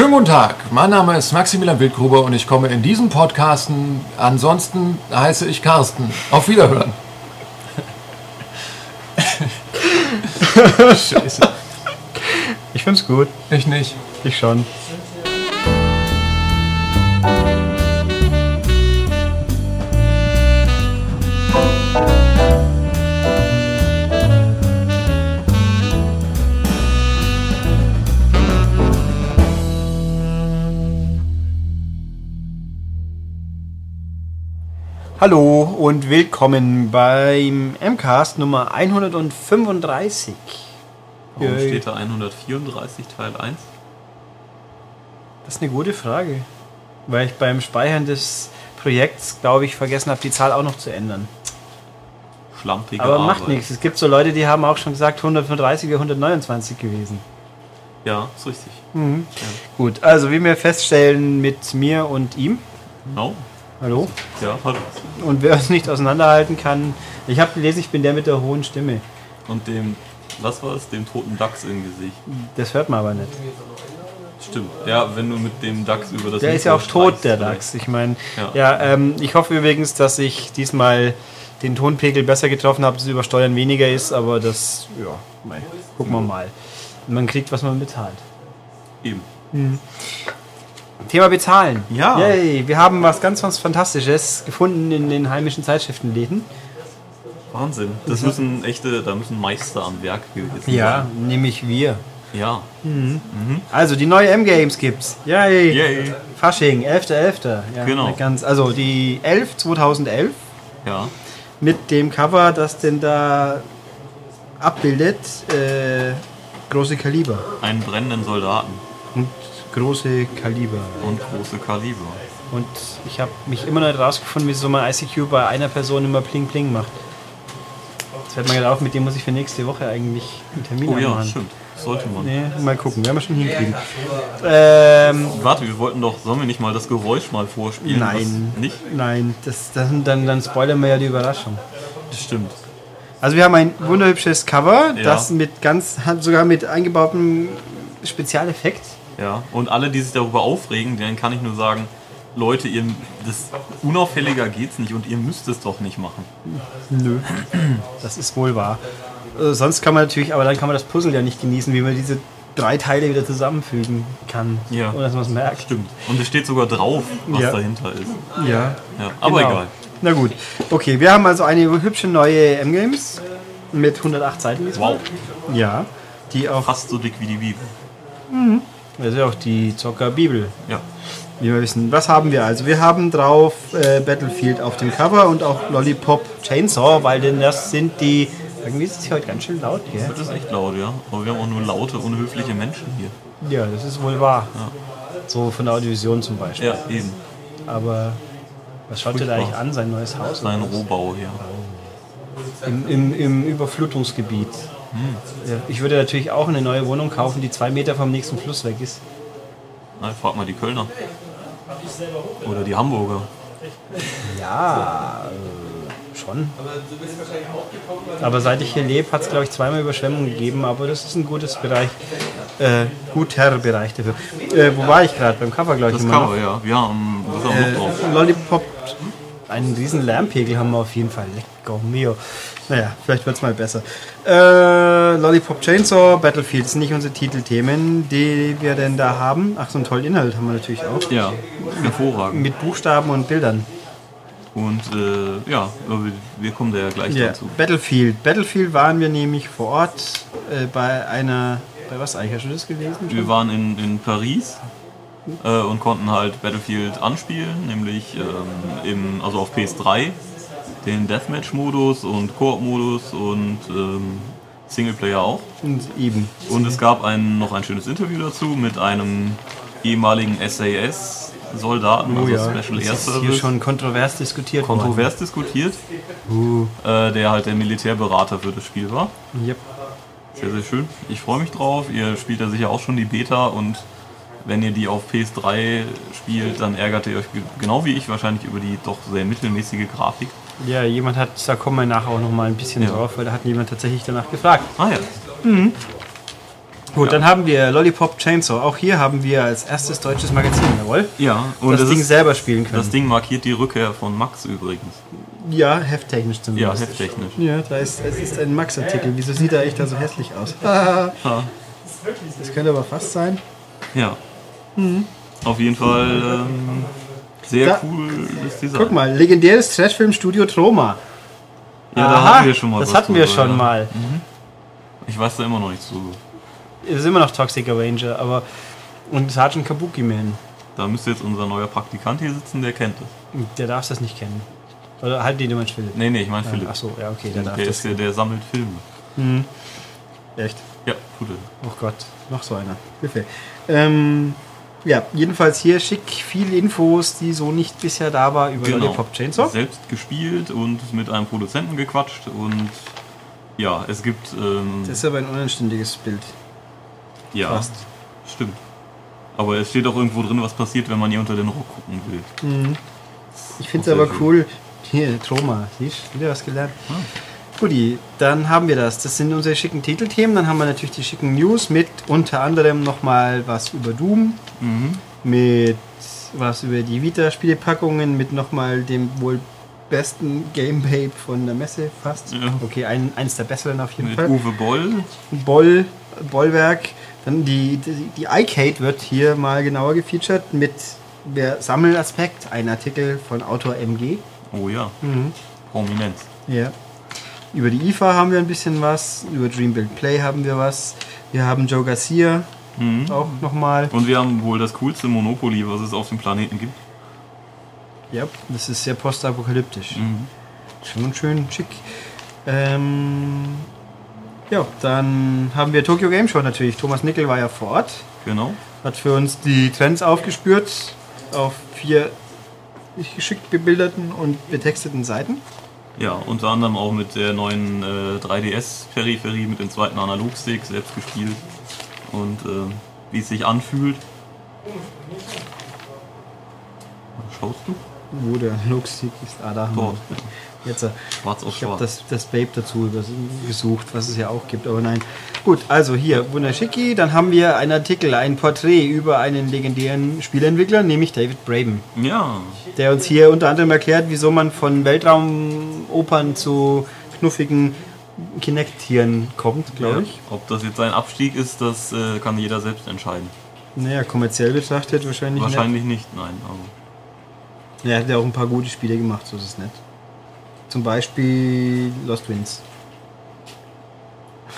Schönen guten Tag, mein Name ist Maximilian Wildgruber und ich komme in diesem Podcasten. Ansonsten heiße ich Carsten. Auf Wiederhören. Scheiße. Ich find's gut. Ich nicht. Ich schon. Hallo und willkommen beim MCAST Nummer 135. Warum Yay. steht da 134 Teil 1? Das ist eine gute Frage. Weil ich beim Speichern des Projekts, glaube ich, vergessen habe, die Zahl auch noch zu ändern. Schlampige Aber Arbeit. macht nichts. Es gibt so Leute, die haben auch schon gesagt, 135 wäre 129 gewesen. Ja, ist richtig. Gut, also wie wir feststellen mit mir und ihm. Genau. Hallo. Ja, hallo. Und wer uns nicht auseinanderhalten kann, ich habe gelesen, ich bin der mit der hohen Stimme. Und dem, was war es, dem toten Dachs im Gesicht. Das hört man aber nicht. Stimmt. Ja, wenn du mit dem Dachs über das Der ist ja auch tot, der Dachs. Ich meine, Ja. ja, ähm, ich hoffe übrigens, dass ich diesmal den Tonpegel besser getroffen habe, dass Übersteuern weniger ist, aber das, ja, mei, gucken wir mal. Man kriegt, was man bezahlt. Eben. Thema bezahlen. Ja. Yay, wir haben was ganz, ganz Fantastisches gefunden in den heimischen Zeitschriftenläden. Wahnsinn. Das müssen echte, da müssen Meister am Werk gewesen Ja, nämlich wir. sein. Ja. Also, die neue M-Games gibt's. Yay. Yay. Fasching, 11.11. Ja, Genau. Ganz, also die 11 2011 Ja. mit dem Cover, das denn da abbildet, äh, große Kaliber. Einen brennenden Soldaten große Kaliber. und große Kaliber. Und ich habe mich immer noch nicht rausgefunden, wieso mein ICQ bei einer Person immer Pling Pling macht. Jetzt fällt mir gerade auf, mit dem muss ich für nächste Woche eigentlich einen Termin Oh ja, machen. stimmt. Sollte man. Nee, mal gucken, werden wir schon hinkriegen. Ähm, Warte, wir wollten doch, sollen wir nicht mal das Geräusch mal vorspielen? Nein. Nicht? nein, das, das, dann, dann spoilern wir ja die Überraschung. Das stimmt. Also wir haben ein wunderhübsches Cover, Ja. das mit ganz, sogar mit eingebautem Spezialeffekt. Ja, und alle, die sich darüber aufregen, denen kann ich nur sagen, Leute, ihr, das unauffälliger geht's nicht und ihr müsst es doch nicht machen. Nö. Das ist wohl wahr. Äh, sonst kann man natürlich, aber dann kann man das Puzzle ja nicht genießen, wie man diese drei Teile wieder zusammenfügen kann. Ja. Ohne dass man es merkt. Stimmt. Und es steht sogar drauf, was Ja. dahinter ist. Ja. Ja, aber Genau. egal. Na gut. Okay, wir haben also eine hübsche neue M-Games mit 108 Seiten. Wow. Ja. Die auch, Fast so dick wie die Bibel. Das ist ja auch die Zocker-Bibel. Ja. Wie wir wissen. Was haben wir also? Wir haben drauf äh, Battlefield auf dem Cover und auch Lollipop Chainsaw, weil denn das sind die. Irgendwie ist es heute ganz schön laut, gell? Das ist echt laut, ja. Aber wir haben auch nur laute, unhöfliche Menschen hier. Ja, das ist wohl wahr. So von der Audiovision zum Beispiel. Ja, eben. Aber was schaut ihr da eigentlich an? Sein neues Haus? Sein? Rohbau hier. Im, im, Im Überflutungsgebiet. Ja, ich würde natürlich auch eine neue Wohnung kaufen, die zwei Meter vom nächsten Fluss weg ist. Na, frag mal die Kölner. Oder die Hamburger. Ja, äh, schon. Aber seit ich hier lebe, hat es, glaube ich, zweimal Überschwemmungen gegeben, aber das ist ein gutes Bereich, äh, guter Bereich dafür. Äh, wo war ich gerade? Beim Cover, glaube ich, Das Cover, ja. Wir haben, was haben noch noch. Äh, Lollipop, einen riesen Lärmpegel haben wir auf jeden Fall. Lecco mio. Naja, vielleicht wird es mal besser. Äh, Lollipop Chainsaw, Battlefield sind nicht unsere Titelthemen, die wir denn da haben. Ach, so einen tollen Inhalt haben wir natürlich auch. Ja, hervorragend. Mit Buchstaben und Bildern. Und äh, ja, wir- kommen da ja gleich Ja, dazu. Battlefield. Battlefield waren wir nämlich vor Ort äh, bei einer. Bei was eigentlich? Hast du das gelesen? Wir waren in, in Paris äh, und konnten halt Battlefield anspielen, nämlich ähm, im, also auf PS3 den Deathmatch-Modus und Koop-Modus und ähm, Singleplayer auch. Und eben. Und es gab ein, noch ein schönes Interview dazu mit einem ehemaligen SAS-Soldaten, Oh also ja, Special das Air ist hier Service. schon kontrovers diskutiert worden. kontrovers diskutiert, Uh, äh, der halt der Militärberater für das Spiel war. yep. Sehr, sehr schön. Ich freue mich drauf. Ihr spielt ja sicher auch schon die Beta und wenn ihr die auf PS3 spielt, dann ärgert ihr euch ge- genau wie ich wahrscheinlich über die doch sehr mittelmäßige Grafik. Ja, jemand hat, da kommen wir nachher auch noch mal ein bisschen Ja. drauf, weil da hat jemand tatsächlich danach gefragt. Ah ja. Gut, Ja. dann haben wir Lollipop Chainsaw. Auch hier haben wir als erstes deutsches Magazin, jawohl. Ja, und das das, Ding ist, selber spielen können. das Ding markiert die Rückkehr von Max übrigens. ja, hefttechnisch Ja, zumindest. hefttechnisch. Ja, da ist, es ist ein Max-Artikel. Wieso sieht er echt da so hässlich aus? das könnte aber fast sein. Ja. Auf jeden Fall ähm, sehr Da- cooles Design. Guck mal, legendäres Trashfilmstudio Troma. Ja, da Aha, hatten wir schon mal Das hatten wir drüber, schon ja. mal. Ich weiß da immer noch nicht so. Wir sind immer noch Toxic Avenger, aber. Und Sergeant Kabuki Man. Da müsste jetzt unser neuer Praktikant hier sitzen, der kennt das. Der darf das nicht kennen. Oder halt den, den man Philipp. Nee, nee, ich meine Philipp. Ach so, ja, okay, der darf der das. ist der, der sammelt Filme. Echt? Ja, er. Oh Gott, noch so einer. Hilfe. Ähm, ja, jedenfalls hier schick viele Infos, die so nicht bisher da war über Lollipop Chainsaw. Selbst gespielt und mit einem Produzenten gequatscht und ja, es gibt ähm, Das ist aber ein unanständiges Bild. ja, fast. stimmt. Aber es steht auch irgendwo drin, was passiert, wenn man ihr unter den Rock gucken will. Ich finde es aber schön. cool. Hier, Troma, siehst du, wieder was gelernt. Guti, dann haben wir das. Das sind unsere schicken Titelthemen. Dann haben wir natürlich die schicken News mit unter anderem nochmal was über Doom, mit was über die Vita-Spielepackungen, mit nochmal dem wohl besten Gameplay von der Messe fast. Ja. Okay, ein, eins der besseren auf jeden Mit Fall. Uwe Boll. Boll, Bollwerk. Dann die, die, die iCade wird hier mal genauer gefeatured mit der Sammelaspekt, ein Artikel von Autor MG. Oh ja. Mhm. Prominenz. Ja. Über die IFA haben wir ein bisschen was, über Dream Build Play haben wir was. Wir haben Joe Garcia Mhm. auch nochmal. Und wir haben wohl das coolste Monopoly, was es auf dem Planeten gibt. Ja, das ist sehr postapokalyptisch. Mhm. Schon schön schick. Ähm, ja, dann haben wir Tokyo Game Show natürlich. Thomas Nickel war ja vor Ort. Genau. hat für uns die Trends aufgespürt auf vier geschickt bebilderten und betexteten Seiten. Ja, unter anderem auch mit der neuen äh, 3DS-Peripherie, mit dem zweiten Analogstick, selbst gespielt. Und äh, wie es sich anfühlt. Schaust du? Wo der Analogstick ist. Ah, da haben Dort. wir. Jetzt, äh, Schwarz auf ich habe das, das Babe dazu gesucht, was es ja auch gibt, aber nein. Gut, also hier, wunderschicki. Dann haben wir einen Artikel, ein Porträt über einen legendären Spieleentwickler, nämlich David Braben, Ja, der uns hier unter anderem erklärt, wieso man von Weltraumopern zu knuffigen Kinect-Tieren kommt, glaube ja. ich. Ob das jetzt ein Abstieg ist, das äh, kann jeder selbst entscheiden. Naja, kommerziell betrachtet wahrscheinlich, Wahrscheinlich nicht, nein. Aber Er hat ja auch ein paar gute Spiele gemacht, so ist es nicht. Zum Beispiel Lost Winds.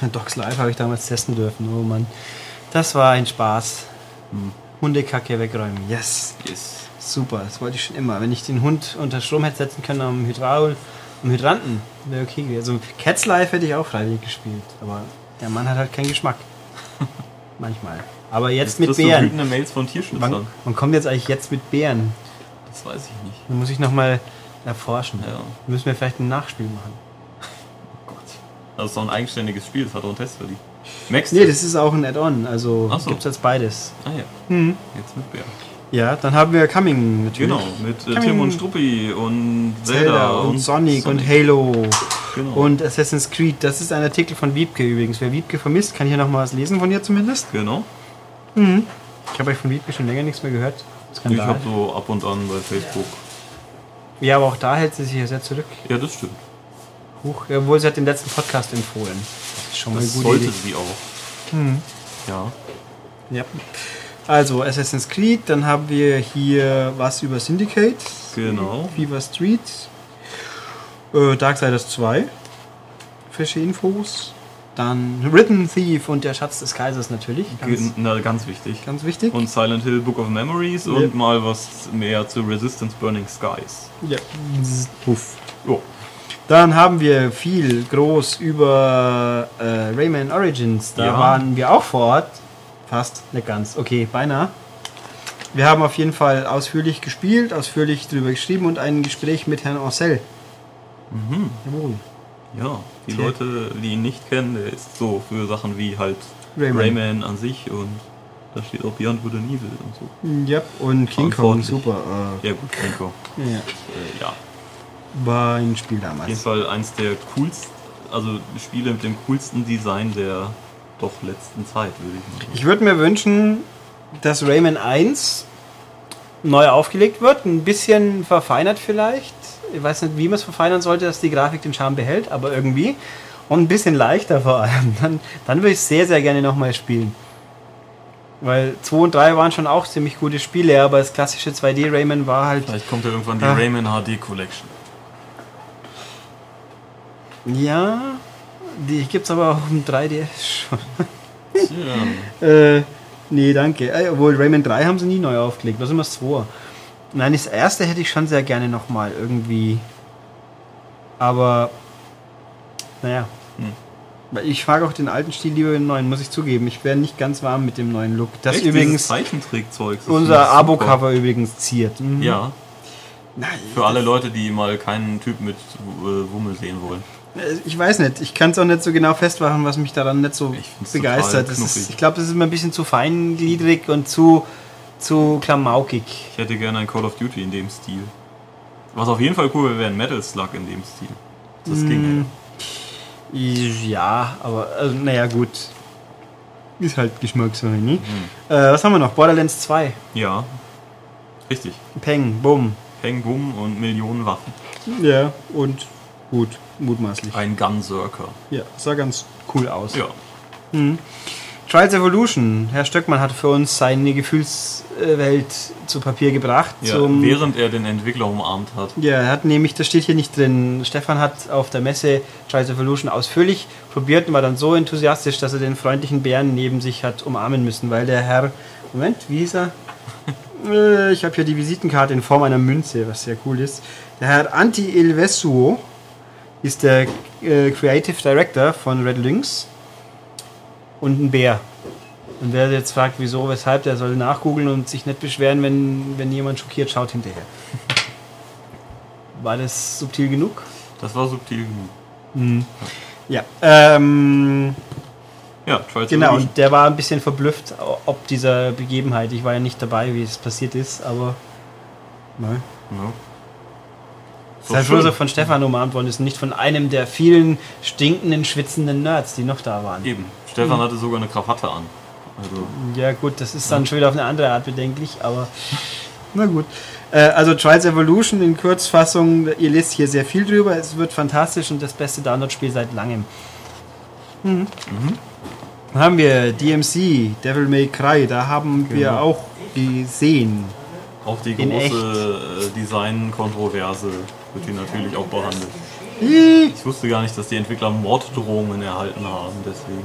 Dogs Live habe ich damals testen dürfen. Oh Mann. Das war ein Spaß. Hundekacke wegräumen. Yes. yes. Super, das wollte ich schon immer. Wenn ich den Hund unter Strom hätte setzen können am Hydraul, am Hydranten, wäre okay gewesen. Also Cats Life hätte ich auch freiwillig gespielt. Aber der Mann hat halt keinen Geschmack. Manchmal. Aber jetzt, mit kriegst du Bären. wütende Mails von Tierschützern. wann kommt jetzt eigentlich jetzt mit Bären? Das weiß ich nicht. Dann muss ich nochmal erforschen. Ja. Müssen wir vielleicht ein Nachspiel machen. Gott. Das ist doch ein eigenständiges Spiel, das hat auch einen Test verdient. Max? Nee, das ist auch ein Add-on. Also Ach so. gibt's jetzt beides. Ah ja. Jetzt mit Bär. Ja, dann haben wir Coming natürlich. Genau, mit äh. Tim und Struppi und Zelda, Zelda und, Sonic, und Halo Genau. und Assassin's Creed. Das ist ein Artikel von Wiebke übrigens. Wer Wiebke vermisst, kann hier noch mal was lesen von ihr zumindest. Genau. Ich habe euch von Wiebke schon länger nichts mehr gehört. Ich Skandal. habe so ab und an bei Facebook. Ja, aber auch da hält sie sich ja sehr zurück. Ja, das stimmt. Huch, obwohl sie hat den letzten Podcast empfohlen. Das ist schon mal gute sollte Idee. sie auch. Ja. Ja. Also Assassin's Creed, dann haben wir hier was über Syndicate, Genau. Fever Street, äh, Darksiders 2, frische Infos, dann Written Thief und der Schatz des Kaisers natürlich, ganz, Na, ganz wichtig. ganz wichtig. Und Silent Hill Book of Memories Ja. und mal was mehr zu Resistance Burning Skies. ja. Puff. Jo. Dann haben wir viel groß über äh, Rayman Origins. Da Ja. waren wir auch vor Ort. Fast, nicht ganz. Okay, beinahe. Wir haben auf jeden Fall ausführlich gespielt, ausführlich darüber geschrieben und ein Gespräch mit Herrn Ancel. Mhm. Jawohl. Ja, die. Leute, die ihn nicht kennen, der ist so für Sachen wie halt Rayman. Rayman, an sich und da steht auch Beyond Good and Evil und so. Ja, und King Kong, super. Ja gut, Nico. Äh, ja, Äh, ja, war ein Spiel auf jeden damals. Fall eins der coolsten, also Spiele mit dem coolsten Design der doch letzten Zeit, würde ich sagen. Ich würde mir wünschen, dass Rayman 1 neu aufgelegt wird, ein bisschen verfeinert vielleicht. Ich weiß nicht, wie man es verfeinern sollte, dass die Grafik den Charme behält, aber irgendwie. Und ein bisschen leichter vor allem. Dann, dann würde ich es sehr, sehr gerne nochmal spielen. Weil 2 und 3 waren schon auch ziemlich gute Spiele, aber das klassische 2D Rayman war halt. Vielleicht kommt ja irgendwann die Ah. Rayman HD Collection. Ja, die gibt's aber auch im 3DS schon. Ja. Äh, nee, danke. Äh, obwohl Rayman 3 haben sie nie neu aufgelegt. Was immer das 2? Nein, das erste hätte ich schon sehr gerne nochmal irgendwie. Aber, naja. Hm. Ich frage auch den alten Stil lieber den neuen, muss ich zugeben. Ich wäre nicht ganz warm mit dem neuen Look. Das Echt, übrigens Zeichentrickzeug. unser. Abo-Cover übrigens ziert. Mhm. Ja, Nein, für alle Leute, die mal keinen Typ mit äh, Wummel sehen wollen. Äh, Ich weiß nicht, ich kann es auch nicht so genau festmachen, was mich daran nicht so begeistert. ist, ich glaube, das ist immer ein bisschen zu feingliedrig und zu, zu klamaukig. Ich hätte gerne ein Call of Duty in dem Stil. Was auf jeden Fall cool wäre, wäre ein Metal Slug in dem Stil. Das Mm. ging. Ja, aber also, naja, gut. Ist halt Geschmackssache, ne? Mhm. Äh, was haben wir noch? Borderlands 2. Ja. Richtig. Peng, bumm. Peng, Bum und Millionen Waffen. Ja, und gut, mutmaßlich. Ein Gunzerker. Ja, sah ganz cool aus. Ja. Trials Evolution. Herr Stöckmann hat für uns seine Gefühlswelt zu Papier gebracht. ja während er den Entwickler umarmt hat. Ja, er hat nämlich, das steht hier nicht drin. Stefan hat auf der Messe Trials Evolution ausführlich probiert und war dann so enthusiastisch, dass er den freundlichen Bären neben sich hat umarmen müssen, weil der Herr, Moment, wie hieß er? Äh, ich habe hier die Visitenkarte in Form einer Münze, was sehr cool ist. Der Herr Anti Ilvesuo ist der äh, Creative Director von Red Lynx und ein Bär. Und wer jetzt fragt, wieso, weshalb, der soll nachgoogeln und sich nicht beschweren, wenn, wenn jemand schockiert schaut hinterher. War das subtil genug? Das war subtil genug. Ja. Ähm, Ja, Trials genau, und der war ein bisschen verblüfft, ob dieser Begebenheit. Ich war ja nicht dabei, wie es passiert ist, aber. Nein. Ja. Es ist halt schön. bloß so von Stefan umarmt worden ist, nicht von einem der vielen stinkenden, schwitzenden Nerds, die noch da waren. Eben. Stefan hatte sogar eine Krawatte an. Also, Ja, gut, das ist dann schon wieder auf eine andere Art bedenklich, aber. Na gut. Äh, also Trials Evolution in Kurzfassung, ihr lest hier sehr viel drüber. Es wird fantastisch und das beste Download-Spiel seit langem. Mhm. Dann haben wir DMC, Devil May Cry, da haben wir Genau. auch gesehen. auch die große äh, Design-Kontroverse wird hier natürlich auch behandelt. Ih. Ich wusste gar nicht, dass die Entwickler Morddrohungen erhalten haben, deswegen.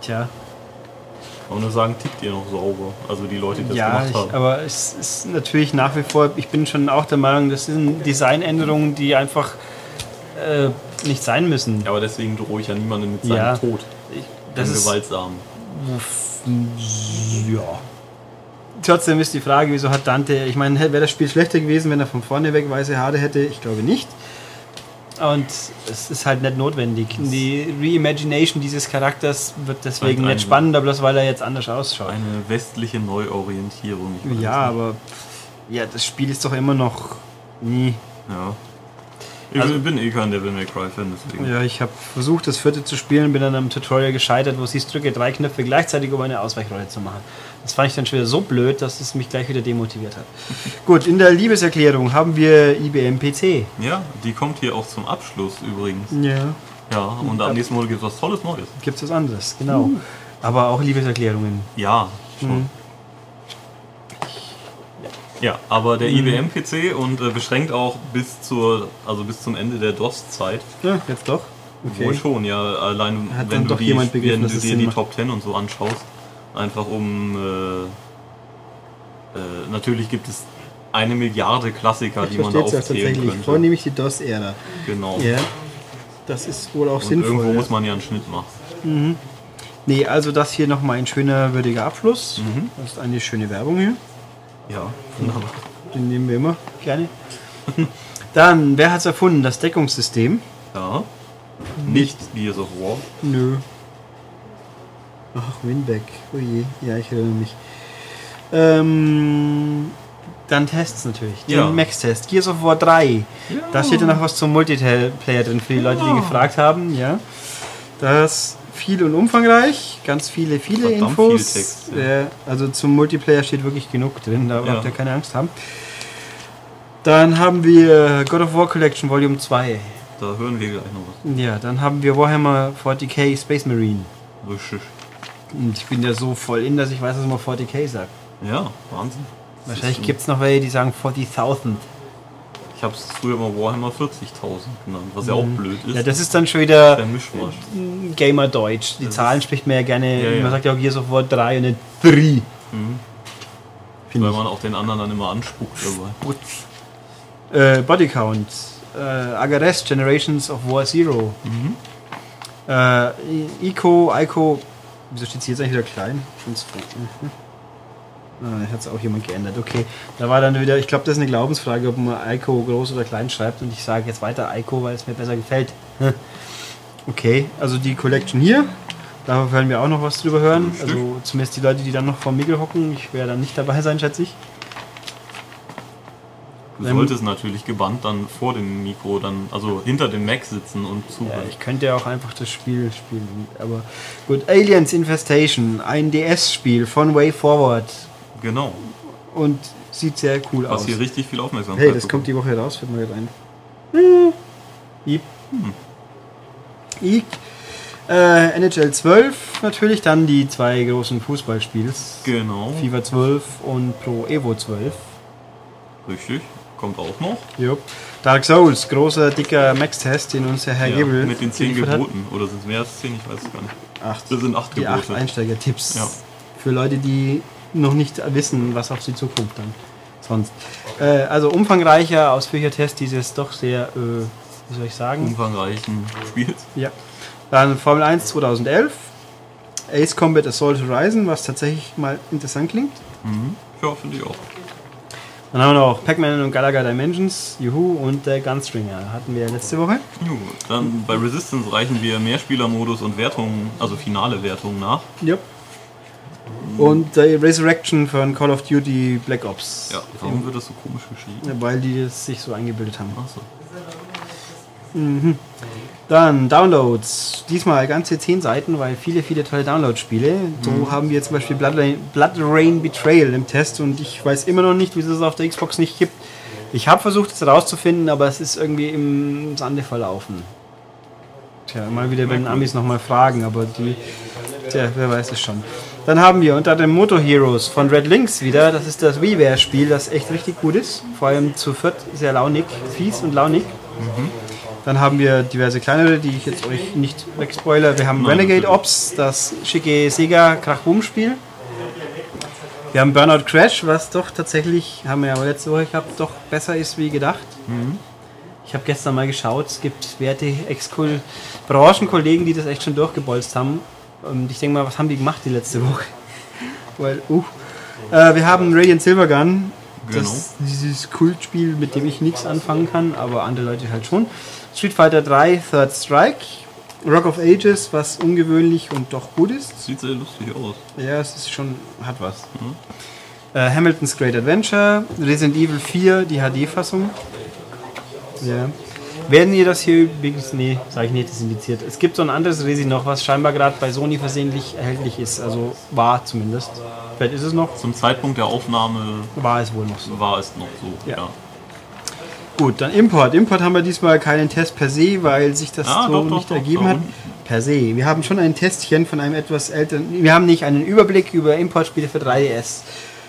Tja, Ich kann nur sagen, tickt ihr noch sauber. Also die Leute, die das ja, gemacht haben. aber es ist natürlich nach wie vor, ich bin schon auch der Meinung, das sind Designänderungen, die einfach äh, nicht sein müssen. Ja, aber deswegen drohe ich ja niemanden mit seinem Ja. Tod. Ich, Das das ist, gewaltsam. Ja. Trotzdem ist die Frage, wieso hat Dante, ich meine, wäre das Spiel schlechter gewesen, wenn er von vorne weg weiße Haare hätte? Ich glaube nicht. Und es ist halt nicht notwendig. Die Reimagination dieses Charakters wird deswegen nicht spannender, bloß weil er jetzt anders ausschaut. Eine westliche Neuorientierung. Ich Ja, aber ja, das Spiel ist doch immer noch nie. Ja. Ich Also- bin eh kein Devil May Cry Fan, deswegen. Ja, ich habe versucht, das vierte zu spielen, bin dann am Tutorial gescheitert, wo es hieß, drücke drei Knöpfe gleichzeitig, um eine Ausweichrolle zu machen. Das fand ich dann schon wieder so blöd, dass es mich gleich wieder demotiviert hat. Gut, in der Liebeserklärung haben wir IBM PC. Ja, die kommt hier auch zum Abschluss übrigens. Ja. Ja, und am nächsten Monat gibt es was Tolles Neues. Gibt es was anderes, genau. Aber auch Liebeserklärungen. Ja, schon. Mhm. Ja, aber der IBM-PC und äh, beschränkt auch bis zur, also bis zum Ende der DOS-Zeit. Ja, jetzt doch. Wohl schon, ja, allein Hat wenn du, die, wenn du dir die. Top 10 und so anschaust, einfach um äh, äh, natürlich gibt es eine Milliarde Klassiker, die man da aufzählen könnte. Vornehmlich die DOS-Ära. Genau. Ja. Das ist wohl auch Und sinnvoll. irgendwo ja. muss man ja einen Schnitt machen. Nee, also das hier nochmal ein schöner, würdiger Abschluss. Mhm. Das ist eine schöne Werbung hier. Ja, wunderbar. Den nehmen wir immer gerne. Dann, wer hat es erfunden? Das Deckungssystem? Ja. Nicht Gears of War. Nö. Ach, Winback. Oh je. Ja, ich erinnere mich. Ähm, dann Tests natürlich. Den Ja. Max-Test. Gears of War 3. Da steht ja noch was zum Multiplayer drin für die Leute, die gefragt haben. Ja. Das viel und umfangreich, ganz viele, viele Verdammt Infos. viel Text, ja. also zum Multiplayer steht wirklich genug drin, da Ja. habt ihr keine Angst haben. Dann haben wir God of War Collection Volume 2. Da hören wir gleich noch was. Ja, dann haben wir Warhammer 40k Space Marine. Richtig. Und ich bin ja so voll in, dass ich weiß, dass man 40k sagt. Ja, Wahnsinn. Wahrscheinlich gibt es noch welche, die sagen 40.000. Ich habe es früher mal Warhammer 40.000 genannt, was ja auch blöd ist. Mhm. Ja, das ist dann schon wieder der Mischmasch. Gamer-Deutsch. Die Das Zahlen spricht man ja gerne, Ja, ja. man sagt ja auch of War 3 und nicht 3. Mhm. Finde Weil ich. man auch den anderen dann immer anspuckt dabei. Äh, Body Count. Äh, Agares Generations of War Zero. Äh, I- Ico, Ico. Wieso steht es jetzt eigentlich wieder klein? Find's gut. Mhm. Ah, hat es auch jemand geändert. Okay, da war dann wieder, ich glaube, das ist eine Glaubensfrage, ob man Ico groß oder klein schreibt und ich sage jetzt weiter Ico, weil es mir besser gefällt. Okay, also die Collection hier, da werden wir auch noch was drüber hören. Also zumindest die Leute, die dann noch vor Mikro hocken, ich werde dann nicht dabei sein, schätze ich. Du solltest natürlich gebannt dann vor dem Mikro, dann, also hinter dem Mac sitzen und Ja, zuhören. ich könnte ja auch einfach das Spiel spielen. Aber gut, Aliens Infestation, ein DS-Spiel von Way Forward. Genau. Und sieht sehr cool Was aus. hier richtig viel Aufmerksamkeit Hey, das bekommt. kommt die Woche raus, fällt mir gerade ein. Hm. Iep. Iep. Äh, NHL 12 natürlich, dann die zwei großen Fußballspiels. Genau, FIFA 12 und Pro Evo 12. richtig. Kommt auch noch. Jupp. Dark Souls, großer, dicker Max-Test, den uns der Herr Ja, Gebel mit den zehn geliefert hat. Geboten. Oder sind es mehr als zehn? Ich weiß es gar nicht. Acht. Das sind acht Die acht Gebote. Einsteigertipps. Ja. Für Leute, die noch nicht wissen, was auf sie zukommt dann. Sonst. Äh, also umfangreicher, ausführlicher Test dieses doch sehr, äh, wie soll ich sagen? umfangreichen Spiels. Ja. Dann Formel 1 2011. Ace Combat Assault Horizon, was tatsächlich mal interessant klingt. Mhm. Ja, finde ich auch. Dann haben wir noch Pac-Man und Galaga Dimensions, Juhu und der Gunstringer. Hatten wir letzte Woche. Jo, Dann bei Resistance reichen wir Mehrspielermodus und Wertungen, also finale Wertungen nach. Yep. Und die Resurrection von Call of Duty Black Ops. Ja, warum wird das so komisch geschrieben? Weil die es sich so eingebildet haben. Achso. Dann Downloads. Diesmal ganze 10 Seiten, weil viele, viele tolle Download-Spiele. So Mhm. haben wir zum Beispiel Blood Rain, Blood Rain Betrayal im Test und ich weiß immer noch nicht, wieso es auf der Xbox nicht gibt. Ich habe versucht, es herauszufinden, aber es ist irgendwie im Sande verlaufen. Tja, mal wieder bei den Amis nochmal fragen, aber die. Tja, wer weiß es schon. Dann haben wir unter den Moto Heroes von Red Links wieder. Das ist das WiiWare-Spiel, das echt richtig gut ist. Vor allem zu viert sehr launig, fies und launig. Dann haben wir diverse kleinere, die ich jetzt euch nicht wegspoiler. Wir haben Nein, Renegade. Ops, das schicke Sega Krach-Boom-Spiel. Wir haben Burnout Crash, was doch tatsächlich, haben wir ja letzte Woche gehabt, doch besser ist wie gedacht. Ich habe gestern mal geschaut, es gibt werte Ex-Kul- Branchenkollegen, die das echt schon durchgebolzt haben. Und ich denke mal, was haben die gemacht die letzte Woche? Weil, uh. Äh, wir haben Radiant Silvergun, das, dieses Kultspiel, mit dem ich nichts anfangen kann, aber andere Leute halt schon. Street Fighter 3 Third Strike, Rock of Ages, was ungewöhnlich und doch gut ist. Sieht sehr lustig aus. Ja, es ist schon, hat was. Äh, Hamilton's Great Adventure, Resident Evil 4, die HD-Fassung. Ja. Werden ihr das hier übrigens, nee, sage ich nicht, das ist indiziert. Es gibt so ein anderes Resi noch, was scheinbar gerade bei Sony versehentlich erhältlich ist, also war zumindest. Vielleicht ist es noch, Zum Zeitpunkt der Aufnahme war es wohl noch so. war es noch so. Ja. Ja. Gut, dann Import. Import haben wir diesmal keinen Test per se, weil sich das Ah, so doch, doch, nicht doch, ergeben da hat. Per se. Wir haben schon ein Testchen von einem etwas älteren. Wir haben nicht einen Überblick über Importspiele für 3DS.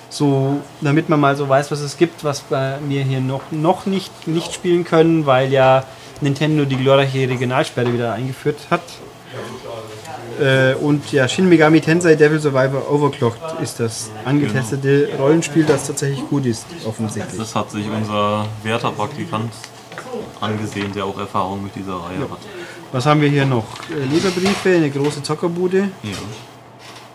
So, damit man mal so weiß, was es gibt, was bei mir hier noch, noch nicht, nicht spielen können, weil ja Nintendo die glorreiche Regionalsperre wieder eingeführt hat. Äh, und ja, Shin Megami Tensei Devil Survivor Overclocked ist das angetestete Rollenspiel, das tatsächlich gut ist, offensichtlich. Das hat sich unser werter Praktikant angesehen, der auch Erfahrung mit dieser Reihe hat. Was haben wir hier noch? Äh, Leserbriefe, eine große Zockerbude, Ja.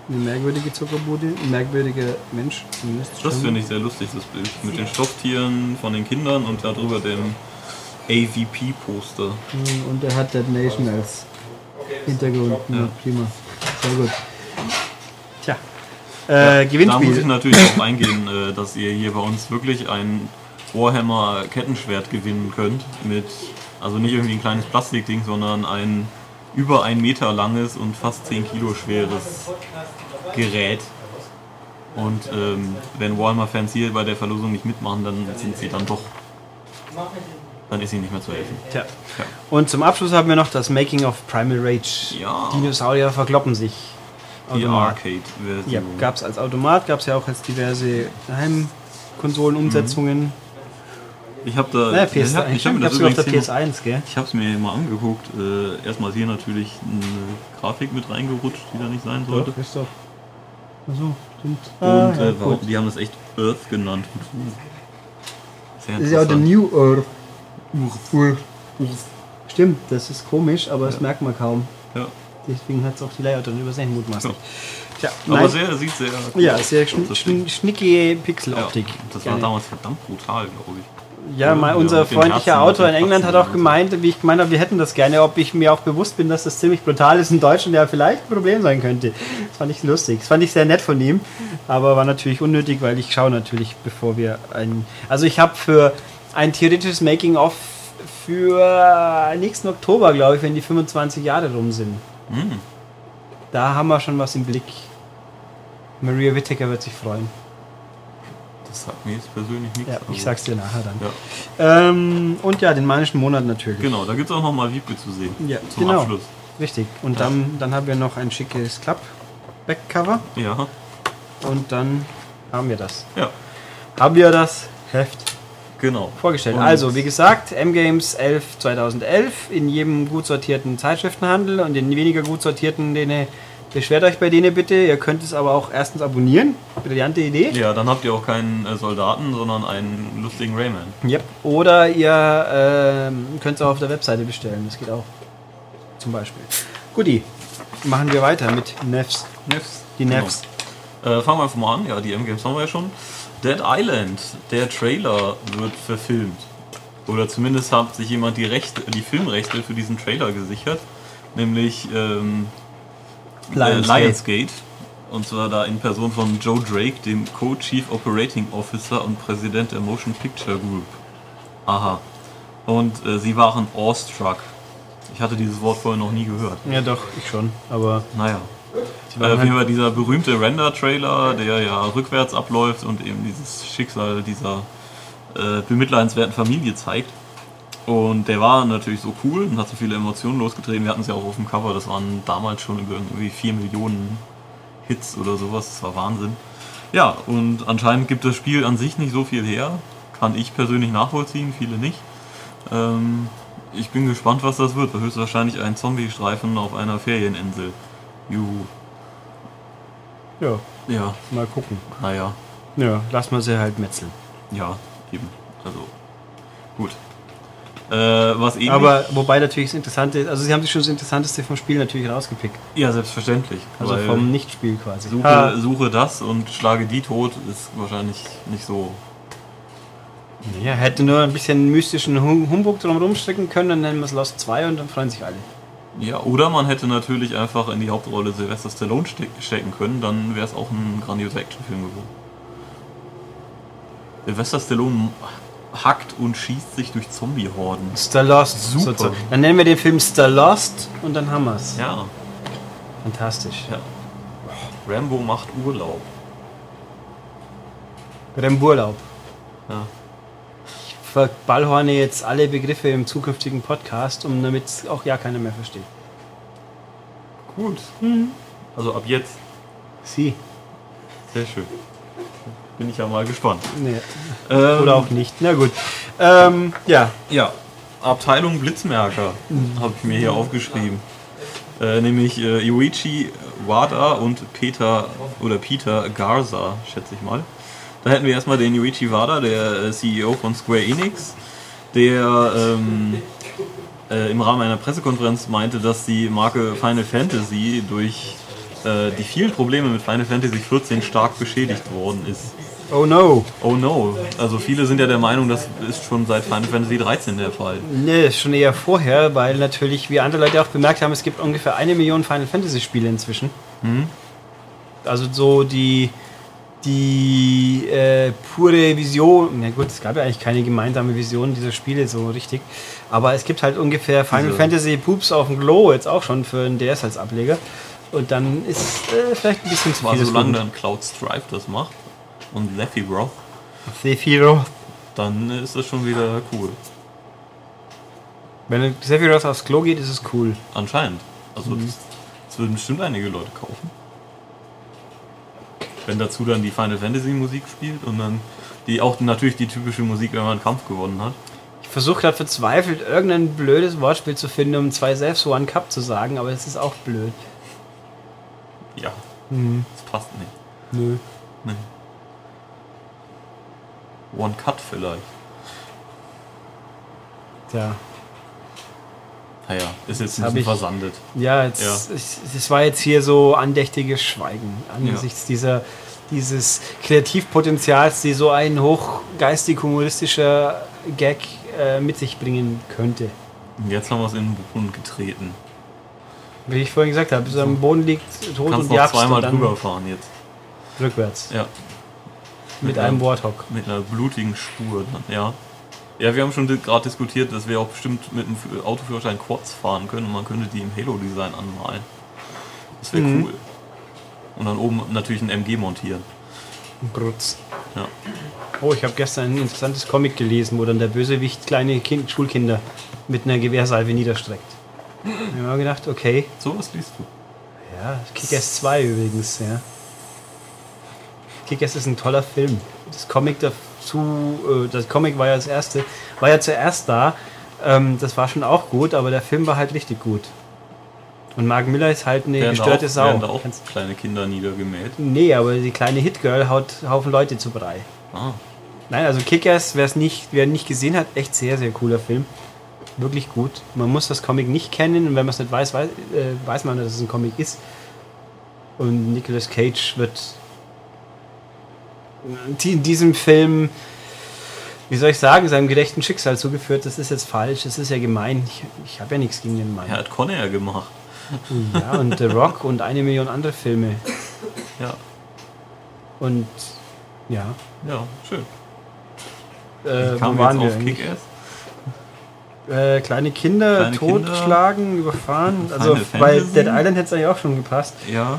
Eine merkwürdige Zockerbude, ein merkwürdiger Mensch zumindest. Das finde ich sehr lustig, das Bild. Mit den Stofftieren von den Kindern und darüber dem AVP-Poster. Und er hat Dead Nation als Hintergrund. Ja. Prima. Sehr gut. Tja. Äh, Da muss ich Gewinnspiel. natürlich auch eingehen, äh, dass ihr hier bei uns wirklich ein Warhammer Kettenschwert gewinnen könnt. Mit, also nicht irgendwie ein kleines Plastikding, sondern ein über ein Meter langes und fast 10 Kilo schweres Gerät. Und ähm, wenn Walmart-Fans hier bei der Verlosung nicht mitmachen, dann sind sie dann doch. Dann ist ihnen nicht mehr zu helfen. Tja. Ja. Und zum Abschluss haben wir noch das Making of Primal Rage. Ja. Dinosaurier verkloppen sich. Die. Arcade-Version. Ja, gab es als Automat, gab es ja auch als diverse Heimkonsolenumsetzungen. Ich habe da. Ich PS, ich hab mir das auf der übrigens hier noch- PS1, gell? Ich habe es mir mal angeguckt. Äh, erstmal ist hier natürlich eine Grafik mit reingerutscht, die da nicht sein sollte. Doch, ist doch. Achso, stimmt. Und Ah, ja, äh, warum, die haben das echt Earth genannt. Sehr Das ist ja auch der interessant. New Earth. Earth. Stimmt, das ist komisch, aber das merkt man kaum. Ja. Deswegen hat es auch die Layout dann übersehen, mutmaßlich. Tja, Aber sehr, sieht sehr cool ja, sehr schn das schn schnickige Ja, Pixeloptik. das war Geil. damals verdammt brutal, glaube ich. Ja, mein, Ja, unser freundlicher Herzen, Autor in England hat auch gemeint, wie ich gemeint habe, wir hätten das gerne, ob ich mir auch bewusst bin, dass das ziemlich brutal ist in Deutschland, ja vielleicht ein Problem sein könnte. Das fand ich lustig. Das fand ich sehr nett von ihm, aber war natürlich unnötig, weil ich schaue natürlich, bevor wir ein... Also ich habe für ein theoretisches Making-of für nächsten Oktober, glaube ich, wenn die 25 Jahre rum sind. Hm. Da haben wir schon was im Blick. Maria Whittaker wird sich freuen. Das sagt mir jetzt persönlich nichts. Ja, aber- ich sag's dir nachher dann. Ja, Ähm, und ja, den manischen Monat natürlich. genau, da gibt es auch nochmal Wiebke zu sehen. Ja, zum genau. Abschluss. Richtig. Und dann, dann haben wir noch ein schickes Klapp-Backcover Ja, und dann haben wir das. ja, Haben wir das Heft genau. vorgestellt. Und- also, wie gesagt, M-Games 11 2011 in jedem gut sortierten Zeitschriftenhandel und in weniger gut sortierten, denen, beschwert euch bei denen bitte. Ihr könnt es aber auch erstens abonnieren. Brillante Idee. Ja, dann habt ihr auch keinen äh, Soldaten, sondern einen lustigen Rayman. Yep. Oder ihr ähm, könnt es auch auf der Webseite bestellen. Das geht auch. Zum Beispiel. Guti. Machen wir weiter mit Nefs. Nefs. Die Nefs. Genau. Äh, fangen wir einfach mal an. Ja, die M-Games haben wir ja schon. Dead Island, der Trailer wird verfilmt. Oder zumindest hat sich jemand die Rechte, die Filmrechte für diesen Trailer gesichert. Nämlich ähm, Lionsgate. äh, Lionsgate. Und zwar da in Person von Joe Drake, dem Co-Chief Operating Officer und Präsident der Motion Picture Group. Aha. Und äh, sie waren awestruck. Ich hatte dieses Wort vorher noch nie gehört. Ja, doch, ich schon. Aber Naja. Äh, halt wie war dieser berühmte Render-Trailer, der ja rückwärts abläuft und eben dieses Schicksal dieser äh, bemitleidenswerten Familie zeigt. Und der war natürlich so cool und hat so viele Emotionen losgetreten. Wir hatten es ja auch auf dem Cover, das waren damals schon über irgendwie 4 Millionen Hits oder sowas. Das war Wahnsinn. Ja, und anscheinend gibt das Spiel an sich nicht so viel her. Kann ich persönlich nachvollziehen, viele nicht. Ähm, ich bin gespannt, was das wird. Höchstwahrscheinlich ein Zombie-Streifen auf einer Ferieninsel. Juhu. ja, Ja, mal gucken. naja, Ja, lass mal sie halt metzeln. ja, eben. Also, gut. Äh, was ähnlich. Aber wobei natürlich das Interessante ist, also sie haben sich schon das Interessanteste vom Spiel natürlich rausgepickt. ja, selbstverständlich. Also vom Nicht-Spiel quasi. suche, Ah, suche das und schlage die tot ist wahrscheinlich nicht so. ja, hätte nur ein bisschen mystischen Hum- Humbug drum rumstricken können, dann nennen wir es Lost 2 und dann freuen sich alle. Ja, oder man hätte natürlich einfach in die Hauptrolle Sylvester Stallone ste stecken können, dann wäre es auch ein grandioser Actionfilm geworden. Sylvester Stallone hackt und schießt sich durch Zombie-Horden. Star Lost. Super. sozusagen. Dann nennen wir den Film Star Lost und dann haben wir es. Ja, Fantastisch. ja. Rambo macht Urlaub. Remburlaub. Ja. Ich verballhorne jetzt alle Begriffe im zukünftigen Podcast, um damit es auch ja keiner mehr versteht. Gut. Also ab jetzt. Sie. Sehr schön. Bin ich ja mal gespannt. Nee. Ähm, Oder auch nicht. Na gut. Ähm, ja. Ja, Abteilung Blitzmerker habe ich mir hier aufgeschrieben. Äh, nämlich äh, Yuichi Wada und Peter oder Peter Garza, schätze ich mal. Da hätten wir erstmal den Yuichi Wada, der äh, CEO von Square Enix, der ähm, äh, im Rahmen einer Pressekonferenz meinte, dass die Marke Final Fantasy durch äh, die vielen Probleme mit Final Fantasy XIV stark beschädigt worden ist. Oh no. Oh no. Also viele sind ja der Meinung, das ist schon seit Final Fantasy 13 der Fall. Nee, schon eher vorher, weil natürlich, wie andere Leute auch bemerkt haben, es gibt ungefähr eine Million Final Fantasy Spiele inzwischen. Mhm. Also so die die äh, pure Vision, na gut, es gab ja eigentlich keine gemeinsame Vision dieser Spiele so richtig, aber es gibt halt ungefähr Final Diese- Fantasy Poops auf dem Glow jetzt auch schon für einen DS als Ableger. Und dann ist äh, vielleicht ein bisschen zu viel. solange dann Cloud Stripe das macht und Sephiroth, Sephiroth. dann ist das schon wieder cool. Wenn Sephiroth aufs Klo geht, ist es cool. Anscheinend. Also Mhm. das, das würden bestimmt einige Leute kaufen. Wenn dazu dann die Final Fantasy Musik spielt und dann die auch natürlich die typische Musik, wenn man einen Kampf gewonnen hat. Ich versuche gerade verzweifelt irgendein blödes Wortspiel zu finden, um zwei Selbst One Cup zu sagen, aber es ist auch blöd. Ja, Mhm. das passt nicht. Nö. Nee. One Cut vielleicht. Tja. Naja, ist jetzt ein bisschen versandet. Ja, jetzt, Ja. Es, war jetzt hier so andächtiges Schweigen angesichts dieser, dieses Kreativpotenzials, die so ein hochgeistig-humoristischer Gag äh, mit sich bringen könnte. Und jetzt haben wir es in den Boden getreten. Wie ich vorhin gesagt habe, bis er am Boden liegt, tot Kannst und noch jagst zweimal und dann drüber fahren jetzt. rückwärts. Ja. Mit einem Warthog. Mit einer blutigen Spur ja. Ja, wir haben schon gerade diskutiert, dass wir auch bestimmt mit F- Autoführerschein Quads fahren können und man könnte die im Halo-Design anmalen. Das wäre Mhm. cool. Und dann oben natürlich ein MG montieren. Brutz. Ja. Oh, ich habe gestern ein interessantes Comic gelesen, wo dann der Bösewicht kleine kind Schulkinder mit einer Gewehrsalve niederstreckt. Ich habe mir gedacht, okay, Sowas liest du. ja, Kick-Ass 2 übrigens, ja. Kick-Ass ist ein toller Film. Das Comic dazu, äh, das Comic war ja das erste, war ja zuerst da. Ähm, das war schon auch gut, aber der Film war halt richtig gut. Und Mark Miller ist halt eine Werden gestörte auch, Sau. werden da auch kleine Kinder niedergemäht. Nee, aber die kleine Hit-Girl haut Haufen Leute zu Brei. Ah, Nein, also Kickers, wer es nicht, wer nicht gesehen hat, echt sehr, sehr cooler Film. Wirklich gut. Man muss das Comic nicht kennen und wenn man es nicht weiß, weiß, äh, weiß man, dass es ein Comic ist. Und Nicolas Cage wird in diesem Film, wie soll ich sagen, seinem gerechten Schicksal zugeführt. Das ist jetzt falsch, das ist ja gemein. Ich, ich habe ja nichts gegen den Mann. er hat Conair gemacht. Ja, und The Rock und eine Million andere Filme. Ja, Und ja, ja, schön. äh, Kam wo waren jetzt wir auf? Kick-Ass. Äh, kleine Kinder Kleine Kinder. totschlagen, überfahren. Also bei. Dead Island hätte es eigentlich auch schon gepasst. Ja.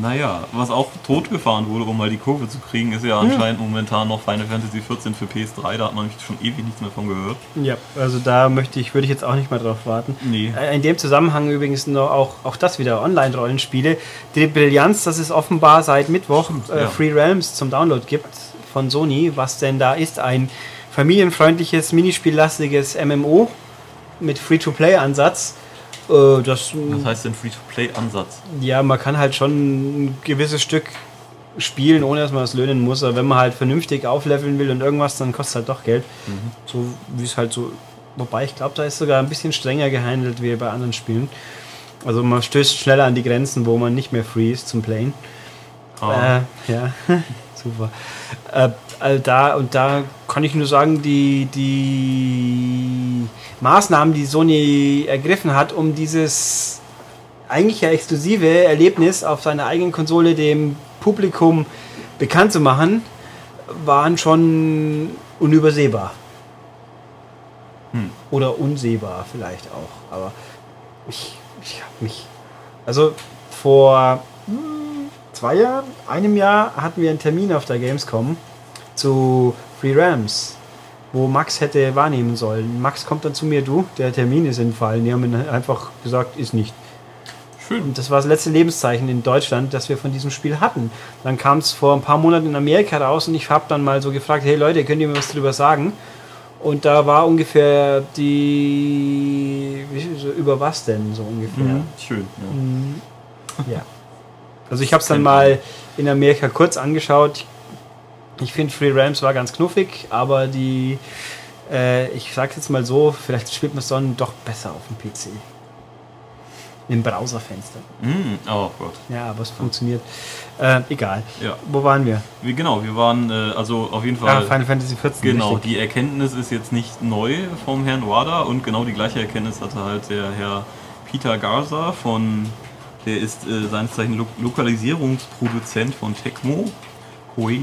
Naja, was auch totgefahren wurde, um mal die Kurve zu kriegen, ist ja anscheinend momentan noch Final Fantasy 14 für PS3. Da hat man schon ewig nichts mehr von gehört. Ja, also da möchte ich, würde ich jetzt auch nicht mehr drauf warten. Nee. Äh, In dem Zusammenhang übrigens noch auch, auch das wieder Online-Rollenspiele. Die Brillanz, dass es offenbar seit Mittwoch äh, ja. Free Realms zum Download gibt von Sony, was denn da ist, ein familienfreundliches, minispiellastiges MMO mit Free-to-Play-Ansatz. Äh, das Was heißt denn Free-to-Play-Ansatz? Ja, man kann halt schon ein gewisses Stück spielen, ohne dass man es löhnen muss. Aber wenn man halt vernünftig aufleveln will und irgendwas, dann kostet es halt doch Geld. So wie es halt so. Wobei ich glaube, da ist sogar ein bisschen strenger gehandelt wie bei anderen Spielen. Also man stößt schneller an die Grenzen, wo man nicht mehr free ist zum Playen. Ah, Äh, ja, super. Äh, also da und da kann ich nur sagen, die, die Maßnahmen, die Sony ergriffen hat, um dieses eigentlich ja exklusive Erlebnis auf seiner eigenen Konsole dem Publikum bekannt zu machen, waren schon unübersehbar. Hm. Oder unsehbar vielleicht auch. Aber ich, ich habe mich. Also vor hm, zwei Jahren, einem Jahr hatten wir einen Termin auf der Gamescom zu Free Rams, wo Max hätte wahrnehmen sollen. Max kommt dann zu mir, du, der Termin ist entfallen. Die haben einfach gesagt, ist nicht. schön. Und das war das letzte Lebenszeichen in Deutschland, das wir von diesem Spiel hatten. Dann kam es vor ein paar Monaten in Amerika raus und ich habe dann mal so gefragt, hey Leute, könnt ihr mir was drüber sagen? Und da war ungefähr die, so, über was denn so ungefähr? Mhm. Schön. Ja. Ja. Also ich habe es dann mal in Amerika kurz angeschaut. Ich finde Free Rams war ganz knuffig, aber die, äh, ich sag's jetzt mal so, vielleicht spielt man es dann doch besser auf dem PC. Im Browserfenster. Mm, oh Gott. Ja, aber es funktioniert. Äh, egal. Ja. Wo waren wir? Wir, genau, wir waren äh, also auf jeden Ja, Fall. Final Fantasy XIV. Genau, richtig. die Erkenntnis ist jetzt nicht neu vom Herrn Wada und genau die gleiche Erkenntnis hatte halt der Herr Peter Garza von Der ist äh, seines Zeichen Lo Lokalisierungsproduzent von Tecmo, Koei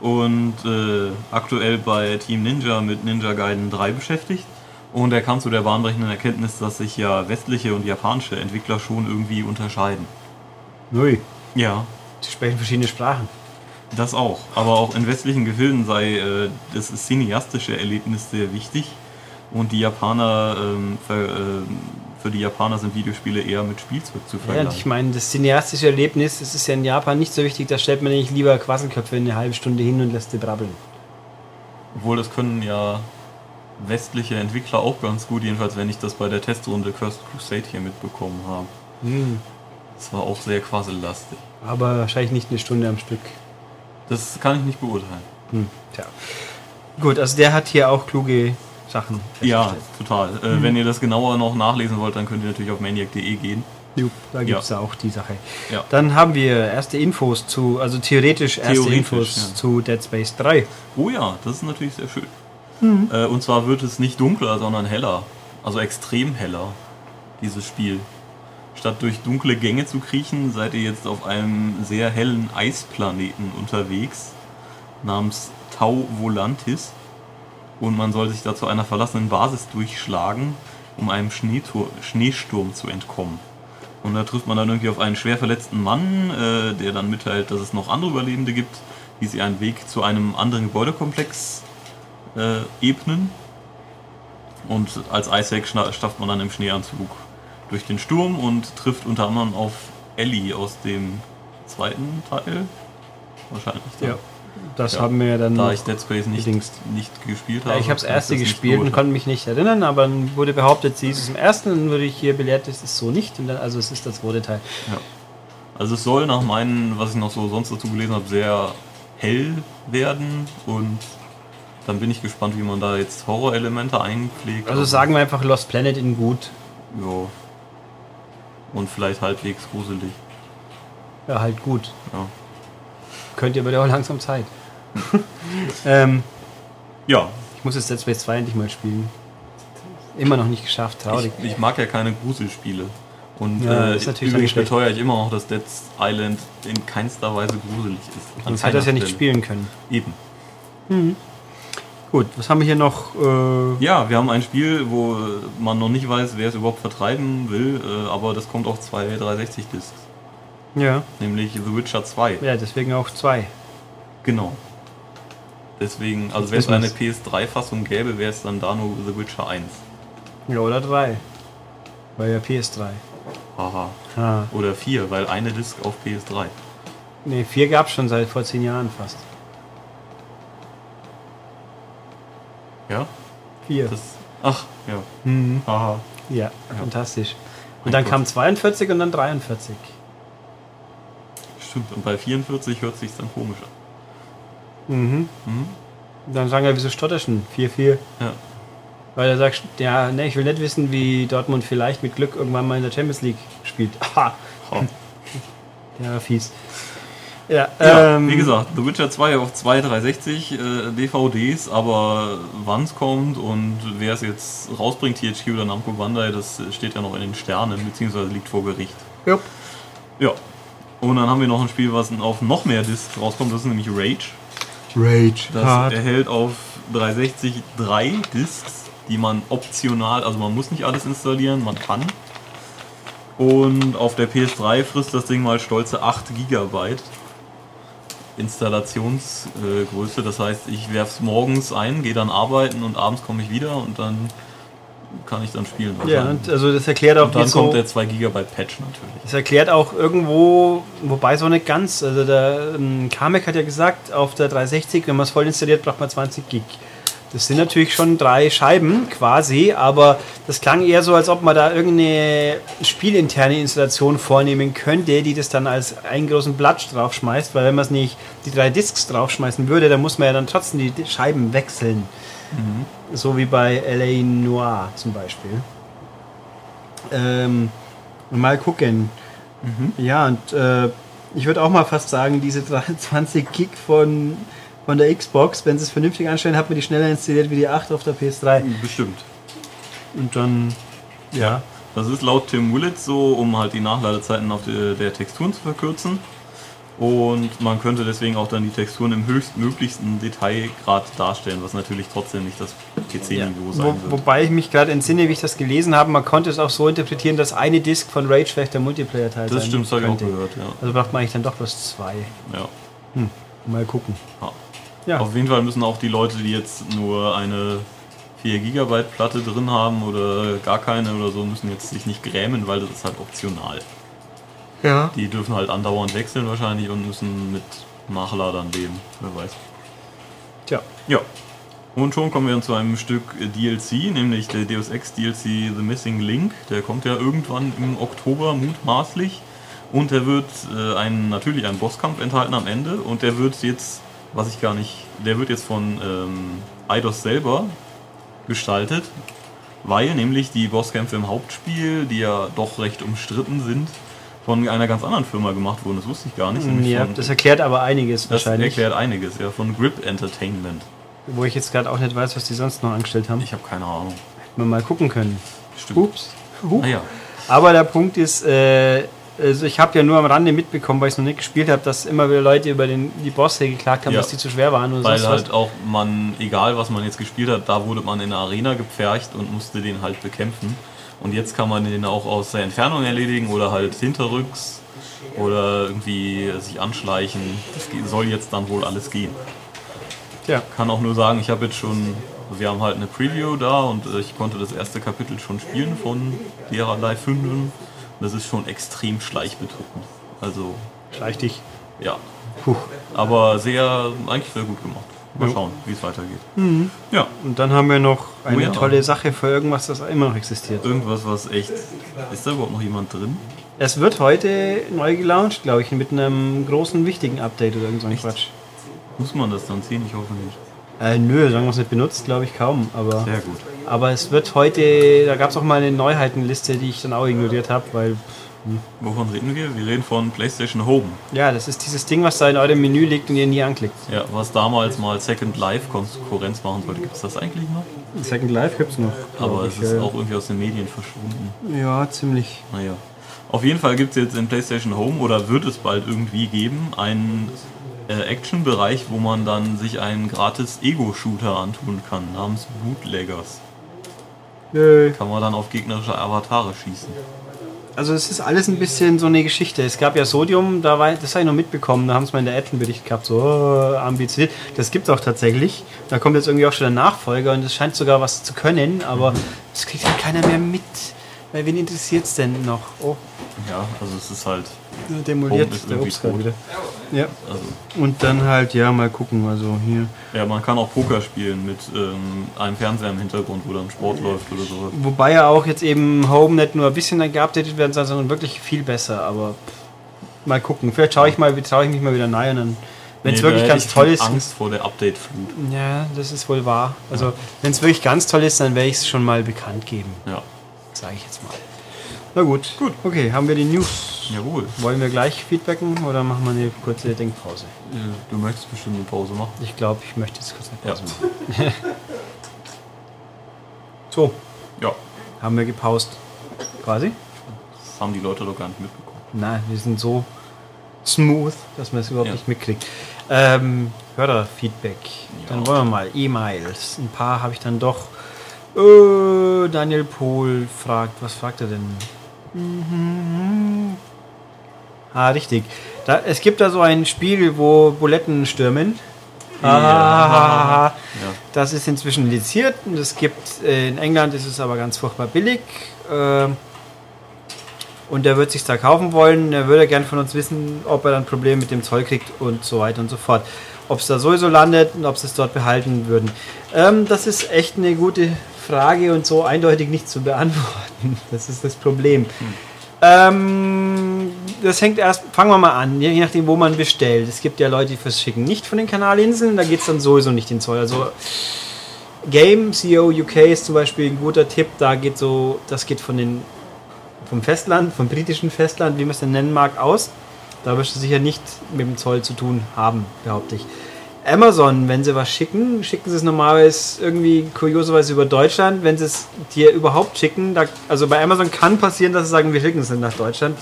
und äh, aktuell bei Team Ninja mit Ninja Gaiden 3 beschäftigt. Und er kam zu der bahnbrechenden Erkenntnis, dass sich ja westliche und japanische Entwickler schon irgendwie unterscheiden. Nui. Ja, Die sprechen verschiedene Sprachen. das auch. Aber auch in westlichen Gefilden sei äh, das cineastische Erlebnis sehr wichtig. Und die Japaner, ähm, für, ähm, für die Japaner sind Videospiele eher mit Spielzeug zu Ja, vergleichen. ich meine, das cineastische Erlebnis, das ist ja in Japan nicht so wichtig, da stellt man nicht lieber Quasselköpfe eine halbe Stunde hin und lässt die brabbeln. Obwohl das können ja westliche Entwickler auch ganz gut, jedenfalls wenn ich das bei der Testrunde Cursed Crusade hier mitbekommen habe. Hm. Das war auch sehr quassellastig. Aber wahrscheinlich nicht eine Stunde am Stück. Das kann ich nicht beurteilen. Hm. Tja. Gut, also der hat hier auch kluge Sachen. Ja, total. Äh, Mhm. Wenn ihr das genauer noch nachlesen wollt, dann könnt ihr natürlich auf maniac.de gehen. Jupp, da gibt es ja. auch die Sache. Ja. Dann haben wir erste Infos zu, also theoretisch erste Theoretisch, Infos ja. zu Dead Space 3. Oh ja, das ist natürlich sehr schön. Mhm. Äh, und zwar wird es nicht dunkler, sondern heller. Also extrem heller, dieses Spiel. Statt durch dunkle Gänge zu kriechen, seid ihr jetzt auf einem sehr hellen Eisplaneten unterwegs, namens Tau Volantis. Und man soll sich da zu einer verlassenen Basis durchschlagen, um einem Schneetur Schneesturm zu entkommen. Und da trifft man dann irgendwie auf einen schwer verletzten Mann, äh, der dann mitteilt, dass es noch andere Überlebende gibt, die sie einen Weg zu einem anderen Gebäudekomplex äh, ebnen. Und als Isaac stafft man dann im Schneeanzug durch den Sturm und trifft unter anderem auf Ellie aus dem zweiten Teil. Wahrscheinlich. dann. Das Ja. haben wir ja dann. Da ich Dead Space nicht, gedingst. nicht gespielt ja, habe. ich habe das erste gespielt und konnte mich nicht erinnern, aber dann wurde behauptet, sie ist es im ersten, dann wurde ich hier belehrt, es ist so nicht. Und dann, also es ist das zweite Teil. Ja. Also es soll nach meinen, was ich noch so sonst dazu gelesen habe, sehr hell werden und dann bin ich gespannt, wie man da jetzt Horrorelemente einpflegt. Also sagen wir einfach Lost Planet in gut. Ja. Und vielleicht halbwegs gruselig. Ja, halt gut. Ja. Könnt ihr aber auch langsam Zeit. ähm, ja. ich muss jetzt Dead Space 2 endlich mal spielen. Immer noch nicht geschafft, traurig. Ich, ich mag ja keine Gruselspiele. Und Ja, äh, übrigens beteuere ich immer noch, dass Dead Island in keinster Weise gruselig ist. Sonst hat er es ja nicht spielen können. Eben. Gut, was haben wir hier noch? Äh, Ja, wir haben ein Spiel, wo man noch nicht weiß, wer es überhaupt vertreiben will, äh, aber das kommt auf zwei 360-Discs. Ja, Nämlich The Witcher 2. ja, deswegen auch zwei. Genau. Deswegen, also wenn es eine wissen PS3-Fassung gäbe, wäre es dann da nur The Witcher 1. Ja, oder drei. Weil ja PS3. Haha. Ah. Oder 4, weil eine Disc auf PS3. Ne, vier gab es schon seit vor zehn Jahren fast. Ja? Vier. Das, ach, ja. Mhm. Haha. Ja, fantastisch. Und dann kam 42 und dann 43. Stimmt, und bei 44 hört sich dann komisch an. Mhm. Mhm. Dann sagen wir, wieso stotterst du? 4-4. Ja. Weil er sagt, ja, ne, ich will nicht wissen, wie Dortmund vielleicht mit Glück irgendwann mal in der Champions League spielt. Aha. Ha. Ja, fies. Ja, Ja, ähm, wie gesagt, The Witcher 2 auf zwei 360 äh, DVDs, aber wann es kommt und wer es jetzt rausbringt, THQ oder Namco Bandai, das steht ja noch in den Sternen, beziehungsweise liegt vor Gericht. Jupp. Ja. Und dann haben wir noch ein Spiel, was auf noch mehr Discs rauskommt, das ist nämlich Rage. Rage. Das Hart. erhält auf 360 drei Discs, die man optional, also man muss nicht alles installieren, man kann. Und auf der PS3 frisst das Ding mal stolze 8 GB Installationsgröße. Das heißt, ich werfe es morgens ein, gehe dann arbeiten und abends komme ich wieder und dann kann ich dann spielen. Ja, und also das erklärt auch und dann kommt so, der 2 GB Patch natürlich. das erklärt auch irgendwo, wobei so nicht ganz. Also der ähm, Kamek hat ja gesagt, auf der 360, wenn man es voll installiert, braucht man 20 Gig. Das sind natürlich schon drei Scheiben quasi, aber das klang eher so, als ob man da irgendeine spielinterne Installation vornehmen könnte, die das dann als einen großen Blatt draufschmeißt, weil wenn man es nicht die drei Discs draufschmeißen würde, dann muss man ja dann trotzdem die Scheiben wechseln. So wie bei LA Noir zum Beispiel. Ähm, mal gucken. Ja, und äh, ich würde auch mal fast sagen, diese 23 Gig von, von der Xbox, wenn sie es vernünftig anstellen, hat man die schneller installiert wie die 8 auf der PS3. Bestimmt. Und dann, ja. Das ist laut Tim Willett so, um halt die Nachladezeiten auf der, der Texturen zu verkürzen. Und man könnte deswegen auch dann die Texturen im höchstmöglichsten Detailgrad darstellen, was natürlich trotzdem nicht das PC-Niveau sein Wo, wird. wobei ich mich gerade entsinne, wie ich das gelesen habe, man konnte es auch so interpretieren, dass eine Disk von Rage vielleicht der Multiplayer-Teil das stimmt, das habe ich auch gehört, ja. Also braucht man eigentlich dann doch bloß zwei. ja. Mal gucken. Ja. Ja. Auf jeden Fall müssen auch die Leute, die jetzt nur eine 4 GB Platte drin haben oder gar keine oder so, müssen jetzt sich nicht grämen, weil das ist halt optional. Ja. Die dürfen halt andauernd wechseln wahrscheinlich und müssen mit Nachladern leben, wer weiß. Tja. Ja. Und schon kommen wir zu einem Stück DLC, nämlich der Deus Ex DLC The Missing Link. Der kommt ja irgendwann im Oktober mutmaßlich. Und der wird äh, einen, natürlich einen Bosskampf enthalten am Ende. Und der wird jetzt, was ich gar nicht, der wird jetzt von ähm, Eidos selber gestaltet. Weil nämlich die Bosskämpfe im Hauptspiel, die ja doch recht umstritten sind, von einer ganz anderen Firma gemacht wurden. Das wusste ich gar nicht. Ja, von, das erklärt aber einiges das wahrscheinlich. erklärt einiges, ja, von Grip Entertainment. Wo ich jetzt gerade auch nicht weiß, was die sonst noch angestellt haben. Ich habe keine Ahnung. Hätten wir mal gucken können. Stimmt. Ups. Huch. Naja, Aber der Punkt ist, äh, also ich habe ja nur am Rande mitbekommen, weil ich es noch nicht gespielt habe, dass immer wieder Leute über den, die Bosse geklagt haben, Ja. dass die zu schwer waren oder weil halt was. auch man, egal was man jetzt gespielt hat, da wurde man in der Arena gepfercht und musste den halt bekämpfen. Und jetzt kann man den auch aus der Entfernung erledigen oder halt hinterrücks oder irgendwie sich anschleichen. Das soll jetzt dann wohl alles gehen. Tja. Kann auch nur sagen, ich habe jetzt schon, wir haben halt eine Preview da und äh, ich konnte das erste Kapitel schon spielen von Dera Live 5. Das ist schon extrem schleichbedrückend. Also, Schleich dich. ja. Puh. Aber sehr, eigentlich sehr gut gemacht. Mal schauen, wie es weitergeht. Ja, Und dann haben wir noch eine Oh ja. tolle Sache für irgendwas, das immer noch existiert. irgendwas, was echt. Ist da überhaupt noch jemand drin? Es wird heute neu gelauncht, glaube ich, mit einem großen, wichtigen Update oder irgend so ein Quatsch. Muss man das dann ziehen? Ich hoffe nicht. Äh, nö, sagen wir es nicht benutzt, glaube ich kaum. Aber, Sehr gut. aber es wird heute, da gab es auch mal eine Neuheitenliste, die ich dann auch ignoriert habe, weil, Wovon reden wir? Wir reden von PlayStation Home. ja, das ist dieses Ding, was da in eurem Menü liegt und ihr nie anklickt. Ja, was damals mal Second Life Konkurrenz machen sollte. Gibt es das eigentlich noch? Second Life gibt es noch. Aber es ich, ist äh, auch irgendwie aus den Medien verschwunden. Ja, ziemlich. Naja. Auf jeden Fall gibt es jetzt in PlayStation Home oder wird es bald irgendwie geben einen äh, Action-Bereich, wo man dann sich einen gratis Ego-Shooter antun kann, namens Bootleggers. Nö. Kann man dann auf gegnerische Avatare schießen. Also es ist alles ein bisschen so eine Geschichte. Es gab ja Sodium, da war, das habe ich noch mitbekommen, da haben es mal in der Action-Bericht gehabt, so oh, ambitioniert. Das gibt es auch tatsächlich. Da kommt jetzt irgendwie auch schon der Nachfolger und es scheint sogar was zu können, aber das kriegt halt keiner mehr mit. Weil wen interessiert es denn noch? Oh, Ja, also es ist halt, demoliert ist der irgendwie Obst gerade tot. wieder. Ja. also Und dann halt, ja, mal gucken, also hier. ja, man kann auch Poker spielen mit ähm, einem Fernseher im Hintergrund, wo dann Sport läuft oder sowas. Wobei ja auch jetzt eben Home nicht nur ein bisschen geupdatet werden soll, sondern wirklich viel besser, aber pff, mal gucken. Vielleicht schaue ich mal, traue ich mich mal wieder rein und dann, wenn es Nee, wirklich ganz toll ist. Angst vor der Update-Flut. Ja, das ist wohl wahr. Also, wenn es wirklich ganz toll ist, dann werde ich es schon mal bekannt geben, Ja, sage ich jetzt mal. Na gut. Gut. Okay, haben wir die News. jawohl. Wollen wir gleich feedbacken oder machen wir eine kurze Denkpause? Äh, Du möchtest bestimmt eine Pause machen. Ich glaube, ich möchte jetzt kurz eine Ja. Pause machen. So, Ja, haben wir gepaust. Quasi? das haben die Leute doch gar nicht mitbekommen. Nein, wir sind so smooth, dass man es überhaupt Ja. nicht mitkriegt. Ähm, Hörerfeedback. Dann Ja. wollen wir mal. E-Mails. Ein paar habe ich dann doch. Äh, Daniel Pohl fragt, was fragt er denn? Ah, richtig. Da, es gibt da so ein Spiel, wo Buletten stürmen. Ah, Ja. das ist inzwischen lizenziert es gibt äh, in England ist es aber ganz furchtbar billig. Ähm, und der wird sich da kaufen wollen. Er würde gern von uns wissen, ob er dann Probleme mit dem Zoll kriegt und so weiter und so fort. Ob es da sowieso landet und ob sie es dort behalten würden. Ähm, das ist echt eine gute Frage und so eindeutig nicht zu beantworten. Das ist das Problem. Ähm, das hängt erst, fangen wir mal an, je nachdem, wo man bestellt. Es gibt ja Leute, die verschicken nicht von den Kanalinseln, da geht es dann sowieso nicht in Zoll. Also Game CO UK ist zum Beispiel ein guter Tipp, da geht so, das geht von den vom Festland, vom britischen Festland, wie man es denn nennen mag, aus. Da wirst du sicher nicht mit dem Zoll zu tun haben, behaupte ich. Amazon, wenn sie was schicken, schicken sie es normalerweise irgendwie kurioserweise über Deutschland. Wenn sie es dir überhaupt schicken, da, also bei Amazon kann passieren, dass sie sagen, wir schicken es dann nach Deutschland.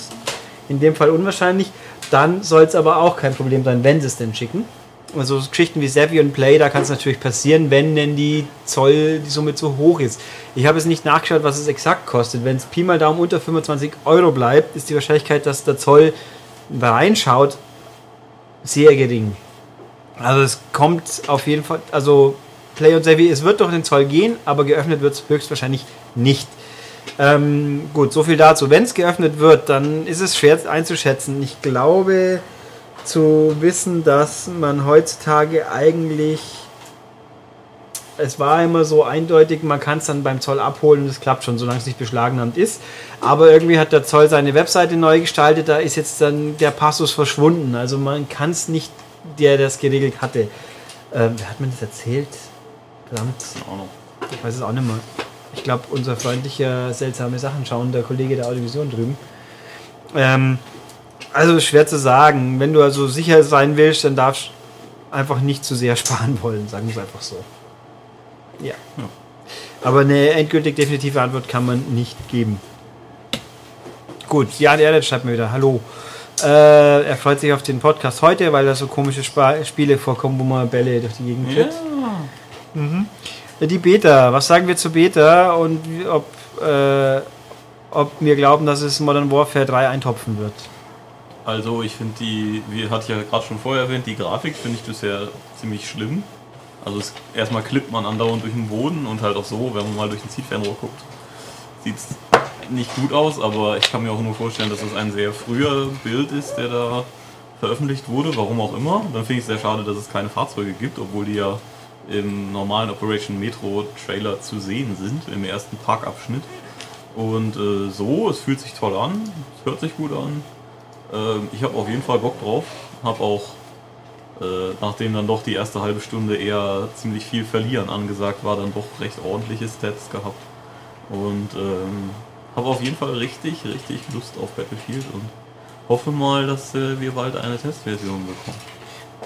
In dem Fall unwahrscheinlich. Dann soll es aber auch kein Problem sein, wenn sie es denn schicken. Also so Geschichten wie Savvy und Play, da kann es natürlich passieren, wenn denn die Zoll die Summe zu hoch ist. Ich habe es nicht nachgeschaut, was es exakt kostet. Wenn es Pi mal Daumen unter 25 Euro bleibt, ist die Wahrscheinlichkeit, dass der Zoll reinschaut, sehr gering. Also es kommt auf jeden Fall, also Play und Savvy, es wird durch den Zoll gehen, aber geöffnet wird es höchstwahrscheinlich nicht. Ähm, gut, so viel dazu. Wenn es geöffnet wird, dann ist es schwer einzuschätzen. Ich glaube zu wissen, dass man heutzutage eigentlich es war immer so eindeutig, man kann es dann beim Zoll abholen und es klappt schon, solange es nicht beschlagnahmt ist. Aber irgendwie hat der Zoll seine Webseite neu gestaltet, da ist jetzt dann der Passus verschwunden. Also man kann es nicht, der das geregelt hatte. Ähm, wer hat mir das erzählt? Verdammt. Ich weiß es auch nicht mehr. Ich glaube, unser freundlicher, seltsame Sachen schauen, der Kollege der Audiovision drüben. Ähm, also schwer zu sagen. Wenn du also sicher sein willst, dann darfst du einfach nicht zu sehr sparen wollen, sagen wir es einfach so. Ja. Ja. Aber eine endgültig definitive Antwort kann man nicht geben. Gut, Jan Erlet schreibt mir wieder, hallo. Äh, er freut sich auf den Podcast heute, weil da so komische Spa Spiele vorkommen, wo man Bälle durch die Gegend tritt. Mhm. Die Beta, was sagen wir zu Beta und ob, äh, ob wir glauben, dass es Modern Warfare 3 eintopfen wird? Also ich finde die, wie hatte ich ja gerade schon vorher erwähnt, die Grafik finde ich bisher ziemlich schlimm. Also es, erstmal klippt man andauernd durch den Boden und halt auch so, wenn man mal durch ein Zielfernrohr guckt, sieht es nicht gut aus, aber ich kann mir auch nur vorstellen, dass es ein sehr früher Bild ist, der da veröffentlicht wurde, warum auch immer. Dann finde ich es sehr schade, dass es keine Fahrzeuge gibt, obwohl die ja im normalen Operation Metro Trailer zu sehen sind, im ersten Parkabschnitt. Und äh, so, es fühlt sich toll an, es hört sich gut an. Ähm, ich habe auf jeden Fall Bock drauf, habe auch äh, nachdem dann doch die erste halbe Stunde eher ziemlich viel Verlieren angesagt war, dann doch recht ordentliche Stats gehabt. Und ähm, habe auf jeden Fall richtig, richtig Lust auf Battlefield und hoffe mal, dass äh, wir bald eine Testversion bekommen.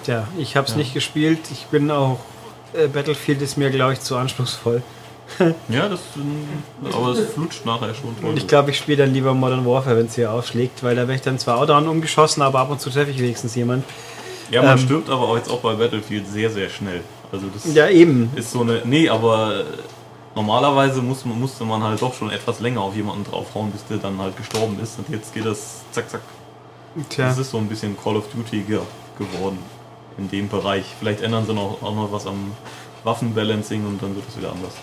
Tja, ich habe es Ja. nicht gespielt. Ich bin auch. Äh, Battlefield ist mir, glaube ich, zu anspruchsvoll. Ja, das, ähm, aber es flutscht nachher schon toll. Und ich glaube, ich spiele dann lieber Modern Warfare, wenn es hier aufschlägt, weil da werde ich dann zwar auch daran umgeschossen, aber ab und zu treffe ich wenigstens jemand. ja, man ähm, stirbt aber auch jetzt auch bei Battlefield sehr, sehr schnell. Also das Ja, eben. ist so eine. Nee, aber äh, normalerweise muss, man- musste man halt doch schon etwas länger auf jemanden draufhauen, bis der dann halt gestorben ist. Und jetzt geht das zack, zack. Tja. Das ist so ein bisschen Call of Duty ge geworden in dem Bereich. Vielleicht ändern sie noch, auch noch was am Waffenbalancing und dann wird es wieder anders.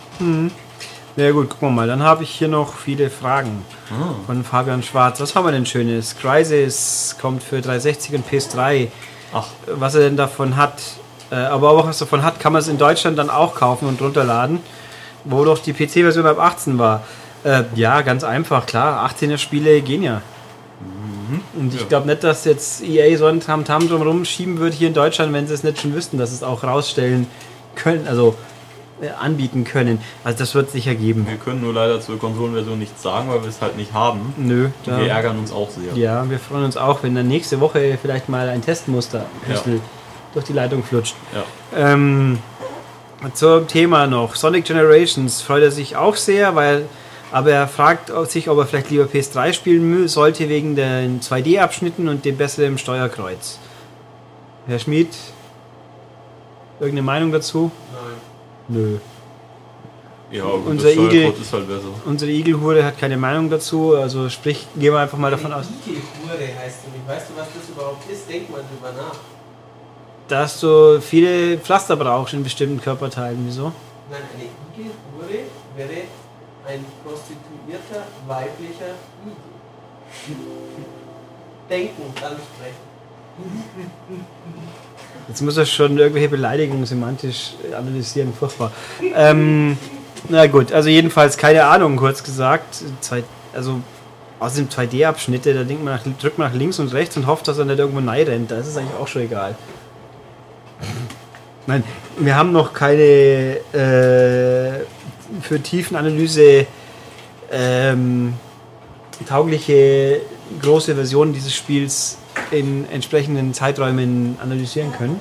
Ja gut, gucken wir mal. Dann habe ich hier noch viele Fragen Ah. von Fabian Schwarz. Was haben wir denn Schönes? Crysis kommt für 360 und PS3. Ach, Was er denn davon hat, äh, aber auch was davon hat, kann man es in Deutschland dann auch kaufen und runterladen. Wo doch die PC-Version ab 18 war. Äh, ja, ganz einfach, klar. 18er Spiele gehen ja. Und ich Ja. glaube nicht, dass jetzt EA so ein Tamtam drumherum schieben wird hier in Deutschland, wenn sie es nicht schon wüssten, dass es auch rausstellen können, also äh, anbieten können. Also das wird sicher geben. wir können nur leider zur Konsolenversion nichts sagen, weil wir es halt nicht haben. Nö. Und wir ärgern uns auch sehr. ja, wir freuen uns auch, wenn dann nächste Woche vielleicht mal ein Testmuster Ja. durch die Leitung flutscht. Ja. Ähm, zum Thema noch. Sonic Generations freut er sich auch sehr, weil aber er fragt sich, ob er vielleicht lieber PS3 spielen sollte wegen den 2D-Abschnitten und dem besseren Steuerkreuz. Herr Schmid, irgendeine Meinung dazu? Nein. Nö. Ja, gut, Unser das Igel- ist halt besser. Unsere Igelhure hat keine Meinung dazu, also sprich, gehen wir einfach mal davon aus, Hure heißt du nicht. Weißt du, was das überhaupt ist? Denk mal drüber nach. Dass du viele Pflaster brauchst in bestimmten Körperteilen. Wieso? Nein, eine Igelhure wäre ein prostituierter weiblicher Igel. Denken, dann sprechen. Jetzt muss er schon irgendwelche Beleidigungen semantisch analysieren, furchtbar. Ähm, na gut, also jedenfalls keine Ahnung, kurz gesagt. Zwei, also außerdem 2D-Abschnitte, da denkt man nach, drückt man nach links und rechts und hofft, dass er nicht irgendwo nein rennt. Da ist es eigentlich auch schon egal. Nein, wir haben noch keine äh, für Tiefenanalyse ähm, taugliche große Version dieses Spiels in entsprechenden Zeiträumen analysieren können.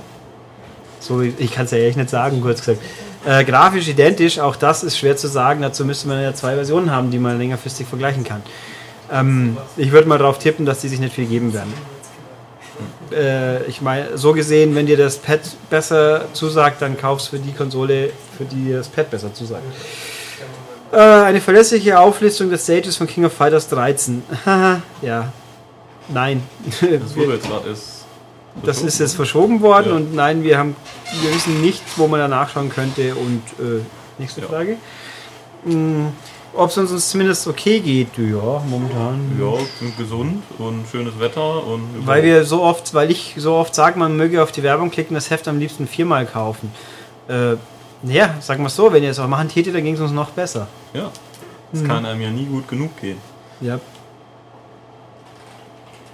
So, ich kann es ja echt nicht sagen, kurz gesagt. Äh, grafisch identisch, auch das ist schwer zu sagen. Dazu müsste man ja zwei Versionen haben, die man längerfristig vergleichen kann. Ähm, ich würde mal darauf tippen, dass die sich nicht viel geben werden. Äh, ich meine, so gesehen, wenn dir das Pad besser zusagt, dann kaufst du für die Konsole, für die das Pad besser zusagt. Äh, eine verlässliche Auflistung des Stages von King of Fighters 13. Haha, ja. Nein. Das wurde jetzt gerade erst. Das ist jetzt verschoben worden Ja. und nein, wir haben, wir wissen nicht, wo man da nachschauen könnte und äh, nächste Ja. Ob es uns zumindest okay geht, ja, momentan. Ja, sind gesund und schönes Wetter und. Weil wir so oft, weil ich so oft sage, man möge auf die Werbung klicken, das Heft am liebsten viermal kaufen. Äh, ja, sagen wir es so, wenn ihr es auch machen tätet, dann ging es uns noch besser. Ja. Es kann einem ja nie gut genug gehen. Ja.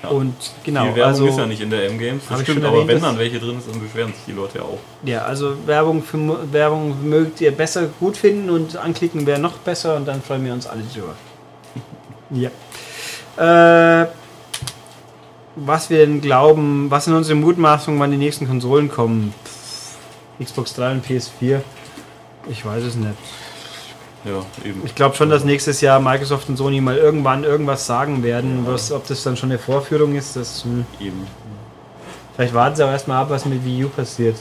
Ja. Und genau, die Werbung also ist ja nicht in der M-Games, das stimmt, aber wenn dann welche drin ist, dann beschweren sich die Leute ja auch. Ja, also Werbung, für, Werbung mögt ihr besser gut finden und anklicken wäre noch besser und dann freuen wir uns alle drüber. ja. Äh, was wir denn glauben, was sind unsere Mutmaßungen, wann die nächsten Konsolen kommen? Pff, Xbox 3 und PS4? Ich weiß es nicht. Ja, eben. Ich glaube schon, dass nächstes Jahr Microsoft und Sony mal irgendwann irgendwas sagen werden. Was, ob das dann schon eine Vorführung ist, das. Hm. eben. Vielleicht warten sie aber erstmal ab, was mit Wii U passiert.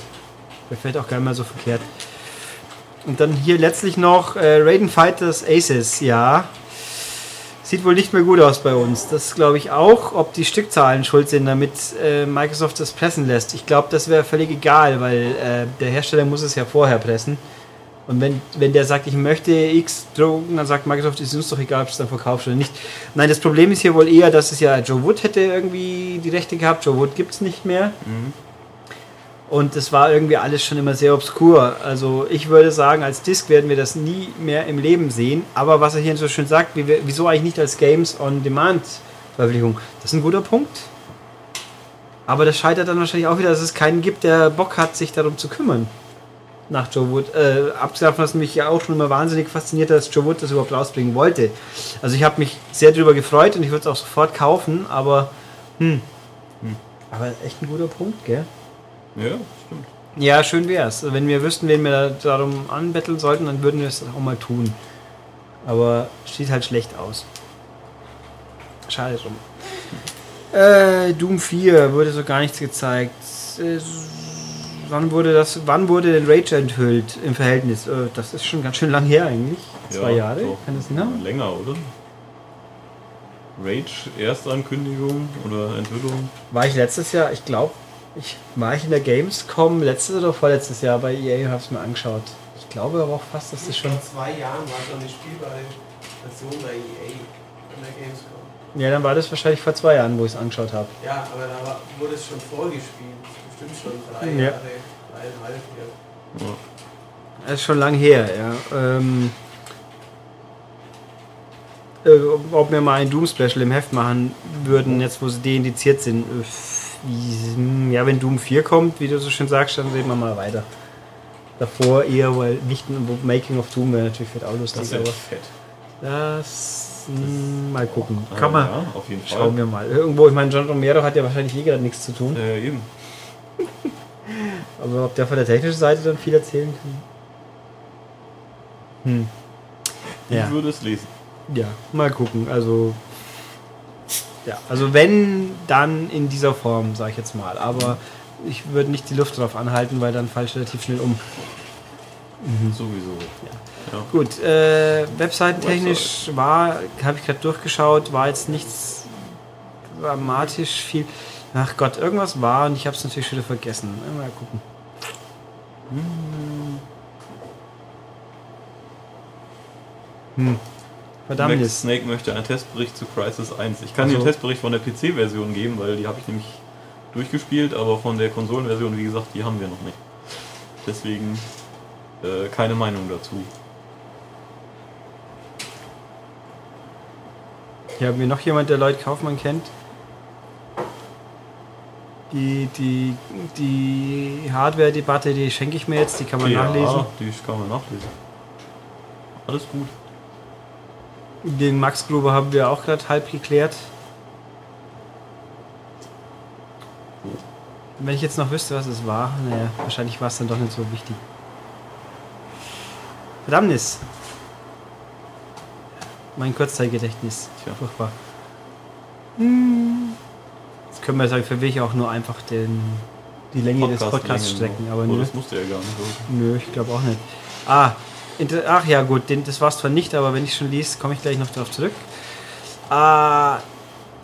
Wäre vielleicht auch gar nicht mal so verkehrt. Und dann hier letztlich noch äh, Raiden Fighters Aces, ja. Sieht wohl nicht mehr gut aus bei uns. Das glaube ich auch, ob die Stückzahlen schuld sind, damit äh, Microsoft das pressen lässt. Ich glaube, das wäre völlig egal, weil äh, der Hersteller muss es ja vorher pressen. Und wenn, wenn der sagt, ich möchte X drucken, dann sagt Microsoft, ist uns doch egal, ob es dann verkaufst oder nicht. Nein, das Problem ist hier wohl eher, dass es ja Joe Wood hätte irgendwie die Rechte gehabt. Joe Wood gibt es nicht mehr. Und es war irgendwie alles schon immer sehr obskur. Also ich würde sagen, als Disc werden wir das nie mehr im Leben sehen. Aber was er hier so schön sagt, wie wir, wieso eigentlich nicht als Games on Demand Veröffentlichung? Das ist ein guter Punkt. Aber das scheitert dann wahrscheinlich auch wieder, dass es keinen gibt, der Bock hat, sich darum zu kümmern. Nach Joe Wood. Äh, abgesehen davon, dass mich ja auch schon immer wahnsinnig fasziniert hat, dass Joe Wood das überhaupt rausbringen wollte. Also ich habe mich sehr darüber gefreut und ich würde es auch sofort kaufen, aber hm. Aber echt ein guter Punkt, gell? Ja, stimmt. Ja, schön wär's. Wenn wir wüssten, wen wir da darum anbetteln sollten, dann würden wir es auch mal tun. Aber sieht halt schlecht aus. Schade drum. Äh, Doom 4 wurde so gar nichts gezeigt. Äh, wann wurde das, wann wurde denn Rage enthüllt im Verhältnis? Äh, das ist schon ganz schön lang her eigentlich. Zwei Ja, Jahre? doch. Kann das hinhauen? Länger, oder? Rage, Erstankündigung oder Enthüllung? War ich letztes Jahr, ich glaube, ich war ich in der Gamescom letztes oder vorletztes Jahr bei EA hab's mir angeschaut. Ich glaube aber auch fast, dass das schon. Vor zwei Jahren war schon eine spielbare Version bei EA an der Gamescom. Ja, dann war das wahrscheinlich vor zwei Jahren, wo ich es angeschaut habe. Ja, aber da war, wurde es schon vorgespielt. Bestimmt schon drei Ja. Jahre, dreieinhalb Jahre. Das ist schon lang her, ja. Ähm, äh, ob wir mal ein Doom-Special im Heft machen würden, jetzt wo sie deindiziert sind. Äh, Ja, wenn Doom 4 kommt, wie du so schön sagst, dann reden wir mal weiter. Davor eher, weil nicht ein Making of Doom wäre natürlich vielleicht auch lustig, Das ist ja aber fett. das mal gucken. Ah, Kann man. Ja, auf jeden Fall. Schauen wir mal. Irgendwo, ich meine, John Romero hat ja wahrscheinlich eh gerade nichts zu tun. Äh, eben. Aber ob der von der technischen Seite dann viel erzählen kann? Hm. Ich Ja. würde es lesen. Ja, mal gucken. Also, ja, also wenn, dann in dieser Form, sage ich jetzt mal. Aber ich würde nicht die Luft drauf anhalten, weil dann falle ich relativ schnell um. Sowieso. Ja. Gut, äh, webseitentechnisch war, habe ich gerade durchgeschaut, war jetzt nichts dramatisch viel. Ach Gott, irgendwas war und ich habe es natürlich schon wieder vergessen. Mal gucken. Hm. Max Verdammnis. Snake möchte einen Testbericht zu Crisis 1. Ich kann Ach dir so. einen Testbericht von der PC-Version geben, weil die habe ich nämlich durchgespielt, aber von der Konsolenversion, wie gesagt, die haben wir noch nicht. Deswegen äh, keine Meinung dazu. Hier haben wir noch jemand, der Lloyd Kaufmann kennt. Die, die, die Hardware-Debatte, die schenke ich mir jetzt, die kann man nachlesen. die kann man nachlesen. Alles gut. Den Max Gruber haben wir auch gerade halb geklärt. Wenn ich jetzt noch wüsste, was es war, naja, wahrscheinlich war es dann doch nicht so wichtig. Verdammnis. Mein Kurzzeitgedächtnis. Tja. Furchtbar. Hm. Jetzt können wir sagen, verwirre ich auch nur einfach den, die Länge des Podcasts strecken. Aber oh, das musste ja gar nicht. oder? nö, ich glaube auch nicht. Ah, ach ja, gut, das war es zwar nicht, aber wenn ich schon liest, komme ich gleich noch darauf zurück. Ah,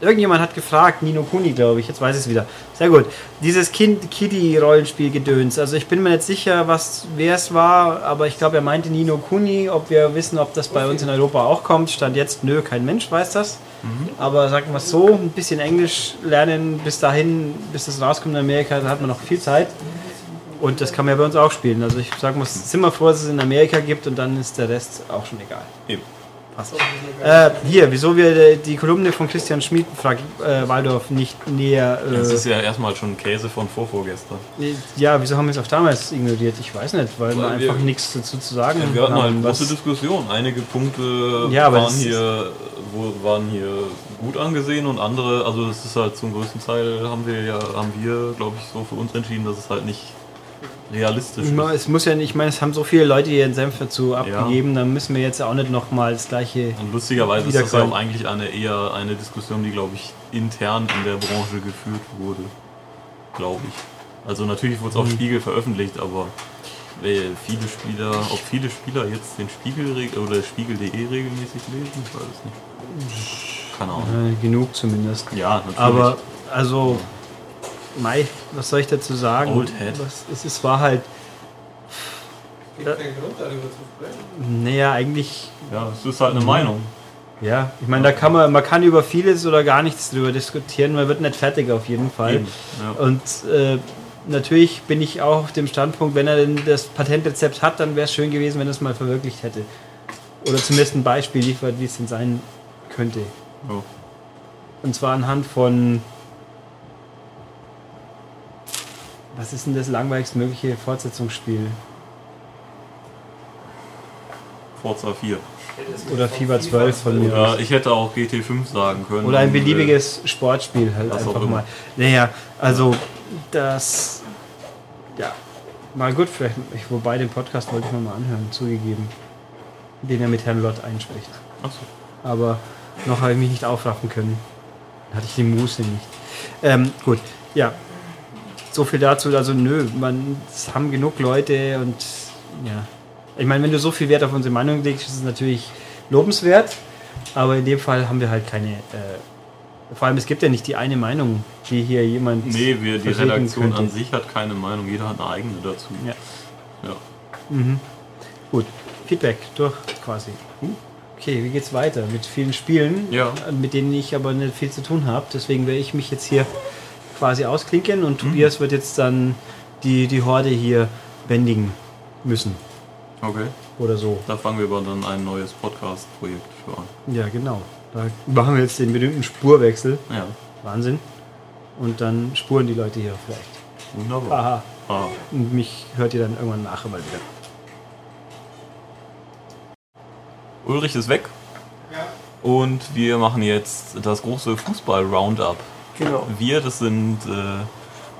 irgendjemand hat gefragt, Nino Kuni, glaube ich, jetzt weiß ich es wieder. Sehr gut. Dieses kind Kiddie-Rollenspiel gedöns. Also ich bin mir nicht sicher, was wer es war, aber ich glaube, er meinte Nino Kuni, ob wir wissen, ob das bei uns in Europa auch kommt. Stand jetzt, nö, kein Mensch weiß das. Aber sagen wir es so, ein bisschen Englisch lernen bis dahin, bis das rauskommt in Amerika, da hat man noch viel Zeit. Und das kann man ja bei uns auch spielen. Also ich sage mal, sind wir froh, dass es in Amerika gibt und dann ist der Rest auch schon egal. Eben. Passt. Äh, hier, wieso wir äh, die Kolumne von Christian Schmid, fragt äh, Waldorf, nicht näher. Das ist Äh, ja erstmal schon Käse von vorvorgestern. ja, wieso haben wir es auch damals ignoriert? Ich weiß nicht, weil, wir Weil wir- einfach nichts dazu zu sagen Wir hatten halt haben. große Diskussion. Einige Punkte Ja, waren, hier, wo, waren hier gut angesehen und andere, also es ist halt zum größten Teil haben wir ja, haben wir, glaube ich, so für uns entschieden, dass es halt nicht realistisch ist. Es muss ja nicht, ich meine, es haben so viele Leute ihren Senf dazu abgegeben, dann müssen wir jetzt auch nicht nochmal das gleiche. Und lustigerweise ist das ja auch eigentlich eine eher eine Diskussion, die glaube ich intern in der Branche geführt wurde. Glaube ich. Also natürlich wurde es Mhm. auf Spiegel veröffentlicht, aber äh, viele Spieler, ob viele Spieler jetzt den Spiegel oder Spiegel.de regelmäßig lesen, ich weiß es nicht. Keine Ahnung. Äh, genug zumindest. Ja, natürlich. Aber, also, Mai, was soll ich dazu sagen? Old Head. Was, es, es war halt, Gibt keinen Grund, darüber zu sprechen. naja, eigentlich ja, es ist halt eine Meinung. Ja, ich meine, da kann man, man kann über vieles oder gar nichts drüber diskutieren, man wird nicht fertig auf jeden Fall. Eben, ja. Und äh, natürlich bin ich auch auf dem Standpunkt, wenn er denn das Patentrezept hat, dann wäre es schön gewesen, wenn er es mal verwirklicht hätte. Oder zumindest ein Beispiel liefert, wie es denn sein könnte. Ja. Und zwar anhand von. Was ist denn das langweiligst mögliche Fortsetzungsspiel? Forza 4. Oder FIFA 12 von mir. Ja, ich hätte auch GT5 sagen können. Oder ein beliebiges Sportspiel halt auch einfach mal. Naja, also das. Ja, mal gut, vielleicht. Ich, wobei den Podcast wollte ich mir mal anhören, zugegeben. Den er mit Herrn Lott einspricht. Ach so. Aber noch habe ich mich nicht aufraffen können. Hatte ich die Muße nicht. Ähm, gut, ja. So viel dazu. Also, nö, man, es haben genug Leute und ja. Ich meine, wenn du so viel Wert auf unsere Meinung legst, ist es natürlich lobenswert. Aber in dem Fall haben wir halt keine. Äh, vor allem, es gibt ja nicht die eine Meinung, die hier jemand. Nee, wir, die Redaktion könnte. an sich hat keine Meinung, jeder hat eine eigene dazu. Ja. Ja. Gut, Feedback durch quasi. Okay, wie geht's weiter? Mit vielen Spielen, Ja. mit denen ich aber nicht viel zu tun habe. Deswegen werde ich mich jetzt hier quasi ausklinken und Tobias wird jetzt dann die, die Horde hier bändigen müssen. Okay. Oder so. Da fangen wir aber dann ein neues Podcast-Projekt für an. Ja, genau. Da machen wir jetzt den berühmten Spurwechsel. Ja. Wahnsinn. Und dann spuren die Leute hier vielleicht. Wunderbar. Aha. Ah. Und mich hört ihr dann irgendwann nachher mal wieder. Ulrich ist weg. Ja. Und wir machen jetzt das große Fußball-Roundup. Genau. Wir, das sind äh,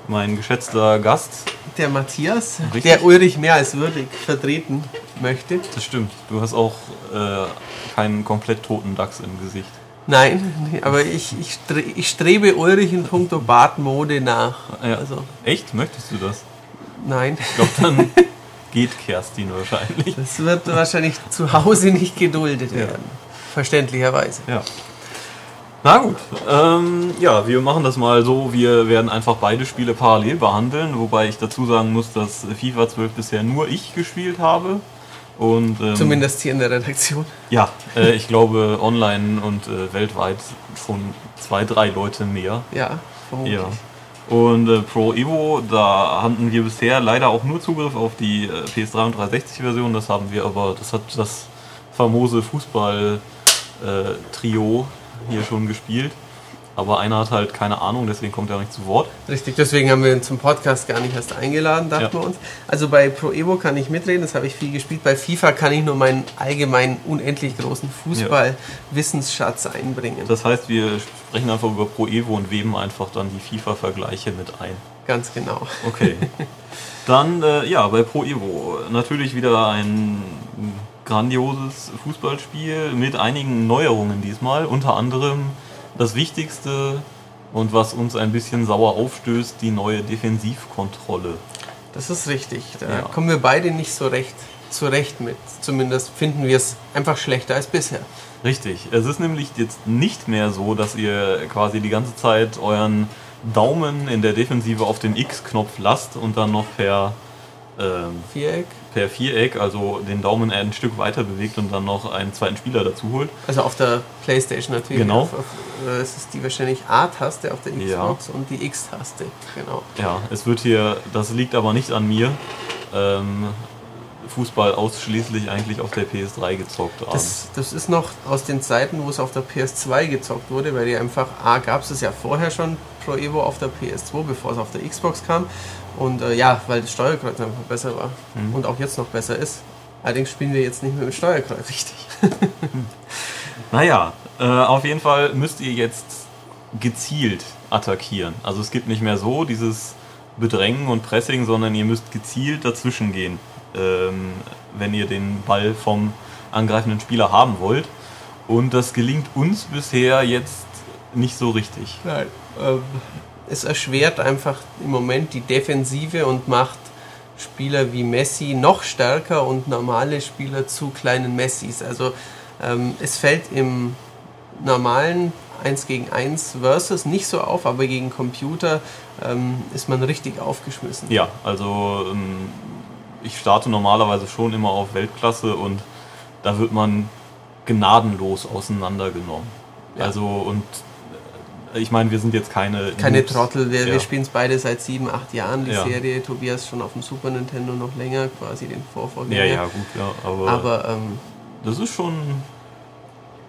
mein geschätzter Gast. Der Matthias, Richtig. der Ulrich mehr als würdig vertreten möchte. Das stimmt. Du hast auch äh, keinen komplett toten Dachs im Gesicht. Nein, aber ich, ich, stre ich strebe Ulrich in puncto Bartmode nach. Ja. Also, Echt? Möchtest du das? nein. Ich glaube, dann geht Kerstin wahrscheinlich. Das wird wahrscheinlich zu Hause nicht geduldet werden. Verständlicherweise. Ja. Na gut. Ähm, ja, wir machen das mal so. Wir werden einfach beide Spiele parallel behandeln, wobei ich dazu sagen muss, dass FIFA 12 bisher nur ich gespielt habe. Und, ähm, Zumindest hier in der Redaktion. Ja, äh, ich glaube online und äh, weltweit schon zwei, drei Leute mehr. Ja, vermutlich. Ja. Und äh, Pro Evo, da hatten wir bisher leider auch nur Zugriff auf die äh, PS3 und 360 Version. Das haben wir aber, das hat das famose Fußball-Trio hier schon gespielt. Aber einer hat halt keine Ahnung, deswegen kommt er auch nicht zu Wort. Richtig, deswegen haben wir ihn zum Podcast gar nicht erst eingeladen, dachten Ja. wir uns. Also bei Pro Evo kann ich mitreden, das habe ich viel gespielt. Bei FIFA kann ich nur meinen allgemeinen, unendlich großen Fußball-Wissensschatz einbringen. Das heißt, wir sprechen einfach über Pro Evo und weben einfach dann die FIFA-Vergleiche mit ein. Ganz genau. Okay. Dann, äh, ja, bei Pro Evo natürlich wieder ein grandioses Fußballspiel mit einigen Neuerungen diesmal. Unter anderem das Wichtigste und was uns ein bisschen sauer aufstößt, die neue Defensivkontrolle. Das ist richtig. Da Ja. kommen wir beide nicht so recht zurecht mit. Zumindest finden wir es einfach schlechter als bisher. Richtig. Es ist nämlich jetzt nicht mehr so, dass ihr quasi die ganze Zeit euren Daumen in der Defensive auf den X-Knopf lasst und dann noch per, ähm, Viereck. per Viereck, also den Daumen ein Stück weiter bewegt und dann noch einen zweiten Spieler dazu holt. Also auf der Playstation natürlich. Genau. Auf, auf, äh, es ist die wahrscheinlich A-Taste auf der Ja. Xbox und die X-Taste. Genau. Ja, es wird hier, das liegt aber nicht an mir, ähm, Fußball ausschließlich eigentlich auf der PS3 gezockt haben. Das, das ist noch aus den Zeiten, wo es auf der PS2 gezockt wurde, weil die einfach, A, gab es es ja vorher schon Pro Evo auf der PS2, bevor es auf der Xbox kam. Und äh, ja, weil das Steuerkreuz einfach besser war Mhm. und auch jetzt noch besser ist. Allerdings spielen wir jetzt nicht mehr mit Steuerkreuz, richtig. Naja, äh, auf jeden Fall müsst ihr jetzt gezielt attackieren. Also es gibt nicht mehr so dieses Bedrängen und Pressing, sondern ihr müsst gezielt dazwischen gehen, ähm, wenn ihr den Ball vom angreifenden Spieler haben wollt. Und das gelingt uns bisher jetzt nicht so richtig. Nein. Ähm, es erschwert einfach im Moment die Defensive und macht Spieler wie Messi noch stärker und normale Spieler zu kleinen Messis. Also ähm, es fällt im normalen 1 gegen 1 Versus nicht so auf, aber gegen Computer ähm, ist man richtig aufgeschmissen. Ja, also ähm, ich starte normalerweise schon immer auf Weltklasse und da wird man gnadenlos auseinandergenommen. Ja. Also und äh, ich meine, wir sind jetzt keine Keine Noobs. Trottel, wir, Ja. wir spielen es beide seit sieben, acht Jahren, die Ja. Serie. Tobias schon auf dem Super Nintendo noch länger, quasi den Vorvorgänger. Ja, ja, gut, ja, aber, Aber ähm, das ist schon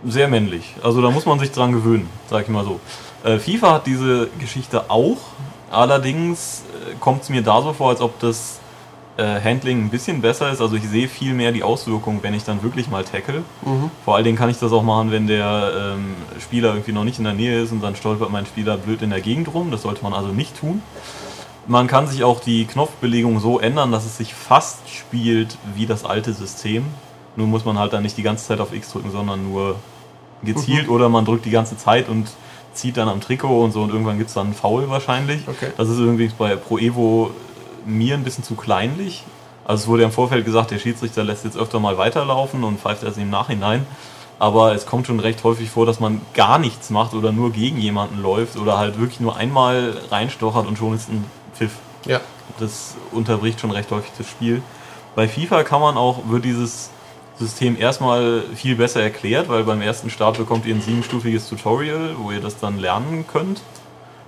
sehr männlich. Also da muss man sich dran gewöhnen, sag ich mal so. Äh, FIFA hat diese Geschichte auch, allerdings äh, kommt es mir da so vor, als ob das äh, Handling ein bisschen besser ist. Also ich sehe viel mehr die Auswirkungen, wenn ich dann wirklich mal tackle. mhm. Vor allen Dingen kann ich das auch machen, wenn der ähm, Spieler irgendwie noch nicht in der Nähe ist und dann stolpert mein Spieler blöd in der Gegend rum. Das sollte man also nicht tun. Man kann sich auch die Knopfbelegung so ändern, dass es sich fast spielt wie das alte System. Nur muss man halt dann nicht die ganze Zeit auf X drücken, sondern nur gezielt oder man drückt die ganze Zeit und zieht dann am Trikot und so und irgendwann gibt es dann einen Foul wahrscheinlich. Okay. Das ist übrigens bei Pro Evo mir ein bisschen zu kleinlich. Also es wurde im Vorfeld gesagt, der Schiedsrichter lässt jetzt öfter mal weiterlaufen und pfeift erst im Nachhinein. Aber es kommt schon recht häufig vor, dass man gar nichts macht oder nur gegen jemanden läuft oder halt wirklich nur einmal reinstochert und schon ist ein Pfiff. ja. Das unterbricht schon recht häufig das Spiel. Bei FIFA kann man auch, wird dieses System erstmal viel besser erklärt, weil beim ersten Start bekommt ihr ein siebenstufiges Tutorial, wo ihr das dann lernen könnt.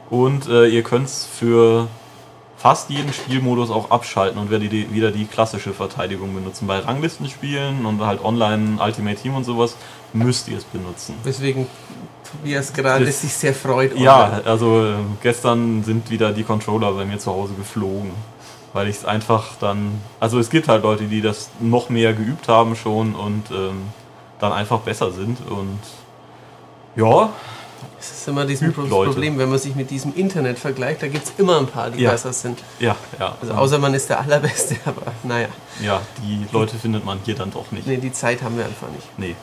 Und äh, ihr könnt es für fast jeden Spielmodus auch abschalten und werdet die, wieder die klassische Verteidigung benutzen. Bei Ranglistenspielen und halt online Ultimate Team und sowas müsst ihr es benutzen. Weswegen Tobias gerade Das- sich sehr freut. Ja, also äh, gestern sind wieder die Controller bei mir zu Hause geflogen. Weil ich es einfach dann. Also es gibt halt Leute, die das noch mehr geübt haben schon und ähm, dann einfach besser sind. Und ja, ist immer dieses. Problem, wenn man sich mit diesem Internet vergleicht, da gibt es immer ein paar, die Ja. besser sind. ja, ja. Also außer man ist der Allerbeste, aber naja, ja, die Leute findet man hier dann doch nicht. nee, die Zeit haben wir einfach nicht. Nee.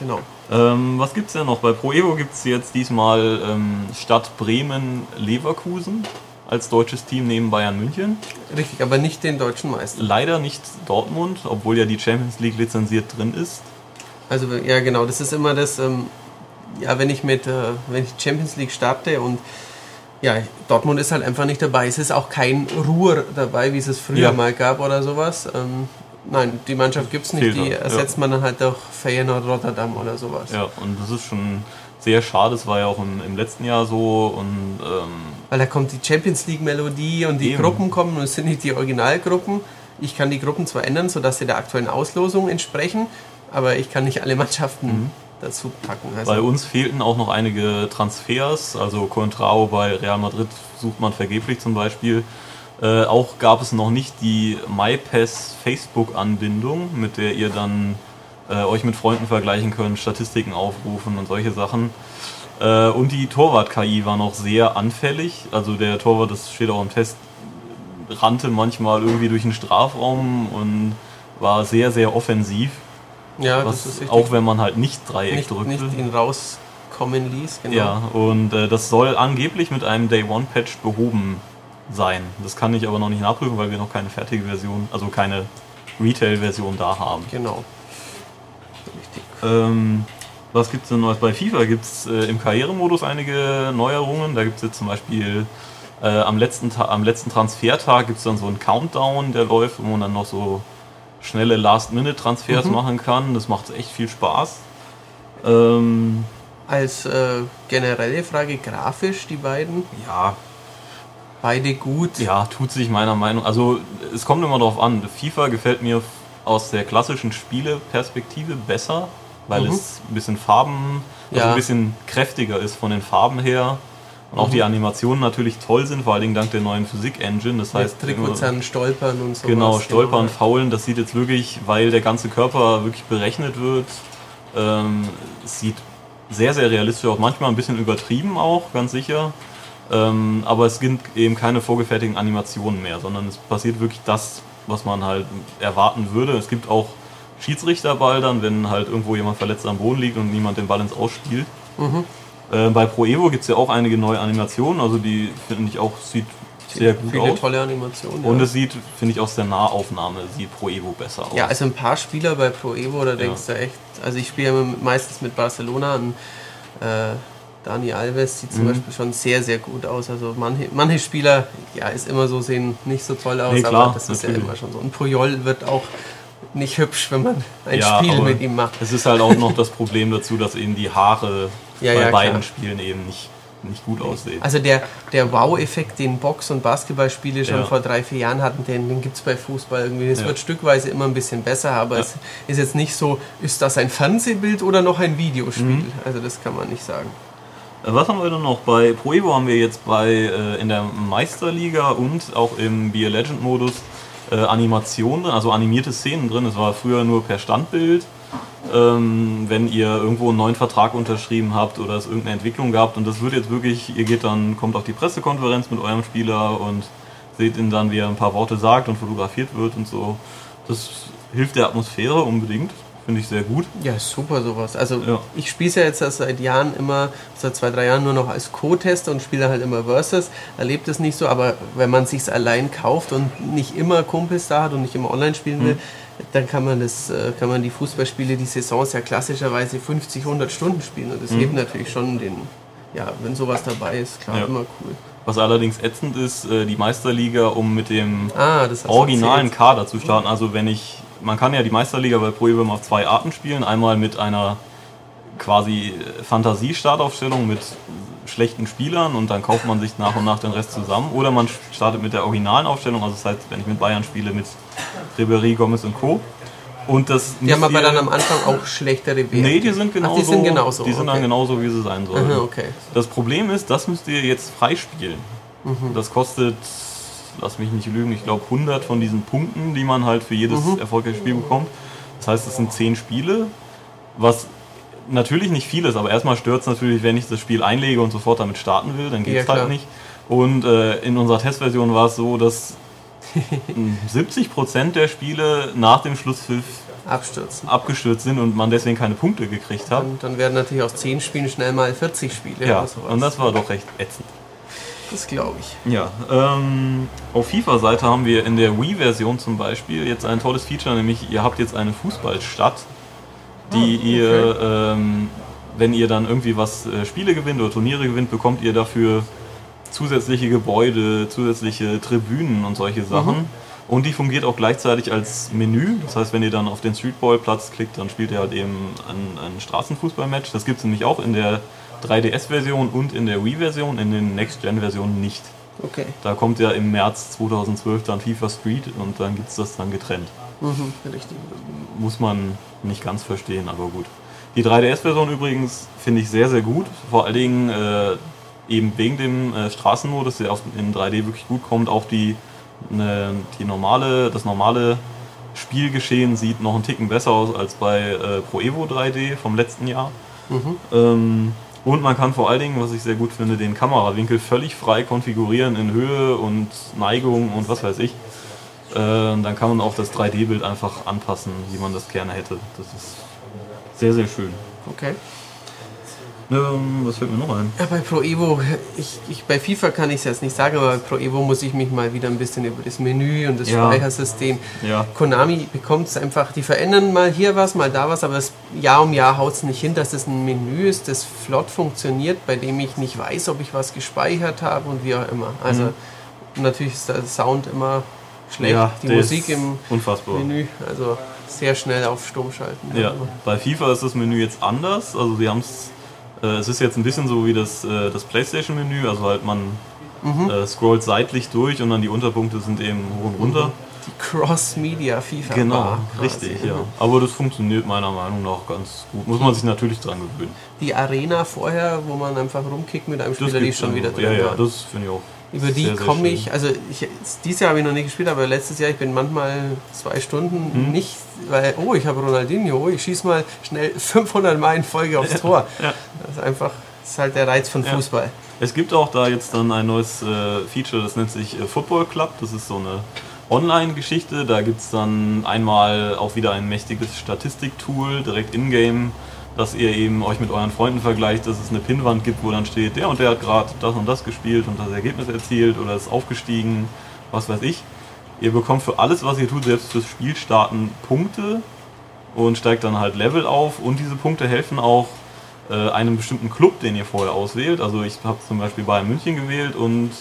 Genau. Ähm, was gibt's denn noch? Bei Pro Evo gibt es jetzt diesmal ähm, Stadt Bremen Leverkusen als deutsches Team neben Bayern München. Richtig, aber nicht den deutschen Meister. Leider nicht Dortmund, obwohl ja die Champions League lizenziert drin ist. Also ja, genau, das ist immer das, ähm, ja, wenn ich mit, äh, wenn ich Champions League starte und ja, Dortmund ist halt einfach nicht dabei. Es ist auch kein Ruhr dabei, wie es es früher Ja. mal gab oder sowas. Ähm, nein, die Mannschaft gibt es nicht, die halt, ja. ersetzt man dann halt durch Feyenoord Rotterdam oder sowas. Ja, und das ist schon sehr schade. Das war ja auch im, im letzten Jahr so. Und ähm, Weil da kommt die Champions League Melodie und die Eben. Gruppen kommen und es sind nicht die Originalgruppen. Ich kann die Gruppen zwar ändern, sodass sie der aktuellen Auslosung entsprechen, aber ich kann nicht alle Mannschaften dazu packen. Also, bei uns fehlten auch noch einige Transfers. Also Contrao bei Real Madrid sucht man vergeblich zum Beispiel. Äh, auch gab es noch nicht die MyPass Facebook-Anbindung, mit der ihr dann äh, euch mit Freunden vergleichen könnt, Statistiken aufrufen und solche Sachen. Äh, und die Torwart-KI war noch sehr anfällig. Also der Torwart, das steht auch im Test, rannte manchmal irgendwie durch den Strafraum und war sehr, sehr offensiv. Ja, Was, das ist richtig. auch wenn man halt nicht Dreieck nicht, drückte. nicht ihn rauskommen ließ. Genau. Ja, und äh, das soll angeblich mit einem Day One Patch behoben sein. Das kann ich aber noch nicht nachprüfen, weil wir noch keine fertige Version, also keine Retail-Version da haben. Genau. Richtig. Ähm, was gibt es denn Neues? Bei FIFA gibt es äh, im Karrieremodus einige Neuerungen. Da gibt es jetzt zum Beispiel äh, am, letzten Ta am letzten Transfertag gibt es dann so einen Countdown, der läuft, wo man dann noch so schnelle Last-Minute-Transfers Mhm. machen kann. Das macht echt viel Spaß. Ähm, Als äh, generelle Frage, grafisch die beiden, ja, beide gut. Ja, tut sich meiner Meinung. Also es kommt immer darauf an. FIFA gefällt mir aus der klassischen Spieleperspektive besser, weil Mhm. es ein bisschen Farben, also Ja. ein bisschen kräftiger ist von den Farben her. Und auch Mhm. die Animationen natürlich toll sind, vor allen Dingen dank der neuen Physik-Engine. Das heißt, Trikotzern, Stolpern und so. Genau, Stolpern, Faulen, das sieht jetzt wirklich, weil der ganze Körper wirklich berechnet wird, ähm, es sieht sehr, sehr realistisch aus. Manchmal ein bisschen übertrieben auch, ganz sicher. Ähm, aber es sind eben keine vorgefertigten Animationen mehr, sondern es passiert wirklich das, was man halt erwarten würde. Es gibt auch Schiedsrichterball dann, wenn halt irgendwo jemand verletzt am Boden liegt und niemand den Ball ins Ausspielt. Mhm. Äh, bei Pro Evo gibt es ja auch einige neue Animationen, also die finde ich auch, sieht sehr gut Viele aus. tolle Animationen. Und ja. es sieht, finde ich, aus der Nahaufnahme sieht Pro Evo besser aus. Ja, also ein paar Spieler bei Pro Evo, da denkst du echt, also ich spiele ja meistens mit Barcelona und äh, Dani Alves sieht zum Mhm. Beispiel schon sehr, sehr gut aus. Also manche, manche Spieler, ja, ist immer so, sehen nicht so toll aus, Nee, klar, aber das ist ja natürlich. immer schon so. Und Puyol wird auch nicht hübsch, wenn man ein Ja, Spiel mit ihm macht. Es ist halt auch noch das Problem dazu, dass eben die Haare Ja, bei ja, beiden klar. Spielen eben nicht, nicht gut aussehen. Also der, der Wow-Effekt, den Box- und Basketballspiele schon Ja. vor drei, vier Jahren hatten, den, den gibt es bei Fußball irgendwie. Es wird stückweise immer ein bisschen besser, aber es ist jetzt nicht so, ist das ein Fernsehbild oder noch ein Videospiel? Mhm. Also das kann man nicht sagen. Äh, Was haben wir denn noch? Bei Pro Evo haben wir jetzt bei äh, in der Meisterliga und auch im Be a Legend Modus äh, Animationen drin, also animierte Szenen drin. Es war früher nur per Standbild. Ähm, wenn ihr irgendwo einen neuen Vertrag unterschrieben habt oder es irgendeine Entwicklung gab und das wird jetzt wirklich, ihr geht dann, kommt auf die Pressekonferenz mit eurem Spieler und seht ihn dann, wie er ein paar Worte sagt und fotografiert wird und so. Das hilft der Atmosphäre unbedingt, finde ich sehr gut. Ja, super sowas. Also Ja. ich spiele es ja jetzt seit Jahren immer, seit zwei, drei Jahren nur noch als Co-Tester und spiele halt immer Versus. Erlebt es nicht so, aber wenn man sich allein kauft und nicht immer Kumpels da hat und nicht immer online spielen will, dann kann man das, äh, kann man die Fußballspiele, die Saisons ja klassischerweise 50, 100 Stunden spielen. Und das hebt natürlich schon den, ja, wenn sowas dabei ist, klar, Ja. immer cool. Was allerdings ätzend ist, äh, die Meisterliga, um mit dem Ah, originalen. Kader zu starten. Also wenn ich, man kann ja die Meisterliga bei Pro Evo immer auf zwei Arten spielen. Einmal mit einer quasi Fantasie-Startaufstellung mit schlechten Spielern und dann kauft man sich nach und nach den Rest zusammen. Oder man startet mit der originalen Aufstellung, also das heißt, wenn ich mit Bayern spiele, mit Ribery, Gomez und Co. Und das Die haben aber dann am Anfang auch schlechtere Werte. Nee, die sind genauso. Ach, die sind genauso. Die sind dann okay. genauso, wie sie sein sollen. Aha, okay. Das Problem ist, das müsst ihr jetzt freispielen. Mhm. Das kostet, lass mich nicht lügen, ich glaube 100 von diesen Punkten, die man halt für jedes Mhm. erfolgreiche Spiel bekommt. Das heißt, es sind 10 Spiele, was natürlich nicht viel ist, aber erstmal stört es natürlich, wenn ich das Spiel einlege und sofort damit starten will, dann geht Ja, es halt klar. nicht. Und äh, in unserer Testversion war es so, dass 70% der Spiele nach dem Schlusspfiff Abstürzen. abgestürzt sind und man deswegen keine Punkte gekriegt hat. Und dann werden natürlich aus 10 Spielen schnell mal 40 Spiele Ja, und das war doch recht ätzend. Das glaube ich. Ja, ähm, auf FIFA-Seite haben wir in der Wii-Version zum Beispiel jetzt ein tolles Feature, nämlich ihr habt jetzt eine Fußballstadt, die ihr, ähm, wenn ihr dann irgendwie was äh, Spiele gewinnt oder Turniere gewinnt, bekommt ihr dafür zusätzliche Gebäude, zusätzliche Tribünen und solche Sachen. Und die fungiert auch gleichzeitig als Menü. Das heißt, wenn ihr dann auf den Streetball-Platz klickt, dann spielt ihr halt eben ein, ein Straßenfußballmatch. Das gibt es nämlich auch in der 3DS-Version und in der Wii-Version, in den Next-Gen-Versionen nicht. Okay. Da kommt ja im März 2012 dann FIFA Street und dann gibt es das dann getrennt. Mhm, richtig. Muss man nicht ganz verstehen, aber gut. Die 3DS-Version übrigens finde ich sehr, sehr gut. Vor allen Dingen äh, eben wegen dem äh, Straßenmodus, der auf, in 3D wirklich gut kommt. Auch die, ne, die normale, das normale Spielgeschehen sieht noch einen Ticken besser aus als bei äh, Pro Evo 3D vom letzten Jahr. Ähm, Und man kann vor allen Dingen, was ich sehr gut finde, den Kamerawinkel völlig frei konfigurieren in Höhe und Neigung und was weiß ich. Äh, dann kann man auch das 3D-Bild einfach anpassen, wie man das gerne hätte. Das ist sehr, sehr schön. Okay. Was fällt mir noch ein? Ja, bei Pro Evo, ich, ich, bei FIFA kann ich es jetzt nicht sagen, aber bei Pro Evo muss ich mich mal wieder ein bisschen über das Menü und das Ja. Speichersystem. Ja. Konami bekommt es einfach, die verändern mal hier was, mal da was, aber es, Jahr um Jahr haut es nicht hin, dass es ein Menü ist, das flott funktioniert, bei dem ich nicht weiß, ob ich was gespeichert habe und wie auch immer. Also natürlich ist der Sound immer schlecht, Mhm. Ja, die Musik im unfassbar. Menü, also sehr schnell auf Stumm schalten. Ja, bei FIFA ist das Menü jetzt anders. Also sie haben es, es ist jetzt ein bisschen so wie das, äh, das PlayStation-Menü. Also halt man Mhm. äh, scrollt seitlich durch und dann die Unterpunkte sind eben hoch und runter. Die Cross-Media FIFA. Genau, richtig, ja. Aber das funktioniert meiner Meinung nach ganz gut. Muss man sich natürlich dran gewöhnen. Die Arena vorher, wo man einfach rumkickt mit einem Spieler, die schon wieder drin. Ja, ja, das finde ich auch. Über die komme ich, also ich, dieses Jahr habe ich noch nie gespielt, aber letztes Jahr, ich bin manchmal zwei Stunden Hm. nicht, weil, oh, ich habe Ronaldinho, oh, ich schieße mal schnell 500 Mal in Folge aufs Tor. Ja. Das ist einfach, das ist halt der Reiz von Ja. Fußball. Es gibt auch da jetzt dann ein neues äh, Feature, das nennt sich äh, Football Club. Das ist so eine Online-Geschichte. Da gibt es dann einmal auch wieder ein mächtiges Statistiktool direkt in-game, dass ihr eben euch mit euren Freunden vergleicht, dass es eine Pinnwand gibt, wo dann steht, der und der hat gerade das und das gespielt und das Ergebnis erzielt oder ist aufgestiegen, was weiß ich. Ihr bekommt für alles, was ihr tut, selbst fürs Spiel starten Punkte und steigt dann halt Level auf und diese Punkte helfen auch äh, einem bestimmten Club, den ihr vorher auswählt. Also ich habe zum Beispiel Bayern München gewählt und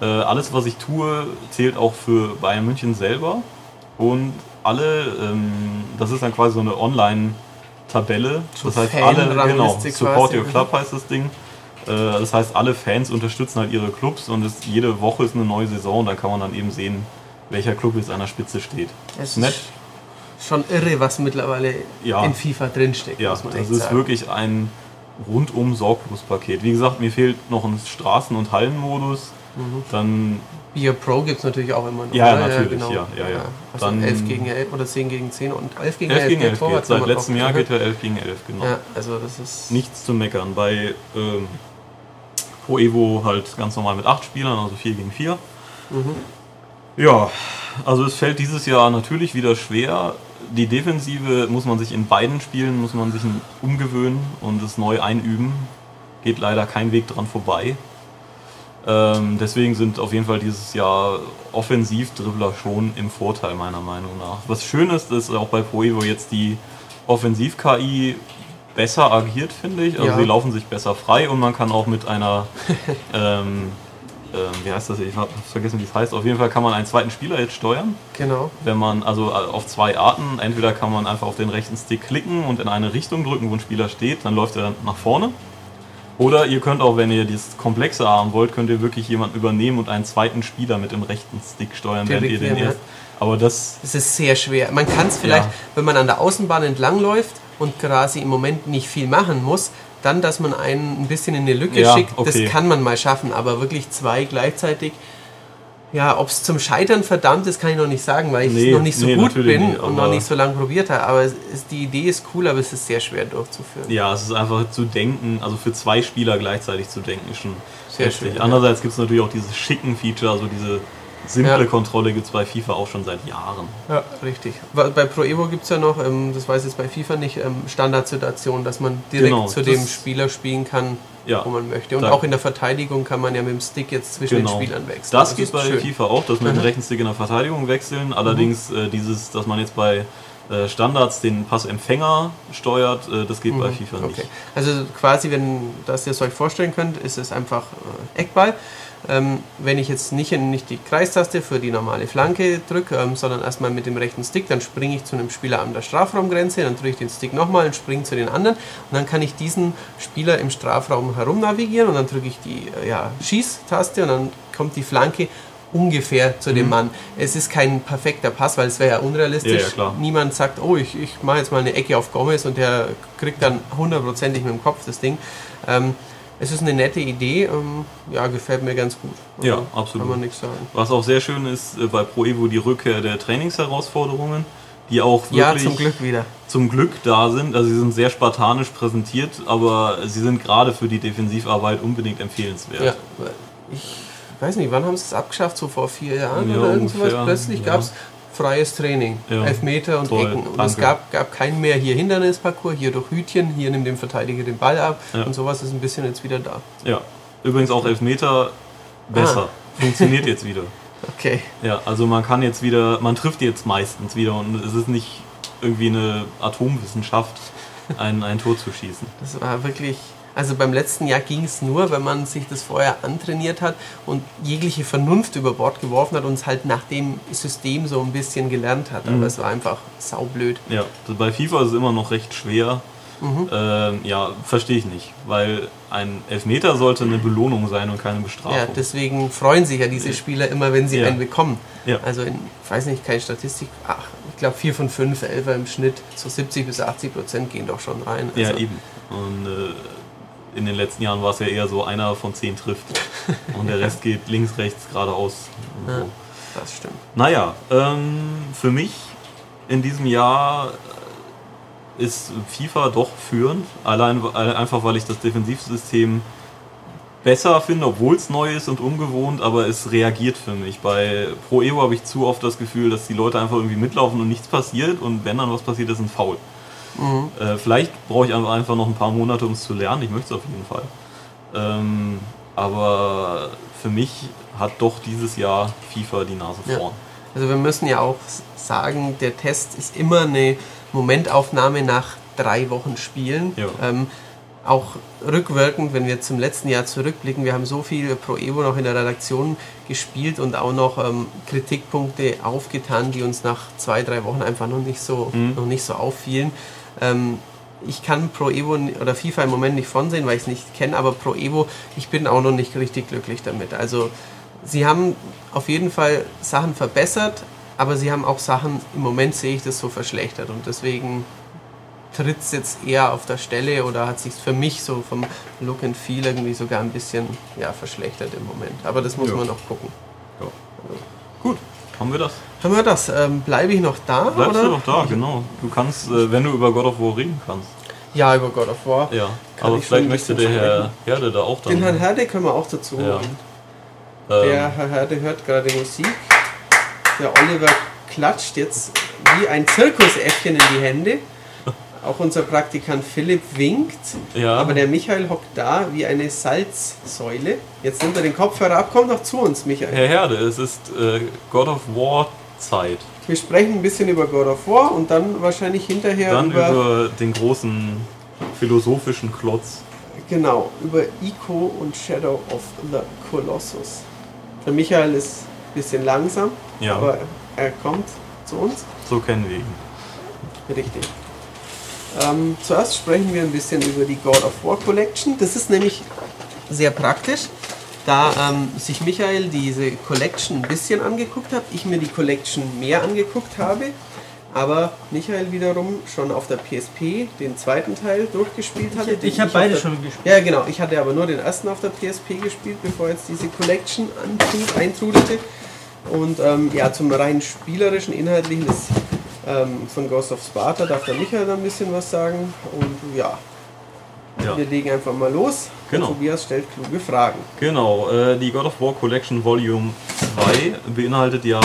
äh, alles, was ich tue, zählt auch für Bayern München selber. Und alle, ähm, das ist dann quasi so eine Online-Tabelle. So Das heißt, alle, genau, Support. Your Club heißt das Ding. Äh, Das heißt, alle Fans unterstützen halt ihre Clubs und es, jede Woche ist eine neue Saison und dann kann man dann eben sehen, welcher Club jetzt an der Spitze steht. Es Nett. ist schon irre, was mittlerweile Ja. in FIFA drinsteckt, Ja, muss man das ist sagen. wirklich ein rundum sorglos Paket. Wie gesagt, mir fehlt noch ein Straßen- und Hallenmodus. Mhm. Dann, Via Pro gibt es natürlich auch immer noch. Ja, oder? natürlich, ja, ja, ja. Also Dann- 11 gegen 11 oder 10 gegen 10 und 11 gegen 11 11, gegen geht 11 geht. vorwärts, Seit letztem Jahr geht er 11 gegen 11, genau. Ja, also das ist... Nichts zu meckern. Bei ähm, Pro Evo halt ganz normal mit 8 Spielern, also 4 gegen 4. Mhm. Ja, also es fällt dieses Jahr natürlich wieder schwer. Die Defensive muss man sich in beiden Spielen muss man sich umgewöhnen und es neu einüben. Geht leider kein Weg dran vorbei. Ähm, deswegen sind auf jeden Fall dieses Jahr Offensivdribbler schon im Vorteil meiner Meinung nach. Was schön ist, ist auch bei Pro Evo jetzt die Offensiv-KI besser agiert, finde ich. Also Ja. sie laufen sich besser frei und man kann auch mit einer ähm, ähm, wie heißt das? Ich habe vergessen, wie es heißt. Auf jeden Fall kann man einen zweiten Spieler jetzt steuern. Genau. Wenn man, also äh, auf zwei Arten. Entweder kann man einfach auf den rechten Stick klicken und in eine Richtung drücken, wo ein Spieler steht, dann läuft er nach vorne. Oder ihr könnt auch, wenn ihr dieses komplexe haben wollt, könnt ihr wirklich jemanden übernehmen und einen zweiten Spieler mit dem rechten Stick steuern, während ihr den erst. Aber das, Es ist sehr schwer. Man kann es vielleicht, Ja. wenn man an der Außenbahn entlangläuft und quasi im Moment nicht viel machen muss, dann, dass man einen ein bisschen in eine Lücke Ja, schickt, okay. das kann man mal schaffen. Aber wirklich zwei gleichzeitig, ja, ob es zum Scheitern verdammt ist, kann ich noch nicht sagen, weil ich Nee, noch nicht so nee, gut bin nicht, und noch nicht so lange probiert habe. Aber ist, die Idee ist cool, aber es ist sehr schwer durchzuführen. ja, es ist einfach zu denken, also für zwei Spieler gleichzeitig zu denken, ist schon Sehr heftig. schön, ja. Andererseits gibt es natürlich auch diese schicken Feature, also diese simple Ja. Kontrolle gibt es bei FIFA auch schon seit Jahren. Ja, richtig. Bei Pro Evo gibt es ja noch, ähm, das weiß ich jetzt bei FIFA nicht, ähm, Standardsituationen, dass man direkt Genau, zu dem Spieler spielen kann, Ja. wo man möchte. Und auch in der Verteidigung kann man ja mit dem Stick jetzt zwischen Genau. den Spielern wechseln. Das Also geht bei schön. FIFA auch, dass dem Mhm. rechten Stick in der Verteidigung wechseln. Allerdings äh, dieses, dass man jetzt bei äh, Standards den Passempfänger steuert, äh, das geht bei FIFA nicht. Mhm. Okay. Also quasi, wenn das ihr es euch vorstellen könnt, ist es einfach äh, Eckball. Ähm, wenn ich jetzt nicht, nicht die Kreistaste für die normale Flanke drücke, ähm, sondern erstmal mit dem rechten Stick, dann springe ich zu einem Spieler an der Strafraumgrenze, dann drücke ich den Stick nochmal und springe zu den anderen und dann kann ich diesen Spieler im Strafraum herum navigieren und dann drücke ich die äh, ja, Schießtaste und dann kommt die Flanke ungefähr zu dem Mann. Es ist kein perfekter Pass, weil es wäre ja unrealistisch. Mhm. Ja, ja. Niemand sagt, oh, ich, ich mache jetzt mal eine Ecke auf Gomez und der kriegt dann hundertprozentig mit dem Kopf das Ding. Ähm, es ist eine nette Idee, ähm, ja, gefällt mir ganz gut. Also, Ja, absolut. Kann man nichts sagen. Was auch sehr schön ist äh, bei Pro Evo die Rückkehr der Trainingsherausforderungen. die auch wirklich Ja, zum Glück wieder. zum Glück da sind. Also sie sind sehr spartanisch präsentiert, aber sie sind gerade für die Defensivarbeit unbedingt empfehlenswert. Ja, ich weiß nicht, wann haben sie es abgeschafft? So vor vier Jahren Ja, oder irgend sowas? ungefähr, Plötzlich ja. gab es freies Training, Ja. Elfmeter und Toll, Ecken. Und es danke. gab, gab keinen mehr hier Hindernisparcours, hier durch Hütchen, hier nimmt dem Verteidiger den Ball ab Ja. und sowas ist ein bisschen jetzt wieder da. Ja. Übrigens auch Elfmeter besser. Funktioniert jetzt wieder. Okay. Ja, also man kann jetzt wieder, man trifft jetzt meistens wieder und es ist nicht irgendwie eine Atomwissenschaft, ein, ein Tor zu schießen. Das war wirklich. Also beim letzten Jahr ging es nur, wenn man sich das vorher antrainiert hat und jegliche Vernunft über Bord geworfen hat und es halt nach dem System so ein bisschen gelernt hat. Mhm. Aber es war einfach saublöd. Ja, bei FIFA ist es immer noch recht schwer. Mhm. Ähm, ja, verstehe ich nicht, weil ein Elfmeter sollte eine Belohnung sein und keine Bestrafung. Ja, deswegen freuen sich ja diese Spieler immer, wenn sie Ja. einen bekommen. Ja. Also in, ich weiß nicht, keine Statistik, ach, ich glaube 4 von 5 Elfer im Schnitt, so 70 bis 80 Prozent gehen doch schon rein. ja, Also, eben. Und äh, in den letzten Jahren war es ja eher so, einer von zehn trifft und der Rest geht links, rechts, geradeaus. Ja. Das stimmt. Naja, ähm, für mich in diesem Jahr äh, ist FIFA doch führend. Allein alle- einfach, weil ich das Defensivsystem besser finde, obwohl es neu ist und ungewohnt, aber es reagiert für mich. Bei Pro Evo habe ich zu oft das Gefühl, dass die Leute einfach irgendwie mitlaufen und nichts passiert und wenn dann was passiert, ist ein Foul. Äh, vielleicht brauche ich einfach noch ein paar Monate, um es zu lernen. Ich möchte es auf jeden Fall. Ähm, aber für mich hat doch dieses Jahr FIFA die Nase Ja. vorn. Also wir müssen ja auch sagen, der Test ist immer eine Momentaufnahme nach drei Wochen Spielen. Ja. Ähm, auch rückwirkend, wenn wir zum letzten Jahr zurückblicken, wir haben so viel Pro Evo noch in der Redaktion gespielt und auch noch ähm, Kritikpunkte aufgetan, die uns nach zwei, drei Wochen einfach noch nicht so, Mhm. noch nicht so auffielen. Ähm, ich kann Pro Evo oder FIFA im Moment nicht von sehen, weil ich es nicht kenne, aber Pro Evo, ich bin auch noch nicht richtig glücklich damit. Also sie haben auf jeden Fall Sachen verbessert, aber sie haben auch Sachen, im Moment sehe ich das so verschlechtert und deswegen tritt es jetzt eher auf der Stelle oder hat sich für mich so vom Look and Feel irgendwie sogar ein bisschen ja, verschlechtert im Moment. Aber das muss Ja. man noch gucken. Ja. Gut, haben wir das. Haben wir das? Ähm, Bleibe ich noch da? Bleibst oder? du doch da, genau. Du kannst, äh, wenn du über God of War reden kannst. Ja, über God of War. Ja, Kann aber vielleicht möchte der Herr Herde da auch dann. Den Herrn Herde können wir auch dazu Ja. holen. ähm, Der Herr Herde hört gerade Musik. Der Oliver klatscht jetzt wie ein Zirkusäffchen in die Hände. Auch unser Praktikant Philipp winkt. Ja. Aber der Michael hockt da wie eine Salzsäule. Jetzt nimmt er den Kopfhörer ab. Komm doch zu uns, Michael. Herr Herde, es ist äh, God of War Zeit. Wir sprechen ein bisschen über God of War und dann wahrscheinlich hinterher Dann über, über den großen philosophischen Klotz. genau, über Ico und Shadow of the Colossus. Der Michael ist ein bisschen langsam, Ja. aber er kommt zu uns. So kennen wir ihn. Richtig. Ähm, zuerst sprechen wir ein bisschen über die God of War Collection. Das ist nämlich sehr praktisch, da ähm, sich Michael diese Collection ein bisschen angeguckt hat, ich mir die Collection mehr angeguckt habe, aber Michael wiederum schon auf der PSP den zweiten Teil durchgespielt hatte. den ich habe beide der- schon gespielt. Ja, genau. Ich hatte aber nur den ersten auf der PSP gespielt, bevor jetzt diese Collection eintrudelte. Und ähm, ja, zum rein spielerischen, inhaltlichen ist ähm, von Ghost of Sparta darf der Michael dann ein bisschen was sagen. Und ja, Ja. wir legen einfach mal los. Genau. Und Tobias stellt kluge Fragen. Genau, äh, die God of War Collection Volume 2 beinhaltet ja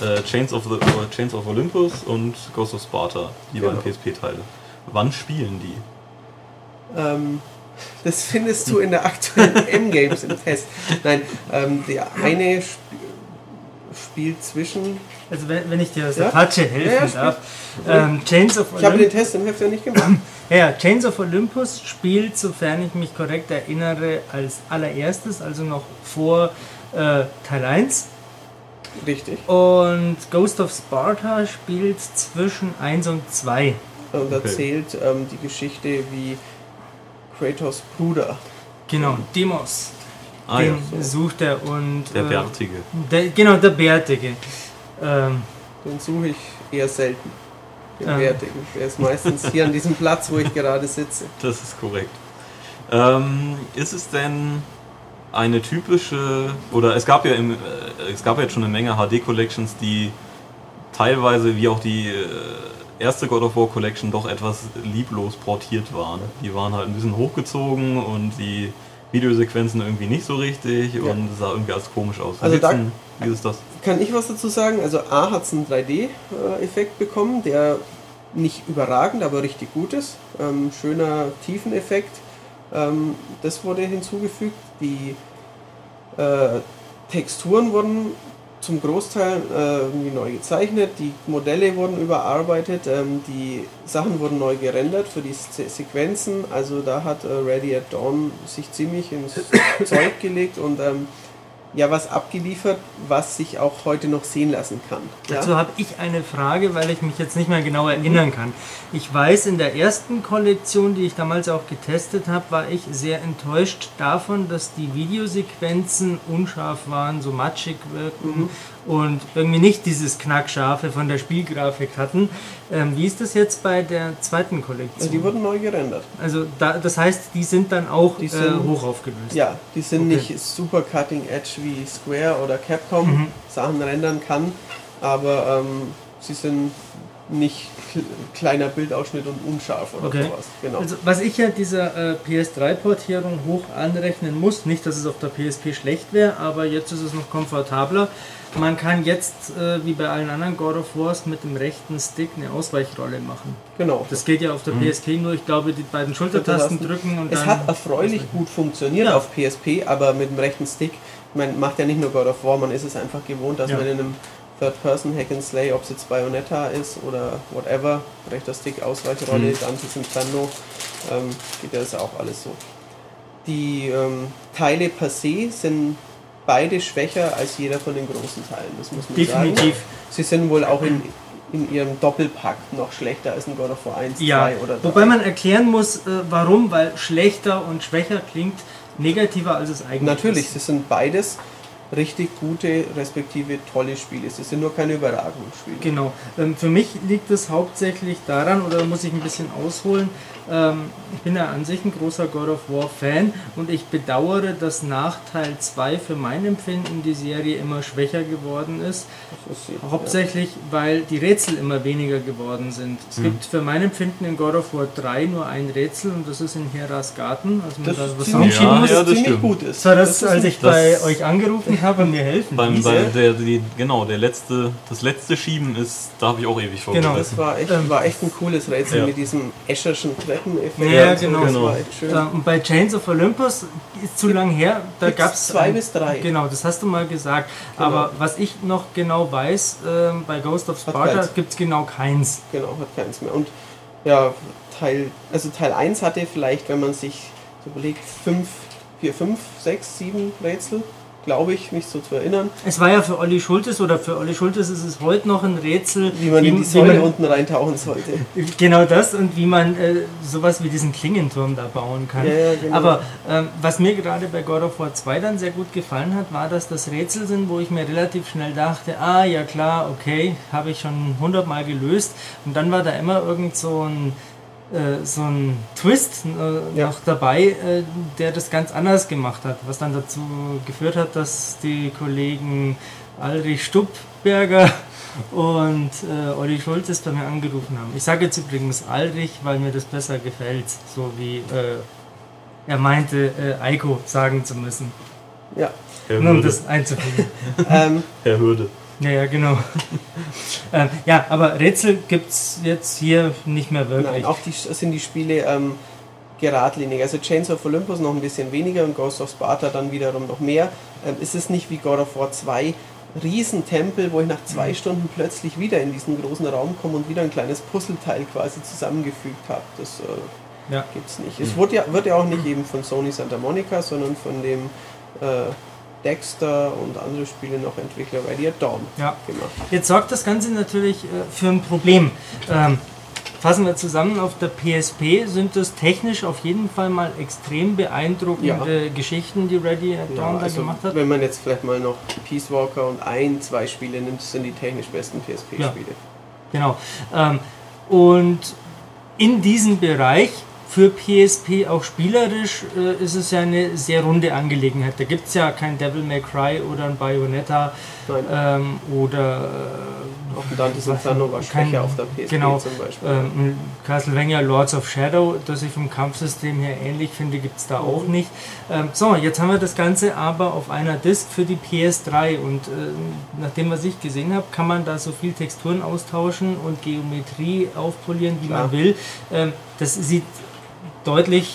äh, Chains, of the, äh, Chains of Olympus und Ghost of Sparta, die Genau. beiden PSP-Teile. Wann spielen die? Ähm, das findest du in der aktuellen M-Games im Test. Nein, ähm, der eine sp spielt zwischen. Also wenn, wenn ich dir aus Ja? der Patsche helfen Ja, darf. Ähm, Chains of Ich habe den. Test im Heft ja nicht gemacht. Ja, Chains of Olympus spielt, sofern ich mich korrekt erinnere, als allererstes, also noch vor äh, Teil 1. Richtig. Und Ghost of Sparta spielt zwischen 1 und 2. Und Okay. erzählt ähm, die Geschichte, wie Kratos Bruder. Genau, Demos. Ah ja, den sucht er und. der äh, Bärtige. Der, genau, der Bärtige. Ähm, Den suche ich eher selten. Den Ah. Bärtigen. Der ist meistens hier an diesem Platz, wo ich gerade sitze. Das ist korrekt. Ähm, ist es denn eine typische, oder es gab ja im, äh, es gab ja jetzt schon eine Menge HD-Collections, die teilweise wie auch die äh, erste God of War Collection doch etwas lieblos portiert waren. Die waren halt ein bisschen hochgezogen und die Videosequenzen irgendwie nicht so richtig Ja. und es sah irgendwie alles komisch aus. Also da- wie ist das? Kann ich was dazu sagen? Also A hat es einen 3D-Effekt bekommen, der nicht überragend, aber richtig gut ist. Ähm, schöner Tiefeneffekt. Ähm, das wurde hinzugefügt. Die äh, Texturen wurden zum Großteil äh, neu gezeichnet, die Modelle wurden überarbeitet, ähm, die Sachen wurden neu gerendert für die Se Sequenzen. Also da hat äh, Ready at Dawn sich ziemlich ins Zeug gelegt und ähm, ja was abgeliefert, was sich auch heute noch sehen lassen kann. Dazu Ja? habe ich eine Frage, weil ich mich jetzt nicht mehr genau erinnern kann. Ich weiß, in der ersten Kollektion, die ich damals auch getestet habe, war ich sehr enttäuscht davon, dass die Videosequenzen unscharf waren, so matschig wirkten und irgendwie nicht dieses Knackscharfe von der Spielgrafik hatten. Ähm, wie ist das jetzt bei der zweiten Kollektion? die wurden neu gerendert. Also da, das heißt, die sind dann auch äh, sind- hoch aufgelöst. Ja, die sind Okay. nicht super cutting edge wie Square oder Capcom Mhm. Sachen rendern kann, aber ähm, sie sind nicht kl kleiner Bildausschnitt und unscharf oder Okay. sowas. Genau. Also, was ich ja dieser äh, PS3-Portierung hoch anrechnen muss, nicht, dass es auf der PSP schlecht wäre, aber jetzt ist es noch komfortabler. Man kann jetzt, äh, wie bei allen anderen God of Wars, mit dem rechten Stick eine Ausweichrolle machen. genau. Das geht ja auf der PSP nur, ich glaube, die beiden Schultertasten drücken und es dann. hat erfreulich gut funktioniert Ja. auf PSP, aber mit dem rechten Stick, man macht ja nicht nur God of War, man ist es einfach gewohnt, dass Ja. man in einem Third-Person Hack and Slay, ob es jetzt Bayonetta ist oder whatever, rechter Stick, Ausweichrolle, Mhm. Dantes Inferno, ähm, geht ja das auch alles so. Die ähm, Teile per se sind beide schwächer als jeder von den großen Teilen, das muss man sagen. Definitiv. Sie sind wohl auch in, in ihrem Doppelpack noch schlechter als ein God of War 1, Ja, 2 oder 3. wobei man erklären muss, äh, warum, weil schlechter und schwächer klingt negativer als es eigentlich Natürlich, ist. sie sind beides richtig gute, respektive tolle Spiele. Sie sind nur keine überragenden Spiele. Genau. Ähm, für mich liegt es hauptsächlich daran, oder muss ich ein bisschen ausholen, ähm, ich bin ja an sich ein großer God of War Fan und ich bedauere, dass nach Teil 2 für mein Empfinden die Serie immer schwächer geworden ist. Das ist Hauptsächlich, weil die Rätsel immer weniger geworden sind. Mhm. Es gibt für mein Empfinden in God of War 3 nur ein Rätsel und das ist in Heras Garten. Also man Das da ist was ziemlich, anschieben Ja, muss. ja, das das ziemlich stimmt. gut ist. Das war das, ist als ich bei das- euch angerufen habe und mir helfen Beim, bei der, die, genau, der letzte, das letzte Schieben ist, da habe ich auch ewig Genau. vorgesessen. das war echt, Ähm, war echt ein cooles Rätsel ja. mit diesem Escherschen Treppeneffekt. Ja, so. genau. Genau. Äh, Und bei Chains of Olympus ist zu lang her, da gab es zwei bis drei. Genau, das hast du mal gesagt. Genau. Aber was ich noch genau weiß, ähm, bei Ghost of Sparta gibt es genau keins. Genau, hat keins mehr. Und ja, Teil, also Teil 1 hatte vielleicht, wenn man sich so überlegt, 5, 4, 5, 6, 7 Rätsel, glaube ich, mich so zu erinnern, Es war ja für Olli Schultes oder für Olli Schultes ist es heute noch ein Rätsel, wie man in die wie Säule unten reintauchen sollte. Genau das und wie man äh, sowas wie diesen Klingenturm da bauen kann. Ja, ja, genau. Aber ähm, was mir gerade bei God of War 2 dann sehr gut gefallen hat, war, dass das Rätsel sind, wo ich mir relativ schnell dachte, ah ja klar, okay, habe ich schon hundertmal gelöst. Und dann war da immer irgend so ein äh, so ein Twist äh, Ja. noch dabei, äh, der das ganz anders gemacht hat, was dann dazu geführt hat, dass die Kollegen Alrich Stuppberger und äh, Olli Schultes bei mir angerufen haben. Ich sage jetzt übrigens Alrich, weil mir das besser gefällt, so wie äh, er meinte, äh, Eiko sagen zu müssen, Ja. Herr nur um Hürde. das einzufügen. ähm, Herr Hürde. Ja, ja, genau. ähm, ja, aber Rätsel gibt es jetzt hier nicht mehr wirklich. Nein, auch die, sind die Spiele ähm, geradlinig. Also Chains of Olympus noch ein bisschen weniger und Ghost of Sparta dann wiederum noch mehr. Ähm, ist es nicht wie God of War 2 Riesentempel, wo ich nach zwei Stunden plötzlich wieder in diesen großen Raum komme und wieder ein kleines Puzzleteil quasi zusammengefügt habe. Das äh, Ja. gibt's nicht. Es wird ja, wird ja auch nicht eben von Sony Santa Monica, sondern von dem äh, Dexter und andere Spiele noch Entwickler Ready at Dawn Ja. gemacht. Jetzt sorgt das Ganze natürlich äh, für ein Problem. Ähm, fassen wir zusammen, auf der PSP sind das technisch auf jeden Fall mal extrem beeindruckende Geschichten, die Ready at Ja, Dawn da also gemacht hat. wenn man jetzt vielleicht mal noch Peace Walker und ein, zwei Spiele nimmt, sind die technisch besten PSP-Spiele. Genau. Ähm, und in diesem Bereich für PSP auch spielerisch äh, ist es ja eine sehr runde Angelegenheit. Da gibt es ja kein Devil May Cry oder ein Bayonetta ähm, oder Auch ein Dante's Inferno war kein- schwächer auf der PSP genau, zum Beispiel. ähm, Castlevania Lords of Shadow, das ich vom Kampfsystem her ähnlich finde, gibt es da auch nicht. Ähm, so, jetzt haben wir das Ganze aber auf einer Disk für die PS3 und ähm, nach dem, was ich gesehen habe, kann man da so viel Texturen austauschen und Geometrie aufpolieren, wie man Klar. will. Ähm, das sieht deutlich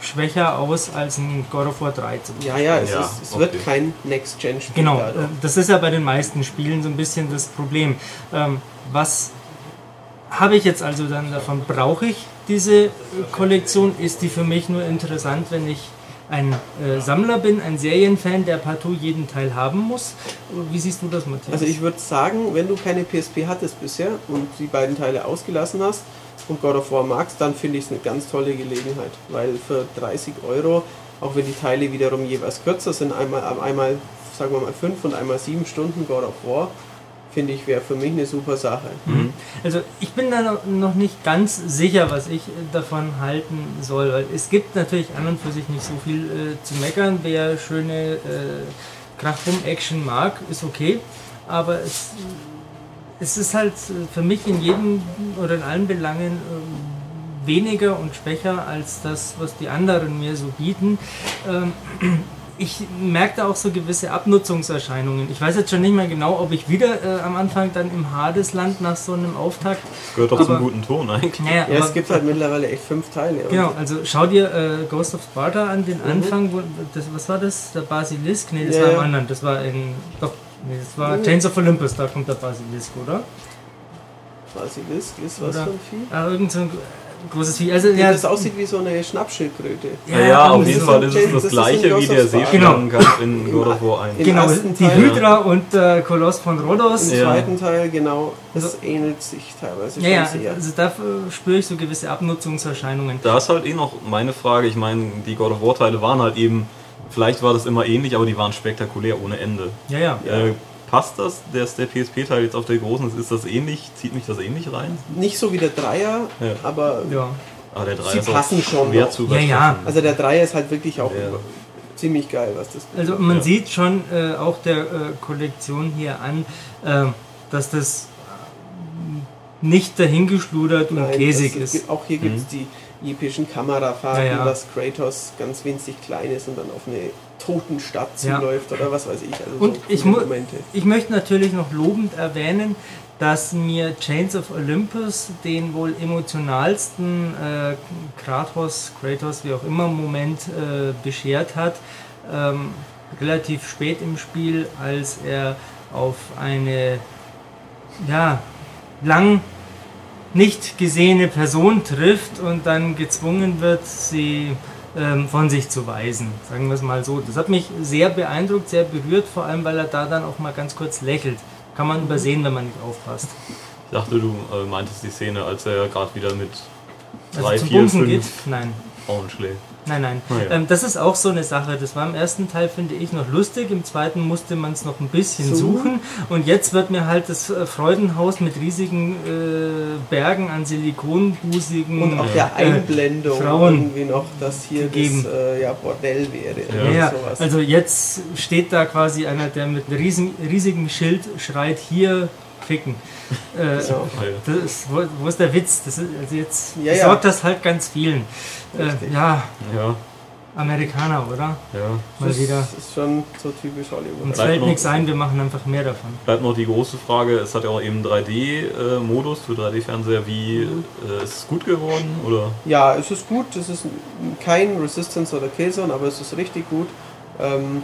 schwächer aus als ein God of War 3 zum Beispiel. ja, ja, es, Ja, ist, es wird okay. kein Next-Gen-Spiel. Genau, äh, das ist ja bei den meisten Spielen so ein bisschen das Problem. Ähm, was habe ich jetzt also dann davon? Brauche ich diese Kollektion? Ist die für mich nur interessant, wenn ich ein äh, Sammler bin, ein Serienfan, der partout jeden Teil haben muss? Wie siehst du das, Matthias? Also ich würde sagen, wenn du keine PSP hattest bisher und die beiden Teile ausgelassen hast und God of War magst, dann finde ich es eine ganz tolle Gelegenheit, weil für 30 Euro, auch wenn die Teile wiederum jeweils kürzer sind, einmal, einmal sagen wir mal 5 und einmal 7 Stunden God of War, finde ich, wäre für mich eine super Sache. Also ich bin da noch- nicht ganz sicher, was ich äh, davon halten soll, weil es gibt natürlich an und für sich nicht so viel äh, zu meckern. Wer schöne äh, Krachrum-Action mag, ist okay, aber es, es ist halt äh, für mich in jedem oder in allen Belangen äh, weniger und schwächer als das, was die anderen mir so bieten. Ähm, ich merkte auch so gewisse Abnutzungserscheinungen. Ich weiß jetzt schon nicht mehr genau, ob ich wieder äh, am Anfang dann im Hadesland nach so einem Auftakt. Das gehört doch Aber- zum guten Ton eigentlich. Naja, Ja, aber, es gibt halt mittlerweile echt fünf Teile. und genau, also schau dir äh, Ghost of Sparta an, den Mhm. Anfang, wo, das, was war das? Der Basilisk? Nee, das Ja, war im anderen, das war in. Doch, nee, das war Mhm. Chains of Olympus, da kommt der Basilisk, oder? Basilisk ist was Oder- für ein Vieh? Ah, irgend so ein großes Vieh. Also, ja, Das aussieht wie so eine Schnappschildkröte. Ja, ja, auf irgendwie jeden so. Fall ist es Das das gleiche wie der. Seeschlangenkampf in God of War 1. Im Genau, die Teil- Hydra und der Koloss von Rhodos. Im Ja. zweiten Teil, genau, das Also- ähnelt sich teilweise Ja, ja, schon sehr. also da äh, spüre ich so gewisse Abnutzungserscheinungen. Da ist halt eh noch meine Frage. Ich meine, die God of War Teile waren halt eben, vielleicht war das immer ähnlich, aber die waren spektakulär ohne Ende. Ja, ja. Äh, passt das, dass der PSP-Teil jetzt auf der großen ist? Ist das ähnlich? Zieht mich das ähnlich rein? Nicht so wie der Dreier, Ja. aber ja. Ah, der 3 Sie ist auch passen schon schwer noch. zu Ja, ja. also der Dreier ist halt wirklich auch Ja. ziemlich geil, was das Also man Ja. sieht schon äh, auch der äh, Kollektion hier an, äh, dass das nicht dahingeschludert und Nein, käsig ist. Auch hier gibt es die epischen Kamerafahrten, Ja, ja. dass Kratos ganz winzig klein ist und dann auf eine toten Stadt Ja. zuläuft oder was weiß ich. Also Und so ich, Momente. ich möchte natürlich noch lobend erwähnen, dass mir Chains of Olympus den wohl emotionalsten äh, Kratos, Kratos, wie auch immer, Moment äh, beschert hat. Ähm, relativ spät im Spiel, als er auf eine ja, lang nicht gesehene Person trifft und dann gezwungen wird, sie ähm, von sich zu weisen. Sagen wir es mal so. Das hat mich sehr beeindruckt, sehr berührt, vor allem weil er da dann auch mal ganz kurz lächelt. Kann man übersehen, wenn man nicht aufpasst. Ich dachte, du äh, meintest die Szene, als er gerade wieder mit Also drei, zum vier, Bumsen fünf geht? Nein. Frauen schlägt. Nein, nein. Ah, ja. ähm, das ist auch so eine Sache. Das war im ersten Teil, finde ich, noch lustig. Im zweiten musste man es noch ein bisschen So. suchen. Und jetzt wird mir halt das äh, Freudenhaus mit riesigen äh, Bergen an Silikonbusigen Und auch der äh, Einblendung Frauen irgendwie noch, dass hier gegeben. das äh, ja, Bordell wäre. Ja. oder Ja, sowas. also jetzt steht da quasi einer, der mit einem riesen, riesigen Schild schreit, hier ficken. Äh, ja. das ist, wo, wo ist der Witz? Das ist, also jetzt Ja, ja. sorgt das halt ganz vielen. Äh, ja, Ja, Amerikaner, oder? ja. Mal das wieder. ist schon so typisch Hollywood. Uns fällt nichts ein, wir machen einfach mehr davon. Bleibt noch die große Frage, es hat ja auch eben 3D-Modus für 3D-Fernseher. Wie äh, ist es gut geworden? Oder? Ja, es ist gut. Es ist kein Resistance oder Killzone, aber es ist richtig gut. Ähm,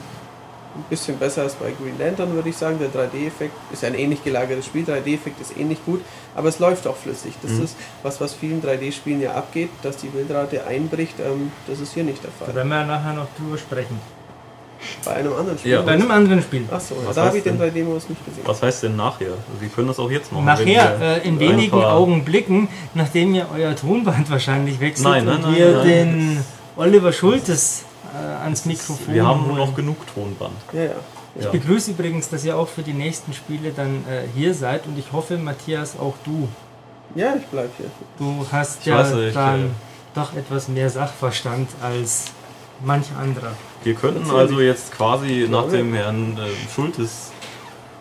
ein bisschen besser als bei Green Lantern, würde ich sagen. Der 3D-Effekt ist ja ein ähnlich gelagertes Spiel. 3D-Effekt ist ähnlich gut, aber es läuft auch flüssig. Das Mhm. ist was, was vielen 3D-Spielen ja abgeht, dass die Bildrate einbricht. Ähm, das ist hier nicht der Da Fall. werden wir nachher noch drüber sprechen. Bei einem anderen Spiel. Ja. Bei einem anderen Spiel. Achso, Was da habe heißt ich den denn? 3D-Modus nicht gesehen. Was heißt denn nachher? Wir können das auch jetzt machen. Nachher, äh, in wenigen Augenblicken, nachdem ihr euer Tonband wahrscheinlich wechselt Nein, nein, und nein, ihr nein. den Oliver Schultes äh, ans Mikrofon Wir haben holen. noch genug Tonband. Ja, ja. Ich Ja. begrüße übrigens, dass ihr auch für die nächsten Spiele dann äh, hier seid und ich hoffe, Matthias, auch du. Ja, ich bleib hier. Du hast Ich ja weiß nicht, dann äh, doch etwas mehr Sachverstand als manch anderer. Wir könnten also jetzt quasi nach dem Herrn äh, Schultes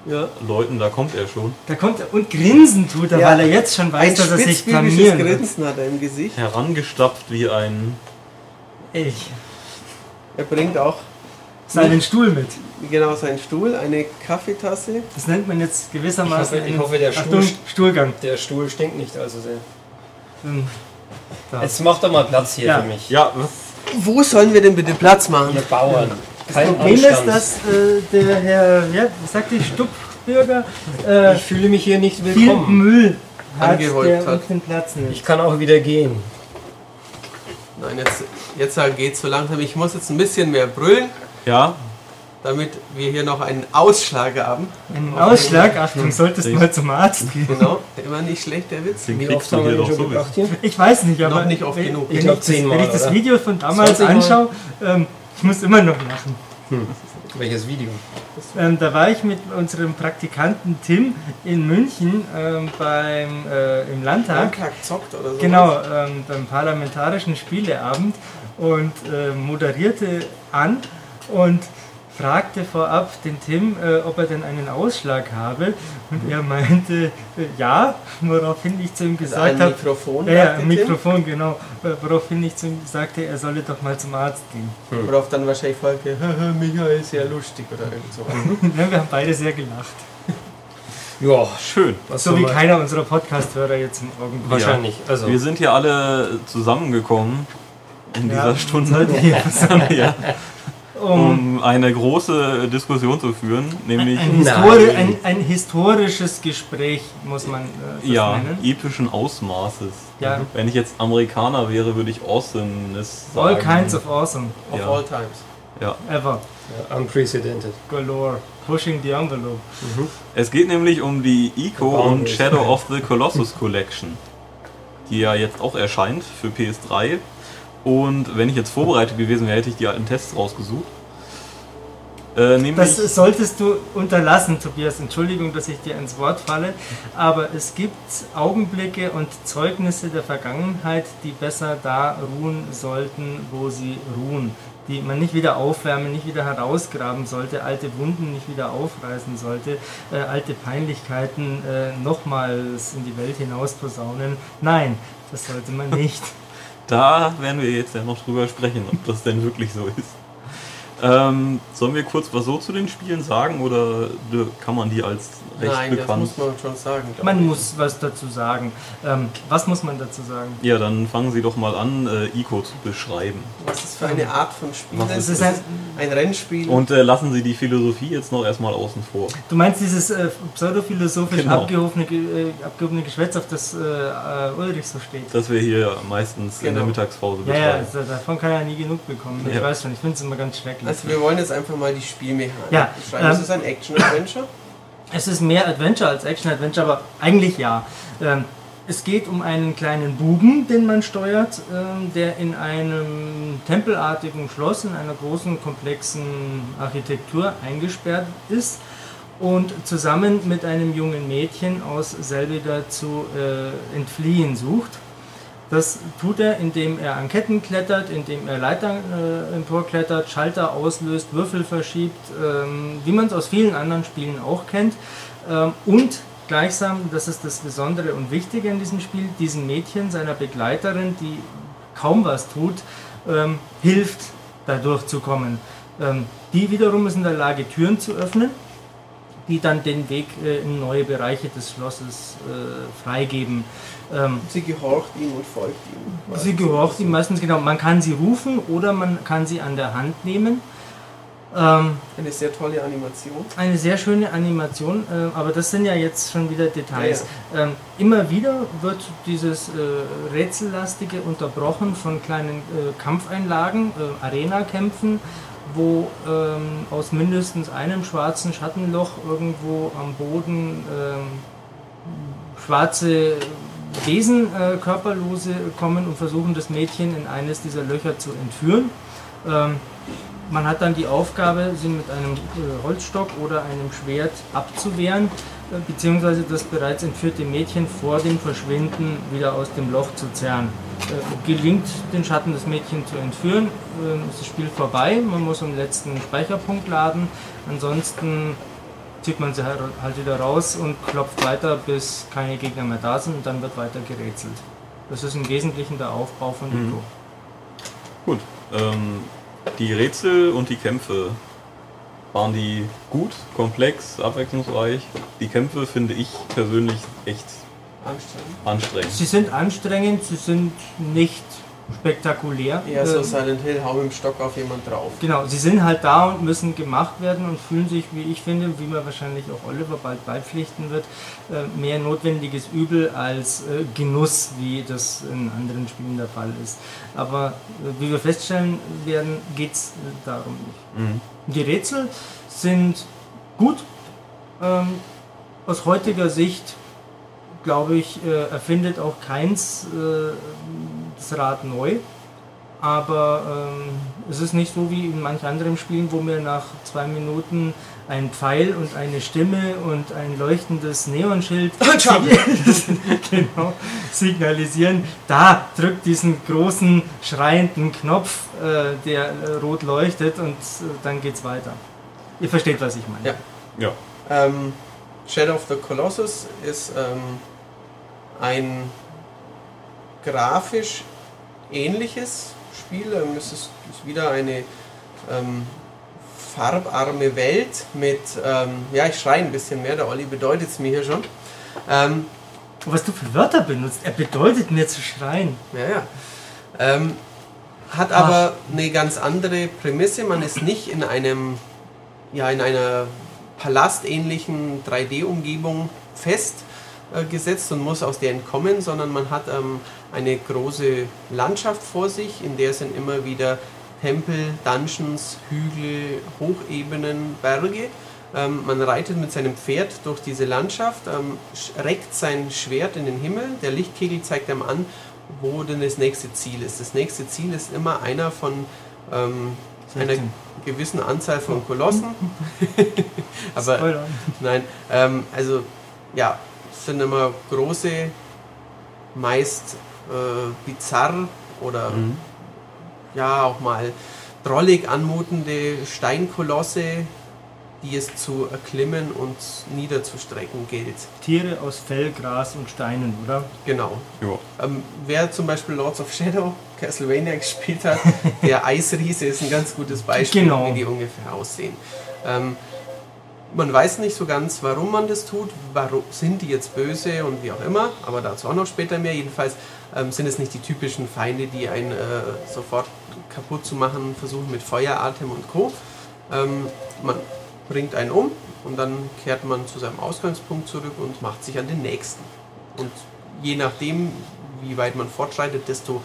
Ja. läuten, da kommt er schon, Da kommt er und grinsen tut er, Ja. weil er jetzt schon weiß, Ein dass er sich blamieren. Grinsen hat er im Gesicht. herangestapft wie ein... Ich. Er bringt auch Seinen Stuhl mit. genau seinen Stuhl, eine Kaffeetasse. Das nennt man jetzt gewissermaßen Ich hoffe- ich hoffe, der Achtung, Stuhl- Stuhlgang. Der Stuhl stinkt nicht allzu sehr. Hm. Jetzt mach doch mal Platz hier Ja. für mich. Ja, was? Wo sollen wir denn bitte Platz machen? Ihr Bauern. Kein Problem ist, dass äh, der Herr, ja, wie sagt die Stubbürger, äh, Ich fühle mich hier nicht viel willkommen. Müll hat, Angehäuft der hat. uns den Platz nimmt. Ich kann auch wieder gehen. Nein, jetzt, jetzt geht es so langsam. Ich muss jetzt ein bisschen mehr brüllen, Ja, damit wir hier noch einen Ausschlag haben. Einen Ausschlag, Achtung, solltest du mal zum Arzt gehen. Genau, immer nicht schlecht, der Witz. den Wie kriegst oft du haben wir hier den doch schon sowieso. gebracht hier? Ich weiß nicht, aber Noch nicht oft wenn, genug. Wenn Ich ich, glaub, das, wenn ich das? Video von damals 20 Mal. anschaue, ähm, ich muss immer noch lachen. Welches Video? Ähm, da war ich mit unserem Praktikanten Tim in München ähm, beim, äh, im Landtag. Landtag zockt oder so. Genau, ähm, beim parlamentarischen Spieleabend und äh, moderierte an und fragte vorab den Tim, äh, ob er denn einen Ausschlag habe. Und er meinte, äh, ja, woraufhin ich zu ihm gesagt ein habe, Mikrofon. ja, ja, sagte Tim. Mikrofon, genau, äh, woraufhin ich zu ihm sagte, er solle doch mal zum Arzt gehen. Worauf dann wahrscheinlich folgte, "Haha, Michael ist sehr lustig oder irgend so. Ja, wir haben beide sehr gelacht. Ja, Schön. was So wie man- keiner unserer Podcast-Hörer jetzt im Augenblick. Wahrscheinlich. Also, Wir sind hier alle zusammengekommen in Ja, dieser Stunde, sollte ja, um um eine große Diskussion zu führen, nämlich ein, Histori ein, ein historisches Gespräch, muss man äh, das ja, nennen. epischen Ausmaßes. Ja. Wenn ich jetzt Amerikaner wäre, würde ich Awesomeness sagen. All kinds of awesome, Of Ja. all times. Ja. ever, ja, unprecedented. galore, pushing the envelope. Es geht nämlich um die Eco und. Shadow of the Colossus Collection, die ja jetzt auch erscheint für PS3. Und wenn ich jetzt vorbereitet gewesen wäre, hätte ich die alten Tests rausgesucht. Äh, Das solltest du unterlassen, Tobias. Entschuldigung, dass ich dir ins Wort falle, aber es gibt Augenblicke und Zeugnisse der Vergangenheit, die besser da ruhen sollten, wo sie ruhen. Die man nicht wieder aufwärmen, nicht wieder herausgraben sollte, alte Wunden nicht wieder aufreißen sollte, äh, alte Peinlichkeiten äh, nochmals in die Welt hinaus posaunen. Nein, das sollte man nicht. Da werden wir jetzt ja noch drüber sprechen, ob das denn wirklich so ist. Ähm, sollen wir kurz was so zu den Spielen sagen oder äh, kann man die als recht Nein, das bekannt? muss man schon sagen. Man ich. muss was dazu sagen. Ähm, was muss man dazu sagen? Ja, dann fangen Sie doch mal an, äh, Eco zu beschreiben. Was ist für eine Art von Spiel? Was ist ist es? ein- ein Rennspiel. Und äh, lassen Sie die Philosophie jetzt noch erstmal außen vor. Du meinst dieses äh, pseudophilosophisch Genau. abgehobene, Ge- äh, abgehobene Geschwätz, auf das äh, äh, Ulrich so steht? Das wir hier meistens in der Genau. Mittagspause Ja, ja, betreiben. also davon kann er nie genug bekommen. Ich Ja. weiß schon, ich finde es immer ganz schrecklich. also wir wollen jetzt einfach mal die Spielmechanik Ja, beschreiben. ähm, es ist ein Action-Adventure. Es ist mehr Adventure als Action-Adventure, aber eigentlich ja. Ähm, es geht um einen kleinen Buben, den man steuert, ähm, der in einem tempelartigen Schloss, in einer großen, komplexen Architektur eingesperrt ist und zusammen mit einem jungen Mädchen aus selbiger zu äh, entfliehen sucht. Das tut er, indem er an Ketten klettert, indem er Leitern äh, emporklettert, Schalter auslöst, Würfel verschiebt, ähm, wie man es aus vielen anderen Spielen auch kennt. Ähm, und gleichsam, das ist das Besondere und Wichtige in diesem Spiel, diesem Mädchen, seiner Begleiterin, die kaum was tut, ähm, hilft, da durchzukommen. Ähm, die wiederum ist in der Lage, Türen zu öffnen, die dann den Weg äh, in neue Bereiche des Schlosses äh, freigeben. Ähm, Sie gehorcht ihm und folgt ihm. Sie gehorcht ihm meistens, genau. Man kann sie rufen oder man kann sie an der Hand nehmen. Ähm, Eine sehr tolle Animation. eine sehr schöne Animation, äh, aber das sind ja jetzt schon wieder Details. Ähm, immer wieder wird dieses äh, Rätsellastige unterbrochen von kleinen äh, Kampfeinlagen, äh, Arena-Kämpfen, wo ähm, aus mindestens einem schwarzen Schattenloch irgendwo am Boden ähm, schwarze Wesen, äh, Körperlose kommen und versuchen das Mädchen in eines dieser Löcher zu entführen. Ähm, man hat dann die Aufgabe, sie mit einem äh, Holzstock oder einem Schwert abzuwehren. Beziehungsweise das bereits entführte Mädchen vor dem Verschwinden wieder aus dem Loch zu zerren. Äh, gelingt den Schatten des Mädchens zu entführen, äh, ist das Spiel vorbei, man muss am letzten Speicherpunkt laden, ansonsten zieht man sie halt halt wieder raus und klopft weiter, bis keine Gegner mehr da sind und dann wird weiter gerätselt. Das ist im Wesentlichen der Aufbau von Mhm. Ico. Gut. Ähm, die Rätsel und die Kämpfe, waren die gut, komplex, abwechslungsreich? Die Kämpfe finde ich persönlich echt Anstrengend. anstrengend. Sie sind anstrengend, sie sind nicht spektakulär. Eher so Ähm, Silent Hill, hau dem Stock auf jemand drauf. Genau, sie sind halt da und müssen gemacht werden und fühlen sich, wie ich finde, wie mir wahrscheinlich auch Oliver bald beipflichten wird, äh, mehr notwendiges Übel als äh, Genuss, wie das in anderen Spielen der Fall ist. Aber äh, wie wir feststellen werden, geht es darum nicht. Mhm. Die Rätsel sind gut. Ähm, aus heutiger Sicht, glaube ich, äh, erfindet auch keins äh, das Rad neu. Aber ähm, es ist nicht so wie in manch anderen Spielen, wo mir nach zwei Minuten ein Pfeil und eine Stimme und ein leuchtendes Neonschild genau, signalisieren, da drückt diesen großen schreienden Knopf, äh, der äh, rot leuchtet und äh, dann geht's weiter. Ihr versteht, was ich meine. Ja. Ja. Ähm, Shadow of the Colossus ist ähm, ein grafisch ähnliches Spiel. Ähm, es ist, ist wieder eine ähm, farbarme Welt mit, ähm, ja, ich schreie ein bisschen mehr, der Olli bedeutet es mir hier schon. Ähm, Was du für Wörter benutzt, er bedeutet mir zu schreien. ja, ja. Ähm, hat aber eine ganz andere Prämisse. Man ist nicht in einem, ja, in einer palastähnlichen 3D-Umgebung festgesetzt und muss aus der entkommen, sondern man hat ähm, eine große Landschaft vor sich, in der sind immer wieder Tempel, Dungeons, Hügel, Hochebenen, Berge. Ähm, man reitet mit seinem Pferd durch diese Landschaft, ähm, reckt sein Schwert in den Himmel. Der Lichtkegel zeigt einem an, wo denn das nächste Ziel ist. Das nächste Ziel ist immer einer von ähm, einer 16. gewissen Anzahl von Kolossen. Aber nein, ähm, also ja, es sind immer große, meist äh, bizarr oder ja auch mal drollig anmutende Steinkolosse, die es zu erklimmen und niederzustrecken gilt. Tiere aus Fell, Gras und Steinen, oder? Genau. Ja. Ähm, wer zum Beispiel Lords of Shadow, Castlevania gespielt hat, der Eisriese ist ein ganz gutes Beispiel, Genau. wie die ungefähr aussehen. Ähm, man weiß nicht so ganz, warum man das tut, warum sind die jetzt böse und wie auch immer, aber dazu auch noch später mehr. Jedenfalls ähm, sind es nicht die typischen Feinde, die einen äh, sofort kaputt zu machen versuchen mit Feueratem und Co. Ähm, man bringt einen um und dann kehrt man zu seinem Ausgangspunkt zurück und macht sich an den nächsten. Und je nachdem, wie weit man fortschreitet, desto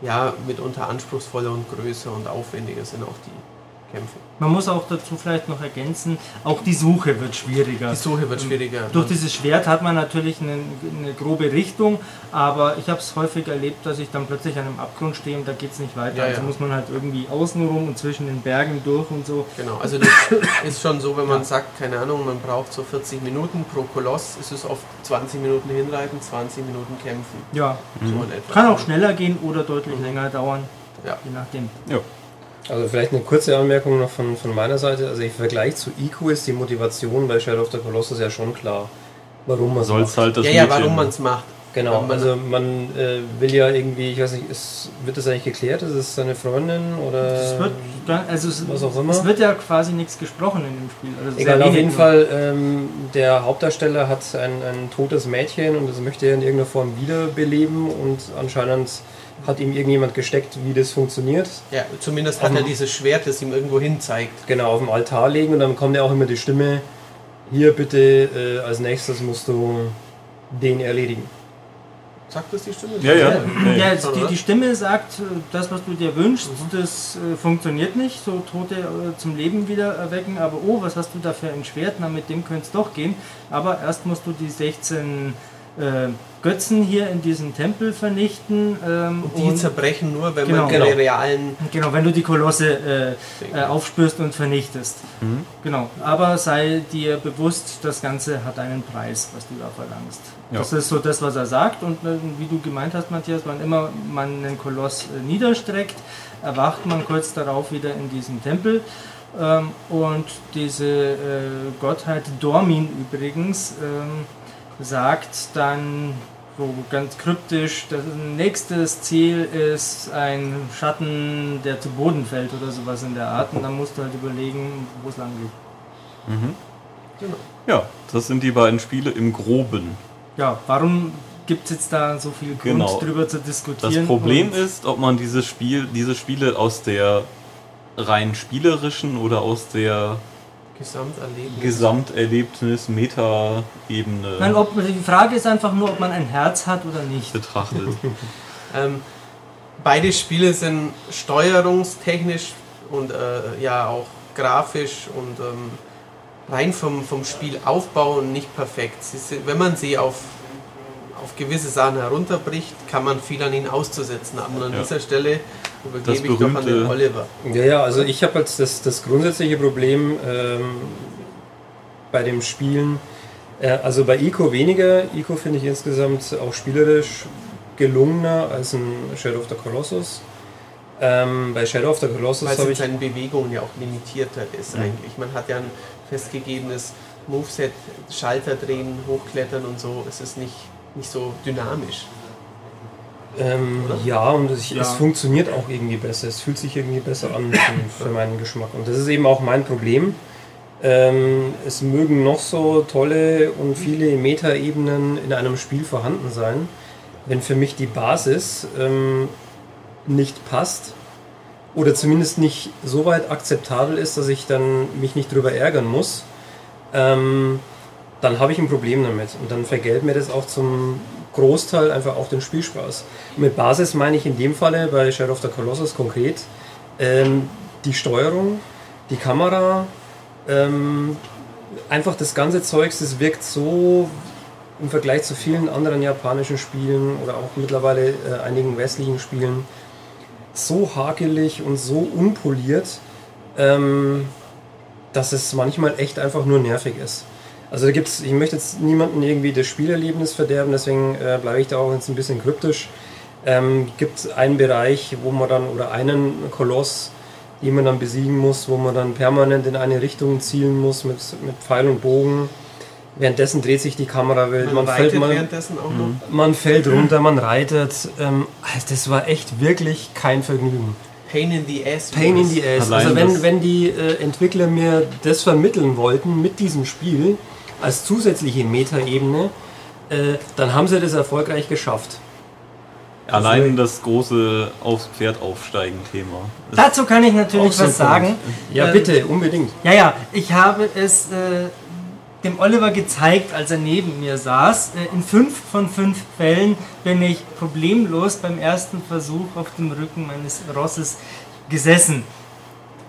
ja, mitunter anspruchsvoller und größer und aufwendiger sind auch die Kämpfe. Man muss auch dazu vielleicht noch ergänzen, auch die Suche wird schwieriger. Die Suche wird schwieriger. Durch dieses Schwert hat man natürlich eine, eine grobe Richtung, aber ich habe es häufig erlebt, dass ich dann plötzlich an einem Abgrund stehe und da geht es nicht weiter. Ja, also ja. muss man halt irgendwie außenrum und zwischen den Bergen durch und so. Genau, also das ist schon so, wenn man sagt, keine Ahnung, man braucht so 40 Minuten pro Koloss, ist es oft 20 Minuten hinreiten, 20 Minuten kämpfen. Ja, So in etwa. kann auch schneller gehen oder deutlich länger dauern, Ja. je nachdem. Ja. Also vielleicht eine kurze Anmerkung noch von, von meiner Seite. Also im Vergleich zu IQ ist die Motivation bei Shadow of the Colossus ja schon klar, warum man Soll's halt das Ja, ja, warum man es macht. Genau, Man- also man äh, will ja irgendwie, ich weiß nicht, ist, wird das eigentlich geklärt? Ist es seine Freundin oder? Es wird, also es, was auch immer. es wird ja quasi nichts gesprochen in dem Spiel. Also Egal, auf jeden nur. Fall, ähm, der Hauptdarsteller hat ein, ein totes Mädchen und das möchte er in irgendeiner Form wiederbeleben und anscheinend hat ihm irgendjemand gesteckt, wie das funktioniert. Ja, zumindest hat Um- er dieses Schwert, das ihm irgendwo hin zeigt. Genau, auf dem Altar legen und dann kommt ja auch immer die Stimme, hier bitte, äh, als nächstes musst du den erledigen. Sagt das die Stimme? Ja, ja. Ja, Schon, die, die Stimme sagt, äh, das, was du dir wünschst, Mhm. das äh, funktioniert nicht. So Tote äh, zum Leben wieder erwecken. Aber oh, was hast du da für ein Schwert? Na, mit dem könnte es doch gehen. Aber erst musst du die 16 äh, Götzen hier in diesem Tempel vernichten. Ähm, Und die zerbrechen nur, wenn Genau. man ihre Genau. realen Genau, wenn du die Kolosse äh, äh, aufspürst und vernichtest. Genau. Aber sei dir bewusst, das Ganze hat einen Preis, was du da verlangst. Ja. Das ist so das, was er sagt. Und äh, wie du gemeint hast, Matthias, wann immer man einen Koloss äh, niederstreckt, erwacht man kurz darauf wieder in diesem Tempel. Ähm, und diese äh, Gottheit Dormin übrigens ähm, sagt dann so ganz kryptisch, das nächstes Ziel ist ein Schatten, der zu Boden fällt oder sowas in der Art. Und dann musst du halt überlegen, wo es lang geht. Ja, das sind die beiden Spiele im Groben. Ja, warum gibt es jetzt da so viel Grund Genau. drüber zu diskutieren? Das Problem ist, ob man dieses Spiel, diese Spiele aus der rein spielerischen oder aus der Gesamterlebnis. Gesamterlebnis Meta-Ebene Nein, ob, die Frage ist einfach nur, ob man ein Herz hat oder nicht. betrachtet. Ähm, beide Spiele sind steuerungstechnisch und äh, ja auch grafisch und ähm, rein vom, vom Spielaufbau nicht perfekt. Sie sind, wenn man sie auf, auf gewisse Sachen herunterbricht, kann man viel an ihnen auszusetzen. Aber an Ja. dieser Stelle Das übergebe ich doch an den berühmte- Oliver. Ja, ja, also ich habe jetzt das, das grundsätzliche Problem ähm, bei dem Spielen, äh, also bei Ico weniger. Ico finde ich insgesamt auch spielerisch gelungener als ein Shadow of the Colossus. Ähm, bei Shadow of the Colossus Weil es habe ich seinen Bewegungen ja auch limitierter ist eigentlich. Man hat ja ein festgegebenes Moveset, Schalter drehen, hochklettern und so. Es ist nicht, nicht so dynamisch. Ähm, ja, und es, Ja. es funktioniert auch irgendwie besser. Es fühlt sich irgendwie besser an für, für meinen Geschmack. Und das ist eben auch mein Problem. Ähm, es mögen noch so tolle und viele Metaebenen in einem Spiel vorhanden sein. Wenn für mich die Basis ähm, nicht passt oder zumindest nicht so weit akzeptabel ist, dass ich dann mich nicht drüber ärgern muss, ähm, dann habe ich ein Problem damit. Und dann vergällt mir das auch zum Großteil einfach auch den Spielspaß. Mit Basis meine ich in dem Falle bei Shadow of the Colossus konkret ähm, die Steuerung, die Kamera, ähm, einfach das ganze Zeugs, das wirkt so im Vergleich zu vielen anderen japanischen Spielen oder auch mittlerweile äh, einigen westlichen Spielen so hakelig und so unpoliert, ähm, dass es manchmal echt einfach nur nervig ist. Also da gibt's, ich möchte jetzt niemanden irgendwie das Spielerlebnis verderben, deswegen äh, bleibe ich da auch jetzt ein bisschen kryptisch. Ähm, gibt einen Bereich, wo man dann, oder einen Koloss, den man dann besiegen muss, wo man dann permanent in eine Richtung zielen muss mit, mit Pfeil und Bogen. Währenddessen dreht sich die Kamera wild, Man, man, fällt reitet mal, währenddessen auch noch. man fällt runter, man reitet. Ähm, das war echt wirklich kein Vergnügen. Pain in the ass. Pain in the ass. Allein Also wenn, wenn die äh, Entwickler mir das vermitteln wollten mit diesem Spiel als zusätzliche Metaebene, äh, dann haben sie das erfolgreich geschafft. Allein das große aufs Pferd aufsteigen Thema. Dazu kann ich natürlich was sagen. Ja, Ähm, bitte, unbedingt. Ja, ja, ich habe es äh, dem Oliver gezeigt, als er neben mir saß. Äh, in fünf von fünf Fällen bin ich problemlos beim ersten Versuch auf dem Rücken meines Rosses gesessen.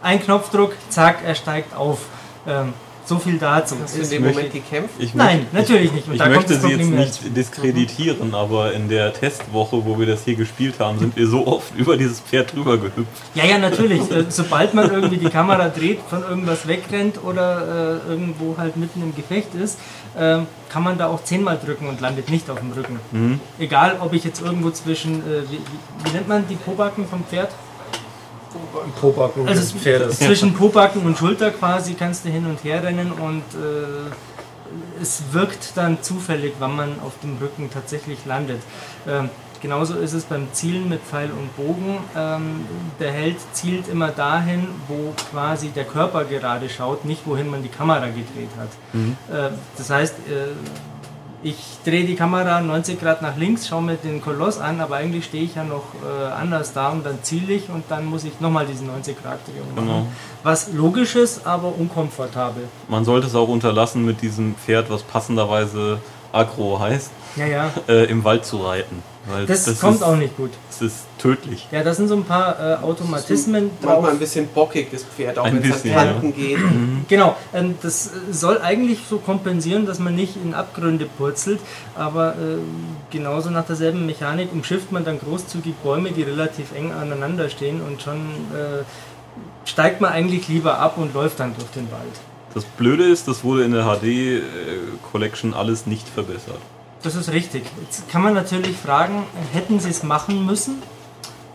Ein Knopfdruck, zack, er steigt auf. Ähm, so viel dazu. Hast du in dem möchte- Moment gekämpft? Ich Nein, möchte- natürlich nicht. Und Ich da kommt möchte das sie jetzt nicht diskreditieren, aber in der Testwoche, wo wir das hier gespielt haben, sind wir so oft über dieses Pferd drüber gehüpft. Ja, ja, natürlich. Äh, Sobald man irgendwie die Kamera dreht, von irgendwas wegrennt oder äh, irgendwo halt mitten im Gefecht ist, ähm, kann man da auch zehnmal drücken und landet nicht auf dem Rücken. Egal, ob ich jetzt irgendwo zwischen, äh, wie, wie, wie nennt man die Pobacken vom Pferd? Pobacken Also des Pferdes. zwischen Pobacken und Schulter quasi kannst du hin und her rennen und äh, es wirkt dann zufällig, wann man auf dem Rücken tatsächlich landet. Ähm, genauso ist es beim Zielen mit Pfeil und Bogen. Ähm, der Held zielt immer dahin, wo quasi der Körper gerade schaut, nicht wohin man die Kamera gedreht hat. Äh, das heißt, äh, ich drehe die Kamera 90 Grad nach links, schaue mir den Koloss an, aber eigentlich stehe ich ja noch äh, anders da und dann ziele ich und dann muss ich nochmal diesen 90 Grad Drehung machen. Genau. Was logisch ist, aber unkomfortabel. Man sollte es auch unterlassen mit diesem Pferd, was passenderweise aggro heißt, Ja, ja. äh, im Wald zu reiten. Weil Das, kommt ist, auch nicht gut. Das ist tödlich. Ja, da sind so ein paar äh, Automatismen drauf. Manchmal ein bisschen bockig, das Pferd, auch Ein wenn es an Kanten geht. Genau, ähm, das äh, soll eigentlich so kompensieren, dass man nicht in Abgründe purzelt, aber äh, genauso nach derselben Mechanik umschifft man dann großzügig Bäume, die relativ eng aneinander stehen und schon äh, steigt man eigentlich lieber ab und läuft dann durch den Wald. Das Blöde ist, das wurde in der HD äh, Collection alles nicht verbessert. Das ist richtig. Jetzt kann man natürlich fragen, hätten sie es machen müssen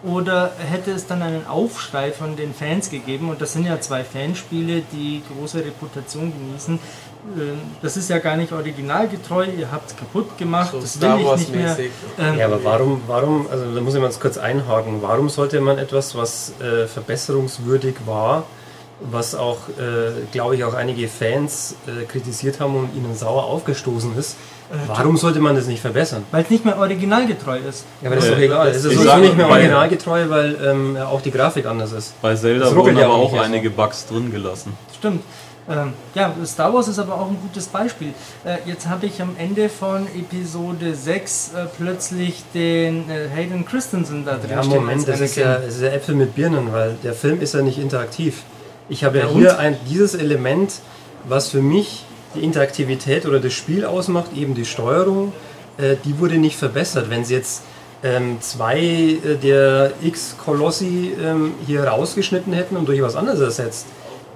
oder hätte es dann einen Aufschrei von den Fans gegeben? Und das sind ja zwei Fanspiele, die große Reputation genießen. Ähm, Das ist ja gar nicht originalgetreu, ihr habt es kaputt gemacht, So das Star will ich Wars nicht mehr. Ähm, Ja, aber warum, warum, also da muss ich mal kurz einhaken, warum sollte man etwas, was äh, verbesserungswürdig war, was auch, äh, glaube ich, auch einige Fans äh, kritisiert haben und ihnen sauer aufgestoßen ist, warum sollte man das nicht verbessern? Weil es nicht mehr originalgetreu ist. Ja, aber das ist Äh, doch egal. Es ist ich sowieso sage, nicht mehr originalgetreu, weil ähm, auch die Grafik anders ist. Bei Zelda wurden aber auch einige Bugs drin gelassen. Stimmt. Ähm, ja, Star Wars ist aber auch ein gutes Beispiel. Äh, jetzt habe ich am Ende von Episode 6 äh, plötzlich den äh, Hayden Christensen da drin Ja, stehen Moment, das ist ja, das ist ja Äpfel mit Birnen, weil der Film ist ja nicht interaktiv. Ich habe ja, Ja, hier ein, dieses Element, was für mich die Interaktivität oder das Spiel ausmacht, eben die Steuerung, äh, die wurde nicht verbessert. Wenn sie jetzt ähm, zwei äh, der X-Kolossi ähm, hier rausgeschnitten hätten und durch was anderes ersetzt,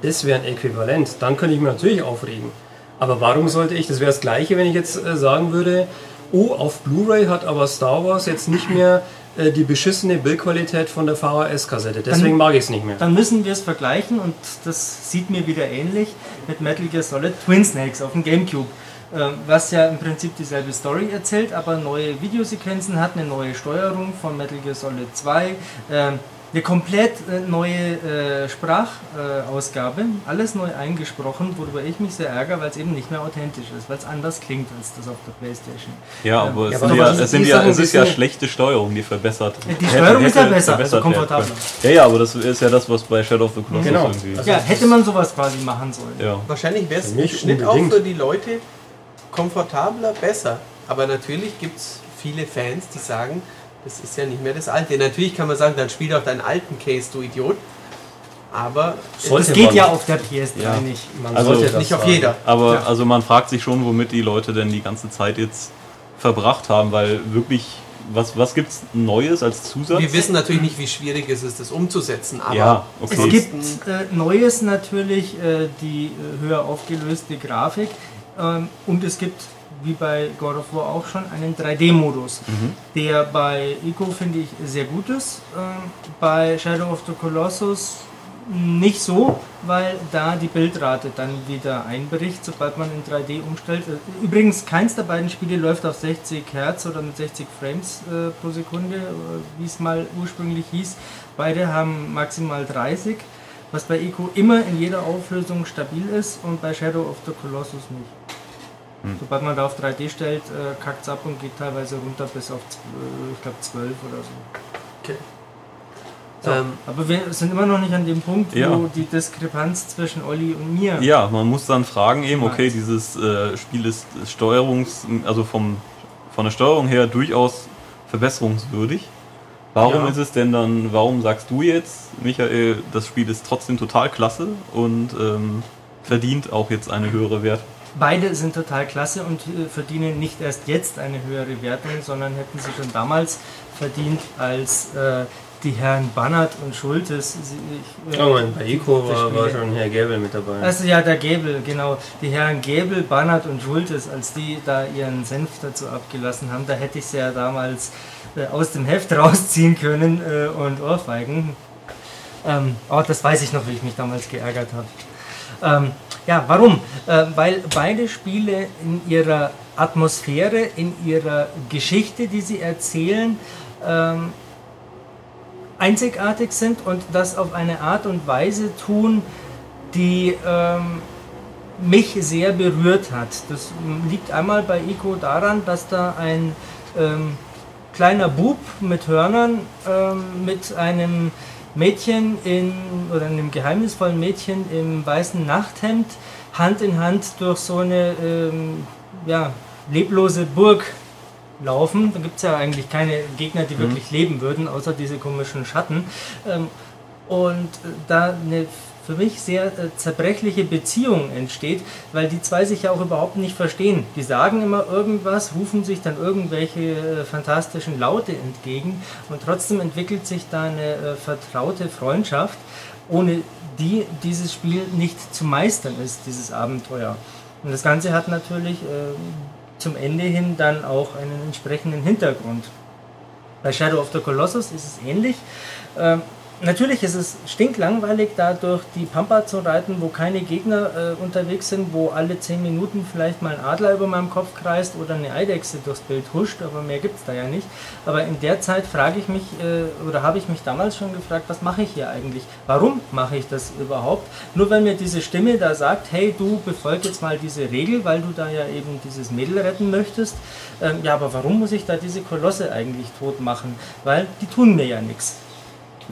das wäre ein Äquivalent. Dann könnte ich mir natürlich aufregen. Aber warum sollte ich, das wäre das gleiche, wenn ich jetzt äh, sagen würde, oh, auf Blu-ray hat aber Star Wars jetzt nicht mehr die beschissene Bildqualität von der VHS-Kassette. Deswegen Dann- mag ich es nicht mehr. Dann müssen wir es vergleichen und das sieht mir wieder ähnlich mit Metal Gear Solid Twin Snakes auf dem Gamecube. ähm, Was ja im Prinzip dieselbe Story erzählt, aber neue Videosequenzen hat, eine neue Steuerung von Metal Gear Solid 2, ähm, eine komplett äh, neue äh, Sprachausgabe, alles neu eingesprochen, worüber ich mich sehr ärgere, weil es eben nicht mehr authentisch ist, weil es anders klingt als das auf der Playstation. Ja, Ähm, aber es, ja, sind aber ja, es, sind die ja, Sachen, es ist ja schlechte Steuerung, die verbessert. Die Steuerung ist ja besser, also komfortabler. Ja, ja, aber das ist ja das, was bei Shadow of the Colossus Genau. irgendwie. Ja, hätte man sowas quasi machen sollen. Ja. Wahrscheinlich wäre es im Schnitt auch für die Leute komfortabler, besser. Aber natürlich gibt es viele Fans, die sagen, das ist ja nicht mehr das Alte. Natürlich kann man sagen, dann spiel doch deinen alten Case, du Idiot. Aber Sollte Das geht man. ja auf der PS3 Ja. nicht. Man Also sollte das nicht auf sagen. jeder. Aber Ja. also man fragt sich schon, womit die Leute denn die ganze Zeit jetzt verbracht haben, weil wirklich, was, was gibt es Neues als Zusatz? wir wissen natürlich nicht, wie schwierig es ist, das umzusetzen. Aber ja, okay. Es gibt äh, Neues natürlich, äh, die äh, höher aufgelöste Grafik ähm, und es gibt, wie bei God of War auch schon, einen 3D-Modus, der bei Ico, finde ich, sehr gut ist. Ähm, bei Shadow of the Colossus nicht so, weil da die Bildrate dann wieder einbricht, sobald man in 3D umstellt. Äh, Übrigens, keins der beiden Spiele läuft auf 60 Hertz oder mit 60 Frames äh, pro Sekunde, äh, wie es mal ursprünglich hieß. Beide haben maximal 30, was bei Eco immer in jeder Auflösung stabil ist und bei Shadow of the Colossus nicht. Sobald man da auf 3D stellt, äh, kackt es ab und geht teilweise runter bis auf, äh, ich glaube, 12 oder so. So, Ähm, aber wir sind immer noch nicht an dem Punkt, Ja. wo die Diskrepanz zwischen Olli und mir. Ja, man muss dann fragen eben, okay, dieses äh, Spiel ist Steuerungs, also vom, von der Steuerung her durchaus verbesserungswürdig. Warum Ja. ist es denn dann, warum sagst du jetzt, Michael, das Spiel ist trotzdem total klasse und ähm, verdient auch jetzt eine höhere Wertung? Beide sind total klasse und äh, verdienen nicht erst jetzt eine höhere Wertung, sondern hätten sie schon damals verdient, als äh, die Herren Bannert und Schultes. Ich, äh, Oh Moment, bei Ico war, war schon Herr Gäbel mit dabei. Also ja, der Gäbel, genau. Die Herren Gäbel, Bannert und Schultes, als die da ihren Senf dazu abgelassen haben, da hätte ich sie ja damals äh, aus dem Heft rausziehen können äh, und ohrfeigen. Ähm, oh, das weiß ich noch, wie ich mich damals geärgert habe. Ähm, ja, warum? Äh, weil beide Spiele in ihrer Atmosphäre, in ihrer Geschichte, die sie erzählen, ähm, einzigartig sind und das auf eine Art und Weise tun, die ähm, mich sehr berührt hat. Das liegt einmal bei Ico daran, dass da ein ähm, kleiner Bub mit Hörnern ähm, mit einem Mädchen in oder einem geheimnisvollen Mädchen im weißen Nachthemd Hand in Hand durch so eine ähm, ja, leblose Burg laufen. Da gibt es ja eigentlich keine Gegner, die wirklich leben würden, außer diese komischen Schatten. Ähm, und da eine für mich sehr äh, zerbrechliche Beziehung entsteht, weil die zwei sich ja auch überhaupt nicht verstehen. Die sagen immer irgendwas, rufen sich dann irgendwelche äh, fantastischen Laute entgegen und trotzdem entwickelt sich da eine äh, vertraute Freundschaft, ohne die dieses Spiel nicht zu meistern ist, dieses Abenteuer. Und das Ganze hat natürlich äh, zum Ende hin dann auch einen entsprechenden Hintergrund. Bei Shadow of the Colossus ist es ähnlich. Natürlich ist es stinklangweilig, da durch die Pampa zu reiten, wo keine Gegner äh, unterwegs sind, wo alle 10 Minuten vielleicht mal ein Adler über meinem Kopf kreist oder eine Eidechse durchs Bild huscht, aber mehr gibt es da ja nicht. Aber in der Zeit frage ich mich, äh, oder habe ich mich damals schon gefragt, was mache ich hier eigentlich? Warum mache ich das überhaupt? Nur weil mir diese Stimme da sagt, hey, du befolg jetzt mal diese Regel, weil du da ja eben dieses Mädel retten möchtest. Ähm, ja, aber warum muss ich da diese Kolosse eigentlich tot machen? Weil die tun mir ja nichts.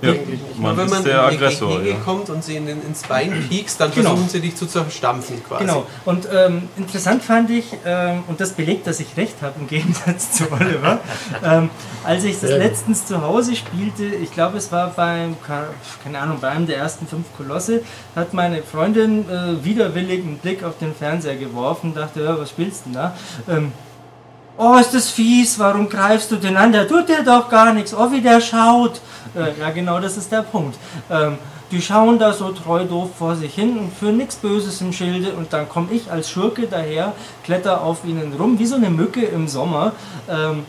Ja, man wenn ist man der in die Aggressor. Gegend Ja. kommt und sie in den, ins Bein piekst, dann Genau. versuchen sie dich zu zerstampfen quasi. Genau. Und ähm, interessant fand ich, ähm, und das belegt, dass ich recht habe im Gegensatz zu Oliver, ähm, als ich das gut. letztens zu Hause spielte, ich glaube es war beim, keine Ahnung, bei einem der ersten fünf Kolosse, hat meine Freundin äh, widerwillig einen Blick auf den Fernseher geworfen, dachte, ja, was spielst du denn da? Oh, ist das fies, warum greifst du den an? Der tut dir doch gar nichts. Oh, wie der schaut. Äh, ja, genau, das ist der Punkt. Ähm, die schauen da so treu doof vor sich hin und für nichts Böses im Schilde und dann komme ich als Schurke daher, kletter auf ihnen rum, wie so eine Mücke im Sommer ähm,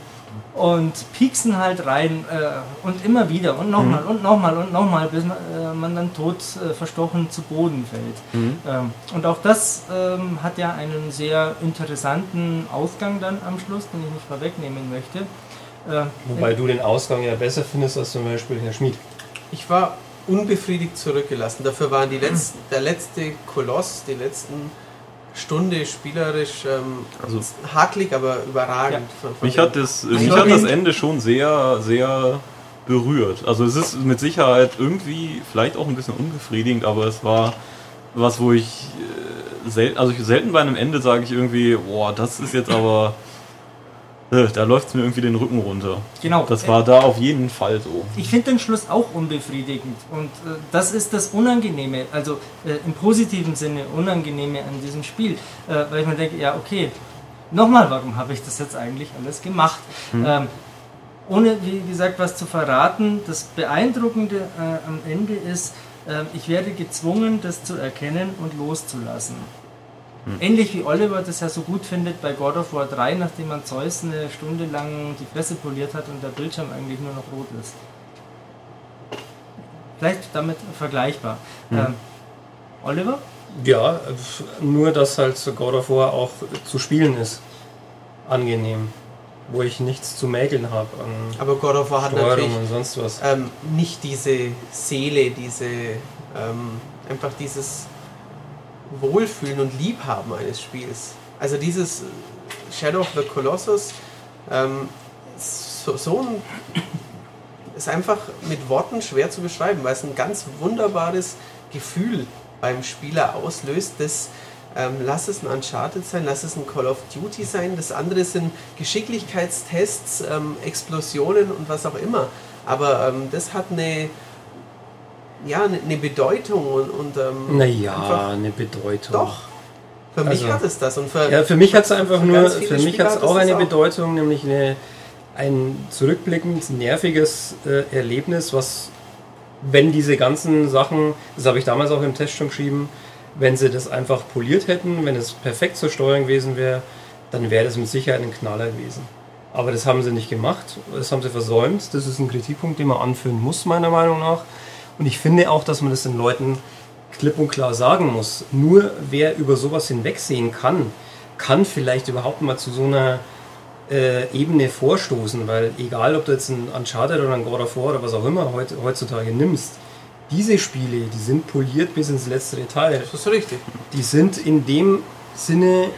und pieksen halt rein äh, und immer wieder und nochmal und nochmal und nochmal, bis man, äh, man dann tot äh, verstochen zu Boden fällt. Ähm, und auch das ähm, hat ja einen sehr interessanten Ausgang dann am Schluss, den ich nicht vorwegnehmen möchte. Äh, Wobei du den Ausgang ja besser findest als zum Beispiel Herr Schmid. Ich war unbefriedigt zurückgelassen. Dafür waren die letzten, der letzte Koloss, die letzten Stunde spielerisch ähm, Also hakelig, aber überragend. Von, von Mich hat das, mich hat das Ende schon sehr, sehr berührt. Also es ist mit Sicherheit irgendwie vielleicht auch ein bisschen unbefriedigend, aber es war was, wo ich äh, selten, also ich, selten bei einem Ende sage ich irgendwie, boah, das ist jetzt aber, da läuft es mir irgendwie den Rücken runter. genau. Das war da auf jeden Fall so. Ich finde den Schluss auch unbefriedigend und äh, das ist das Unangenehme, also äh, im positiven Sinne Unangenehme an diesem Spiel, äh, weil ich mir denke, ja okay, nochmal, warum habe ich das jetzt eigentlich alles gemacht? Ähm, ohne, wie gesagt, was zu verraten, das Beeindruckende äh, am Ende ist, äh, ich werde gezwungen, das zu erkennen und loszulassen. Ähnlich wie Oliver das ja so gut findet bei God of War 3, nachdem man Zeus eine Stunde lang die Fresse poliert hat und der Bildschirm eigentlich nur noch rot ist. Vielleicht damit vergleichbar. Ähm, Oliver? Ja, nur dass halt God of War auch zu spielen ist. Angenehm. Wo ich nichts zu mäkeln habe an Aber God of War hat Steuerung natürlich und sonst was. ähm, nicht diese Seele, diese ähm, einfach dieses Wohlfühlen und Liebhaben eines Spiels. Also dieses Shadow of the Colossus, ähm, so, so ein ist einfach mit Worten schwer zu beschreiben, weil es ein ganz wunderbares Gefühl beim Spieler auslöst, das ähm, lass es ein Uncharted sein, lass es ein Call of Duty sein, das andere sind Geschicklichkeitstests, ähm, Explosionen und was auch immer. Aber ähm, das hat eine, ja, eine, Bedeutung und, und ähm, Naja, eine Bedeutung. doch. Für mich Also- hat es das. Und für, Ja, für mich hat es einfach nur, für mich hat es auch eine Bedeutung, nämlich eine, ein zurückblickend nerviges äh, Erlebnis, was, wenn diese ganzen Sachen, das habe ich damals auch im Test schon geschrieben, wenn sie das einfach poliert hätten, wenn es perfekt zur Steuerung gewesen wäre, dann wäre das mit Sicherheit ein Knaller gewesen. Aber das haben sie nicht gemacht, das haben sie versäumt. Das ist ein Kritikpunkt, den man anführen muss, meiner Meinung nach. Und ich finde auch, dass man das den Leuten klipp und klar sagen muss. Nur wer über sowas hinwegsehen kann, kann vielleicht überhaupt mal zu so einer äh, Ebene vorstoßen, weil egal, ob du jetzt ein Uncharted oder ein God of War oder was auch immer heut, heutzutage nimmst, diese Spiele, die sind poliert bis ins letzte Detail. das ist richtig. Die sind in dem Sinne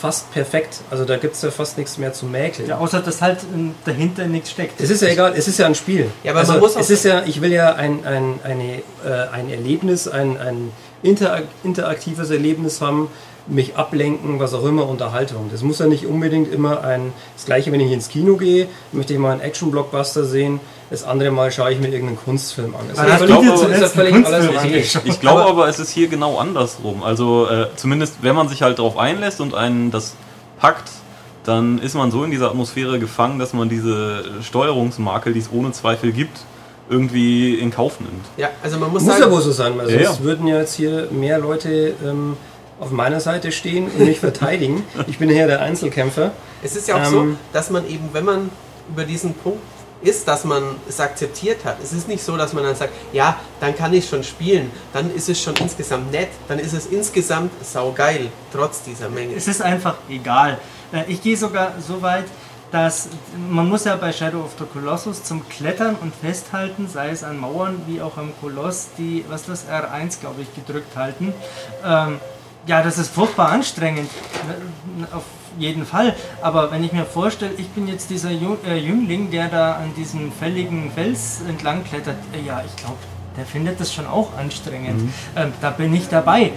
fast perfekt. Also da gibt es ja fast nichts mehr zu mäkeln. Ja, außer dass halt ähm, dahinter nichts steckt. Es ist ja egal, es ist ja ein Spiel. Ja, aber also, man muss auch es ist ja, ich will ja ein, ein, eine, äh, ein Erlebnis, ein, ein interak interaktives Erlebnis haben, mich ablenken, was auch immer, Unterhaltung. Das muss ja nicht unbedingt immer ein, das gleiche, wenn ich ins Kino gehe, möchte ich mal einen Action-Blockbuster sehen, das andere Mal schaue ich mir irgendeinen Kunstfilm an. Das Wann ist hast völlig- ist alles? Ich glaube aber, es ist hier genau andersrum. Also äh, zumindest, wenn man sich halt darauf einlässt und einen das packt, dann ist man so in dieser Atmosphäre gefangen, dass man diese Steuerungsmakel, die es ohne Zweifel gibt, irgendwie in Kauf nimmt. Ja, also man muss, Muss sagen, ja wohl so sein, weil Ja, sonst ja. würden ja jetzt hier mehr Leute ähm, auf meiner Seite stehen und mich verteidigen. Ich bin ja der Einzelkämpfer. es ist ja auch so, Ähm, dass man eben, wenn man über diesen Punkt ist, dass man es akzeptiert hat. Es ist nicht so, dass man dann sagt, ja, dann kann ich schon spielen, dann ist es schon insgesamt nett, dann ist es insgesamt saugeil, trotz dieser Menge. Es ist einfach egal. Äh, Ich gehe sogar so weit, dass man muss ja bei Shadow of the Colossus zum Klettern und Festhalten, sei es an Mauern wie auch am Koloss, die, was ist das, R1 glaube ich, gedrückt halten. Ähm, ja, das ist furchtbar anstrengend, auf jeden Fall. Aber wenn ich mir vorstelle, ich bin jetzt dieser äh, Jüngling, der da an diesem fälligen Fels entlang klettert, äh, ja, ich glaube, der findet das schon auch anstrengend. Ähm, da bin ich dabei.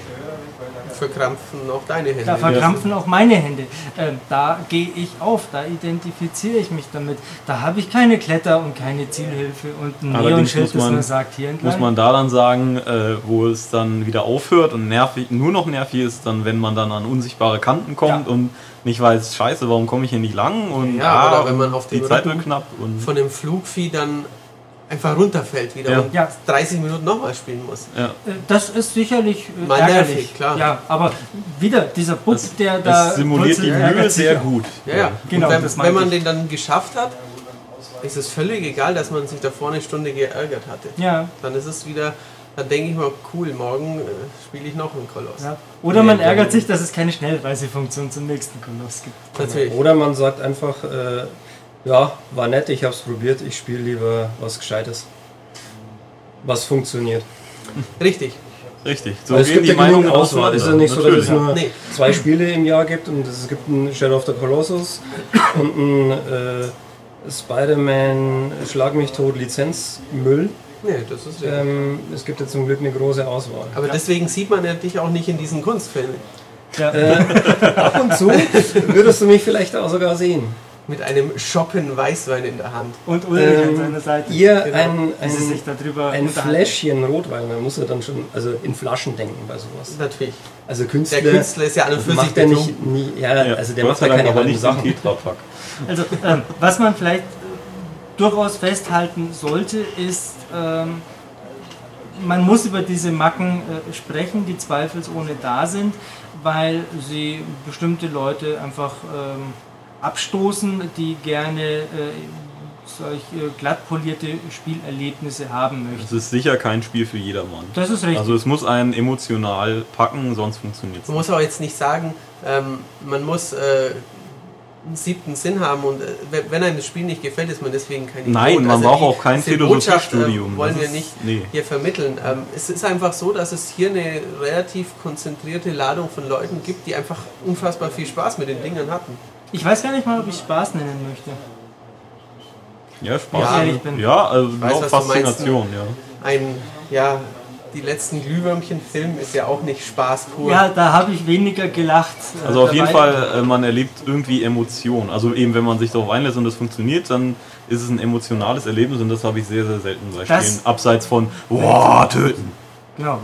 Verkrampfen auch deine Hände. Da verkrampfen auch meine Hände. Ähm, da gehe ich auf, da identifiziere ich mich damit. Da habe ich keine Kletter- und keine Zielhilfe und ein Neonschild, muss das man- mir sagt, hier entlang. Muss man da dann sagen, äh, wo es dann wieder aufhört und nervig, nur noch nervig ist, dann wenn man dann an unsichtbare Kanten kommt Ja. und nicht weiß, scheiße, warum komme ich hier nicht lang und Ja, ah, oder wenn man auf die dem Zeit Rücken wird knapp und von dem Flugvieh dann einfach runterfällt wieder Ja. und Ja. 30 Minuten nochmal spielen muss. ja. Äh, Das ist sicherlich äh, Mal ärgerlich. nervig, klar. Ja, aber wieder dieser Bub, der da Das simuliert die Mühe sich sehr gut. Ja, ja. Genau, und wenn, das wenn man ich. den dann geschafft hat, ist es völlig egal, dass man sich davor eine Stunde geärgert hatte. Ja, Dann ist es wieder, dann denke ich mal, cool, morgen äh, spiele ich noch einen Koloss. ja. Oder man ärgert sich, dass es keine Schnellreisefunktion zum nächsten Koloss gibt. Natürlich. Oder man sagt einfach, äh, ja, war nett, ich habe es probiert, ich spiele lieber was Gescheites. Was funktioniert. Richtig. Richtig. So es gibt die ja genug Meinungen Auswahl. Es ist ja nicht so, dass es Natürlich. nur Nee. zwei Spiele im Jahr gibt und es gibt ein Shadow of the Colossus und ein äh, Spider-Man Schlag mich tot Lizenzmüll. Nee, das ist richtig. Ähm, es gibt ja zum Glück eine große Auswahl. Aber deswegen sieht man ja dich auch nicht in diesen Kunstfilmen. Ja. Ab und zu würdest du mich vielleicht auch sogar sehen. Mit einem Schoppen Weißwein in der Hand. Und Ulrich an Ähm, seiner Seite. Ihr Genau. ein, ein, sich darüber ein. Fläschchen Rotwein, man muss ja dann schon also in Flaschen denken bei sowas. Natürlich. Also Der Künstler, Künstler ist ja an und für sich macht betrunken. nicht, nie, ja, Ja, also der Gott macht ja keine halben Sachen. Also, ähm, was man vielleicht durchaus festhalten sollte, ist, ähm, man muss über diese Macken äh, sprechen, die zweifelsohne da sind, weil sie bestimmte Leute einfach ähm, abstoßen, die gerne äh, solch äh, glatt polierte Spielerlebnisse haben möchten. Es ist sicher kein Spiel für jedermann. Das ist richtig. Also es muss einen emotional packen, sonst funktioniert es Man muss auch jetzt nicht sagen, ähm, man muss äh, einen siebten Sinn haben und äh, wenn- einem das Spiel nicht gefällt, ist man deswegen kein Idiot. Nein, man braucht die- auch kein Philosophiestudium. Äh, wollen wir nicht nee. hier vermitteln. Ähm, es ist einfach so, dass es hier eine relativ konzentrierte Ladung von Leuten gibt, die einfach unfassbar viel Spaß mit den Dingern hatten. Ich weiß gar nicht mal, ob ich Spaß nennen möchte. Ja, Spaß. Ja. Ja, also weiß, was du meinst. Faszination, ja. Ein, ja, die letzten Glühwürmchen-Film ist ja auch nicht Spaß pur. Ja, da habe ich weniger gelacht. äh, Also auf jeden. Fall, äh, man erlebt irgendwie Emotion. Also eben, wenn man sich darauf einlässt und das funktioniert, dann ist es ein emotionales Erlebnis und das habe ich sehr, sehr selten bei Das- Spielen. Abseits von, boah, töten. Genau.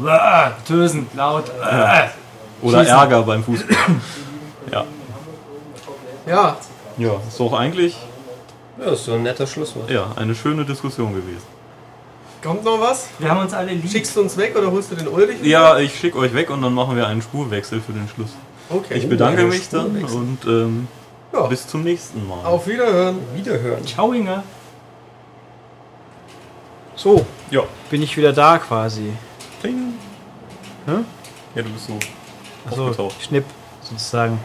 Tösen, laut. Äh. Oder Schießen. Ärger beim Fußball. ja. Ja, Ja, ist doch eigentlich Ja, ist so ein netter Schlusswort. ja, eine schöne Diskussion gewesen. kommt noch was? Wir haben uns alle lieb. Schickst du uns weg oder holst du den Ulrich? Ja, ich schicke euch weg und dann machen wir einen Spurwechsel für den Schluss. Okay. Ich bedanke ein mich dann und ähm, Ja. bis zum nächsten Mal. Auf Wiederhören. Wiederhören. Ciao, Inga. So, Ja. bin ich wieder da quasi. Ding. Hä? Ja, du bist so Also aufgetaucht. Schnipp sozusagen.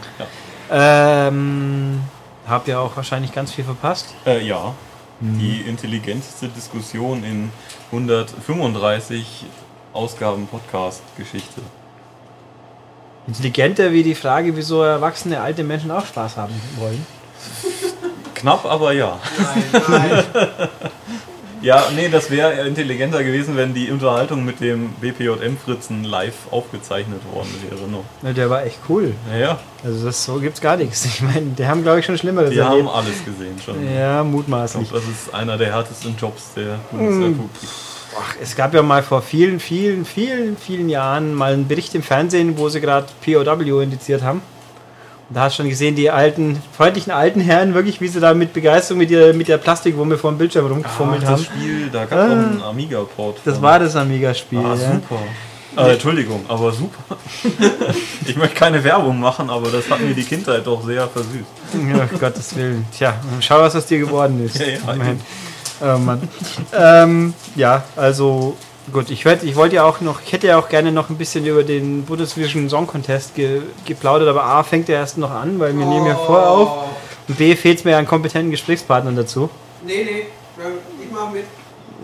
Ähm, hab ja auch wahrscheinlich ganz viel verpasst. Äh, ja. Die intelligenteste Diskussion in 135 Ausgaben Podcast-Geschichte. Intelligenter wie die Frage, wieso erwachsene alte Menschen auch Spaß haben wollen. Knapp, aber ja. Nein, nein. Ja, nee, das wäre intelligenter gewesen, wenn die Unterhaltung mit dem BPJM-Fritzen live aufgezeichnet worden wäre. Noch. Na, der war echt cool. Naja, Also das so gibt's gar nichts. Ich meine, die haben glaube ich schon Schlimmeres die haben erlebt. alles gesehen schon. Ja, Ich mutmaßlich. glaube, das ist einer der härtesten Jobs der Bundesrepublik. Ach, es gab ja mal vor vielen, vielen, vielen, vielen Jahren mal einen Bericht im Fernsehen, wo sie gerade POW indiziert haben. Da hast du schon gesehen, die alten, freundlichen alten Herren, wirklich, wie sie da mit Begeisterung mit der, mit der Plastikwumme vor dem Bildschirm rumgefummelt das haben. Spiel, da gab es auch einen Amiga-Port. Das war das Amiga-Spiel. Ah, ja. super. Äh, Entschuldigung, aber super. ich möchte keine Werbung machen, aber das hat mir die Kindheit doch sehr versüßt. Ja, Gottes Willen. Tja, schau, was aus dir geworden ist. Ja, ja. Oh Mann. ähm, ja, also gut, ich, werd, ich wollte ja auch noch, ich hätte ja auch gerne noch ein bisschen über den Bundesvision Song Contest ge, geplaudert, aber A fängt er erst noch an, weil wir nehmen ja vor auf. Und B fehlt es mir an kompetenten Gesprächspartnern dazu. Nee, nee, ich mach mit.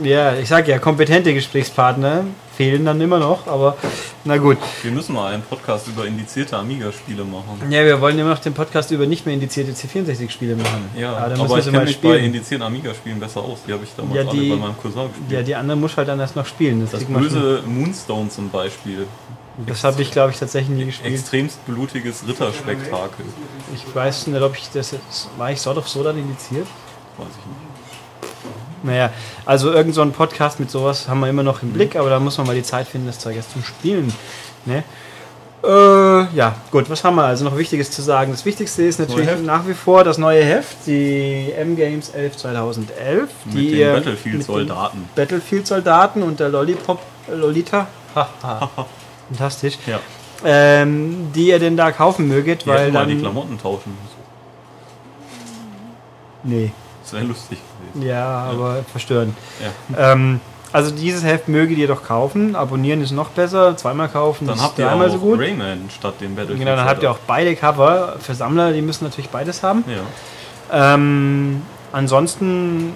Ja, ich sag ja, kompetente Gesprächspartner fehlen dann immer noch, aber na gut. Wir müssen mal einen Podcast über indizierte Amiga-Spiele machen. Ja, wir wollen immer noch den Podcast über nicht mehr indizierte C64-Spiele machen. Ja, aber, müssen ich kenne mich bei spielen. indizierten Amiga-Spielen besser aus. Die habe ich damals Ja, alle die- bei meinem Cousin gespielt. Ja, die anderen muss halt dann erst noch spielen. Das, das böse Moonstone zum Beispiel. Das habe ich, glaube ich, tatsächlich nie gespielt. Extremst blutiges Ritterspektakel. Ich weiß nicht, ob ich das jetzt. War ich Sword of Sodan indiziert? Weiß ich nicht. Naja, also irgend so ein Podcast mit sowas haben wir immer noch im Blick, aber da muss man mal die Zeit finden, das Zeug erst zum Spielen. Ne? Äh, ja, gut, was haben wir also noch Wichtiges zu sagen? Das Wichtigste ist natürlich nach wie vor das neue Heft, die M-Games 11 2011. Mit die den ihr- Battlefield-Soldaten. Battlefield-Soldaten und der Lollipop, äh, Lolita. Haha. Fantastisch. Ja, Ähm, die ihr denn da kaufen möget, die weil hätten mal dann. die Klamotten tauschen. nee. Das wäre lustig gewesen. Ja, aber verstörend. Ja. Ähm, also dieses Heft möget ihr doch kaufen. Abonnieren ist noch besser. Zweimal kaufen Dann ist habt ihr dreimal auch so gut. Rayman statt dem Battlefield. Genau, dann habt ihr auch beide Cover. Für Sammler, die müssen natürlich beides haben. Ja. Ähm, ansonsten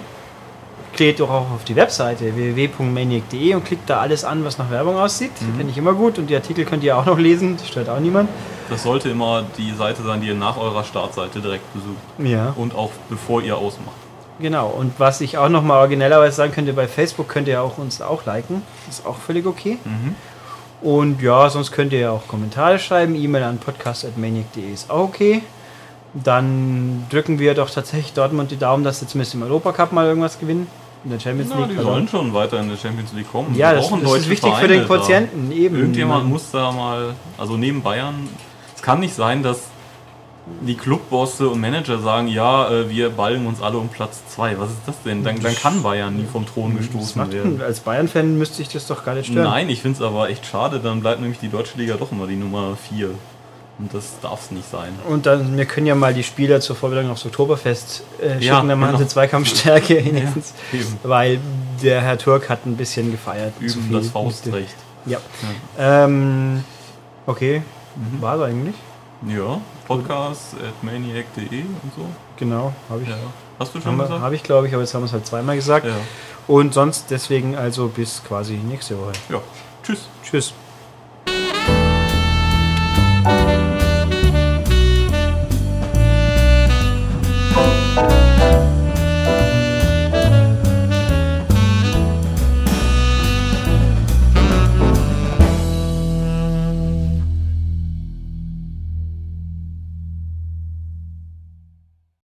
geht doch auch auf die Webseite www.maniac.de und klickt da alles an, was nach Werbung aussieht. Mhm. Finde ich immer gut. Und die Artikel könnt ihr auch noch lesen. Das stört auch niemand. Das sollte immer die Seite sein, die ihr nach eurer Startseite direkt besucht. Ja. Und auch bevor ihr ausmacht. Genau, und was ich auch nochmal originellerweise sagen könnte, bei Facebook könnt ihr auch uns auch liken. Ist auch völlig okay. Mhm. Und ja, sonst könnt ihr ja auch Kommentare schreiben. E-Mail an podcast.maniac.de ist auch okay. Dann drücken wir doch tatsächlich Dortmund die Daumen, dass sie zumindest im Europacup mal irgendwas gewinnen. In der Champions Na, League. die Also- sollen schon weiter in der Champions League kommen. ja, Wir das, brauchen das ist wichtig für Vereine den da. Quotienten. Eben. Irgendjemand Man- muss da mal, also neben Bayern, es kann nicht sein, dass die Clubbosse und Manager sagen, ja, äh, wir ballen uns alle um Platz 2. Was ist das denn? Dann, dann kann Bayern nie vom Thron gestoßen werden. als Bayern-Fan müsste ich das doch gar nicht stören. Nein, ich finde es aber echt schade, dann bleibt nämlich die deutsche Liga doch immer die Nummer 4. Und das darf es nicht sein. Und dann, wir können ja mal die Spieler zur Vorbereitung aufs Oktoberfest äh, schicken, Ja, dann machen genau. sie Zweikampfstärke wenigstens. Eben. Weil der Herr Turk hat ein bisschen gefeiert. Üben das Faustrecht. Ja. Ähm, okay. Mhm. War es eigentlich? Ja, podcast at maniac.de und so. Genau, habe ich. Ja. Hast du schon Habe gesagt? hab ich, glaube ich, aber jetzt haben wir es halt zweimal gesagt. Ja. Und sonst deswegen also bis quasi nächste Woche. ja. Tschüss. Tschüss.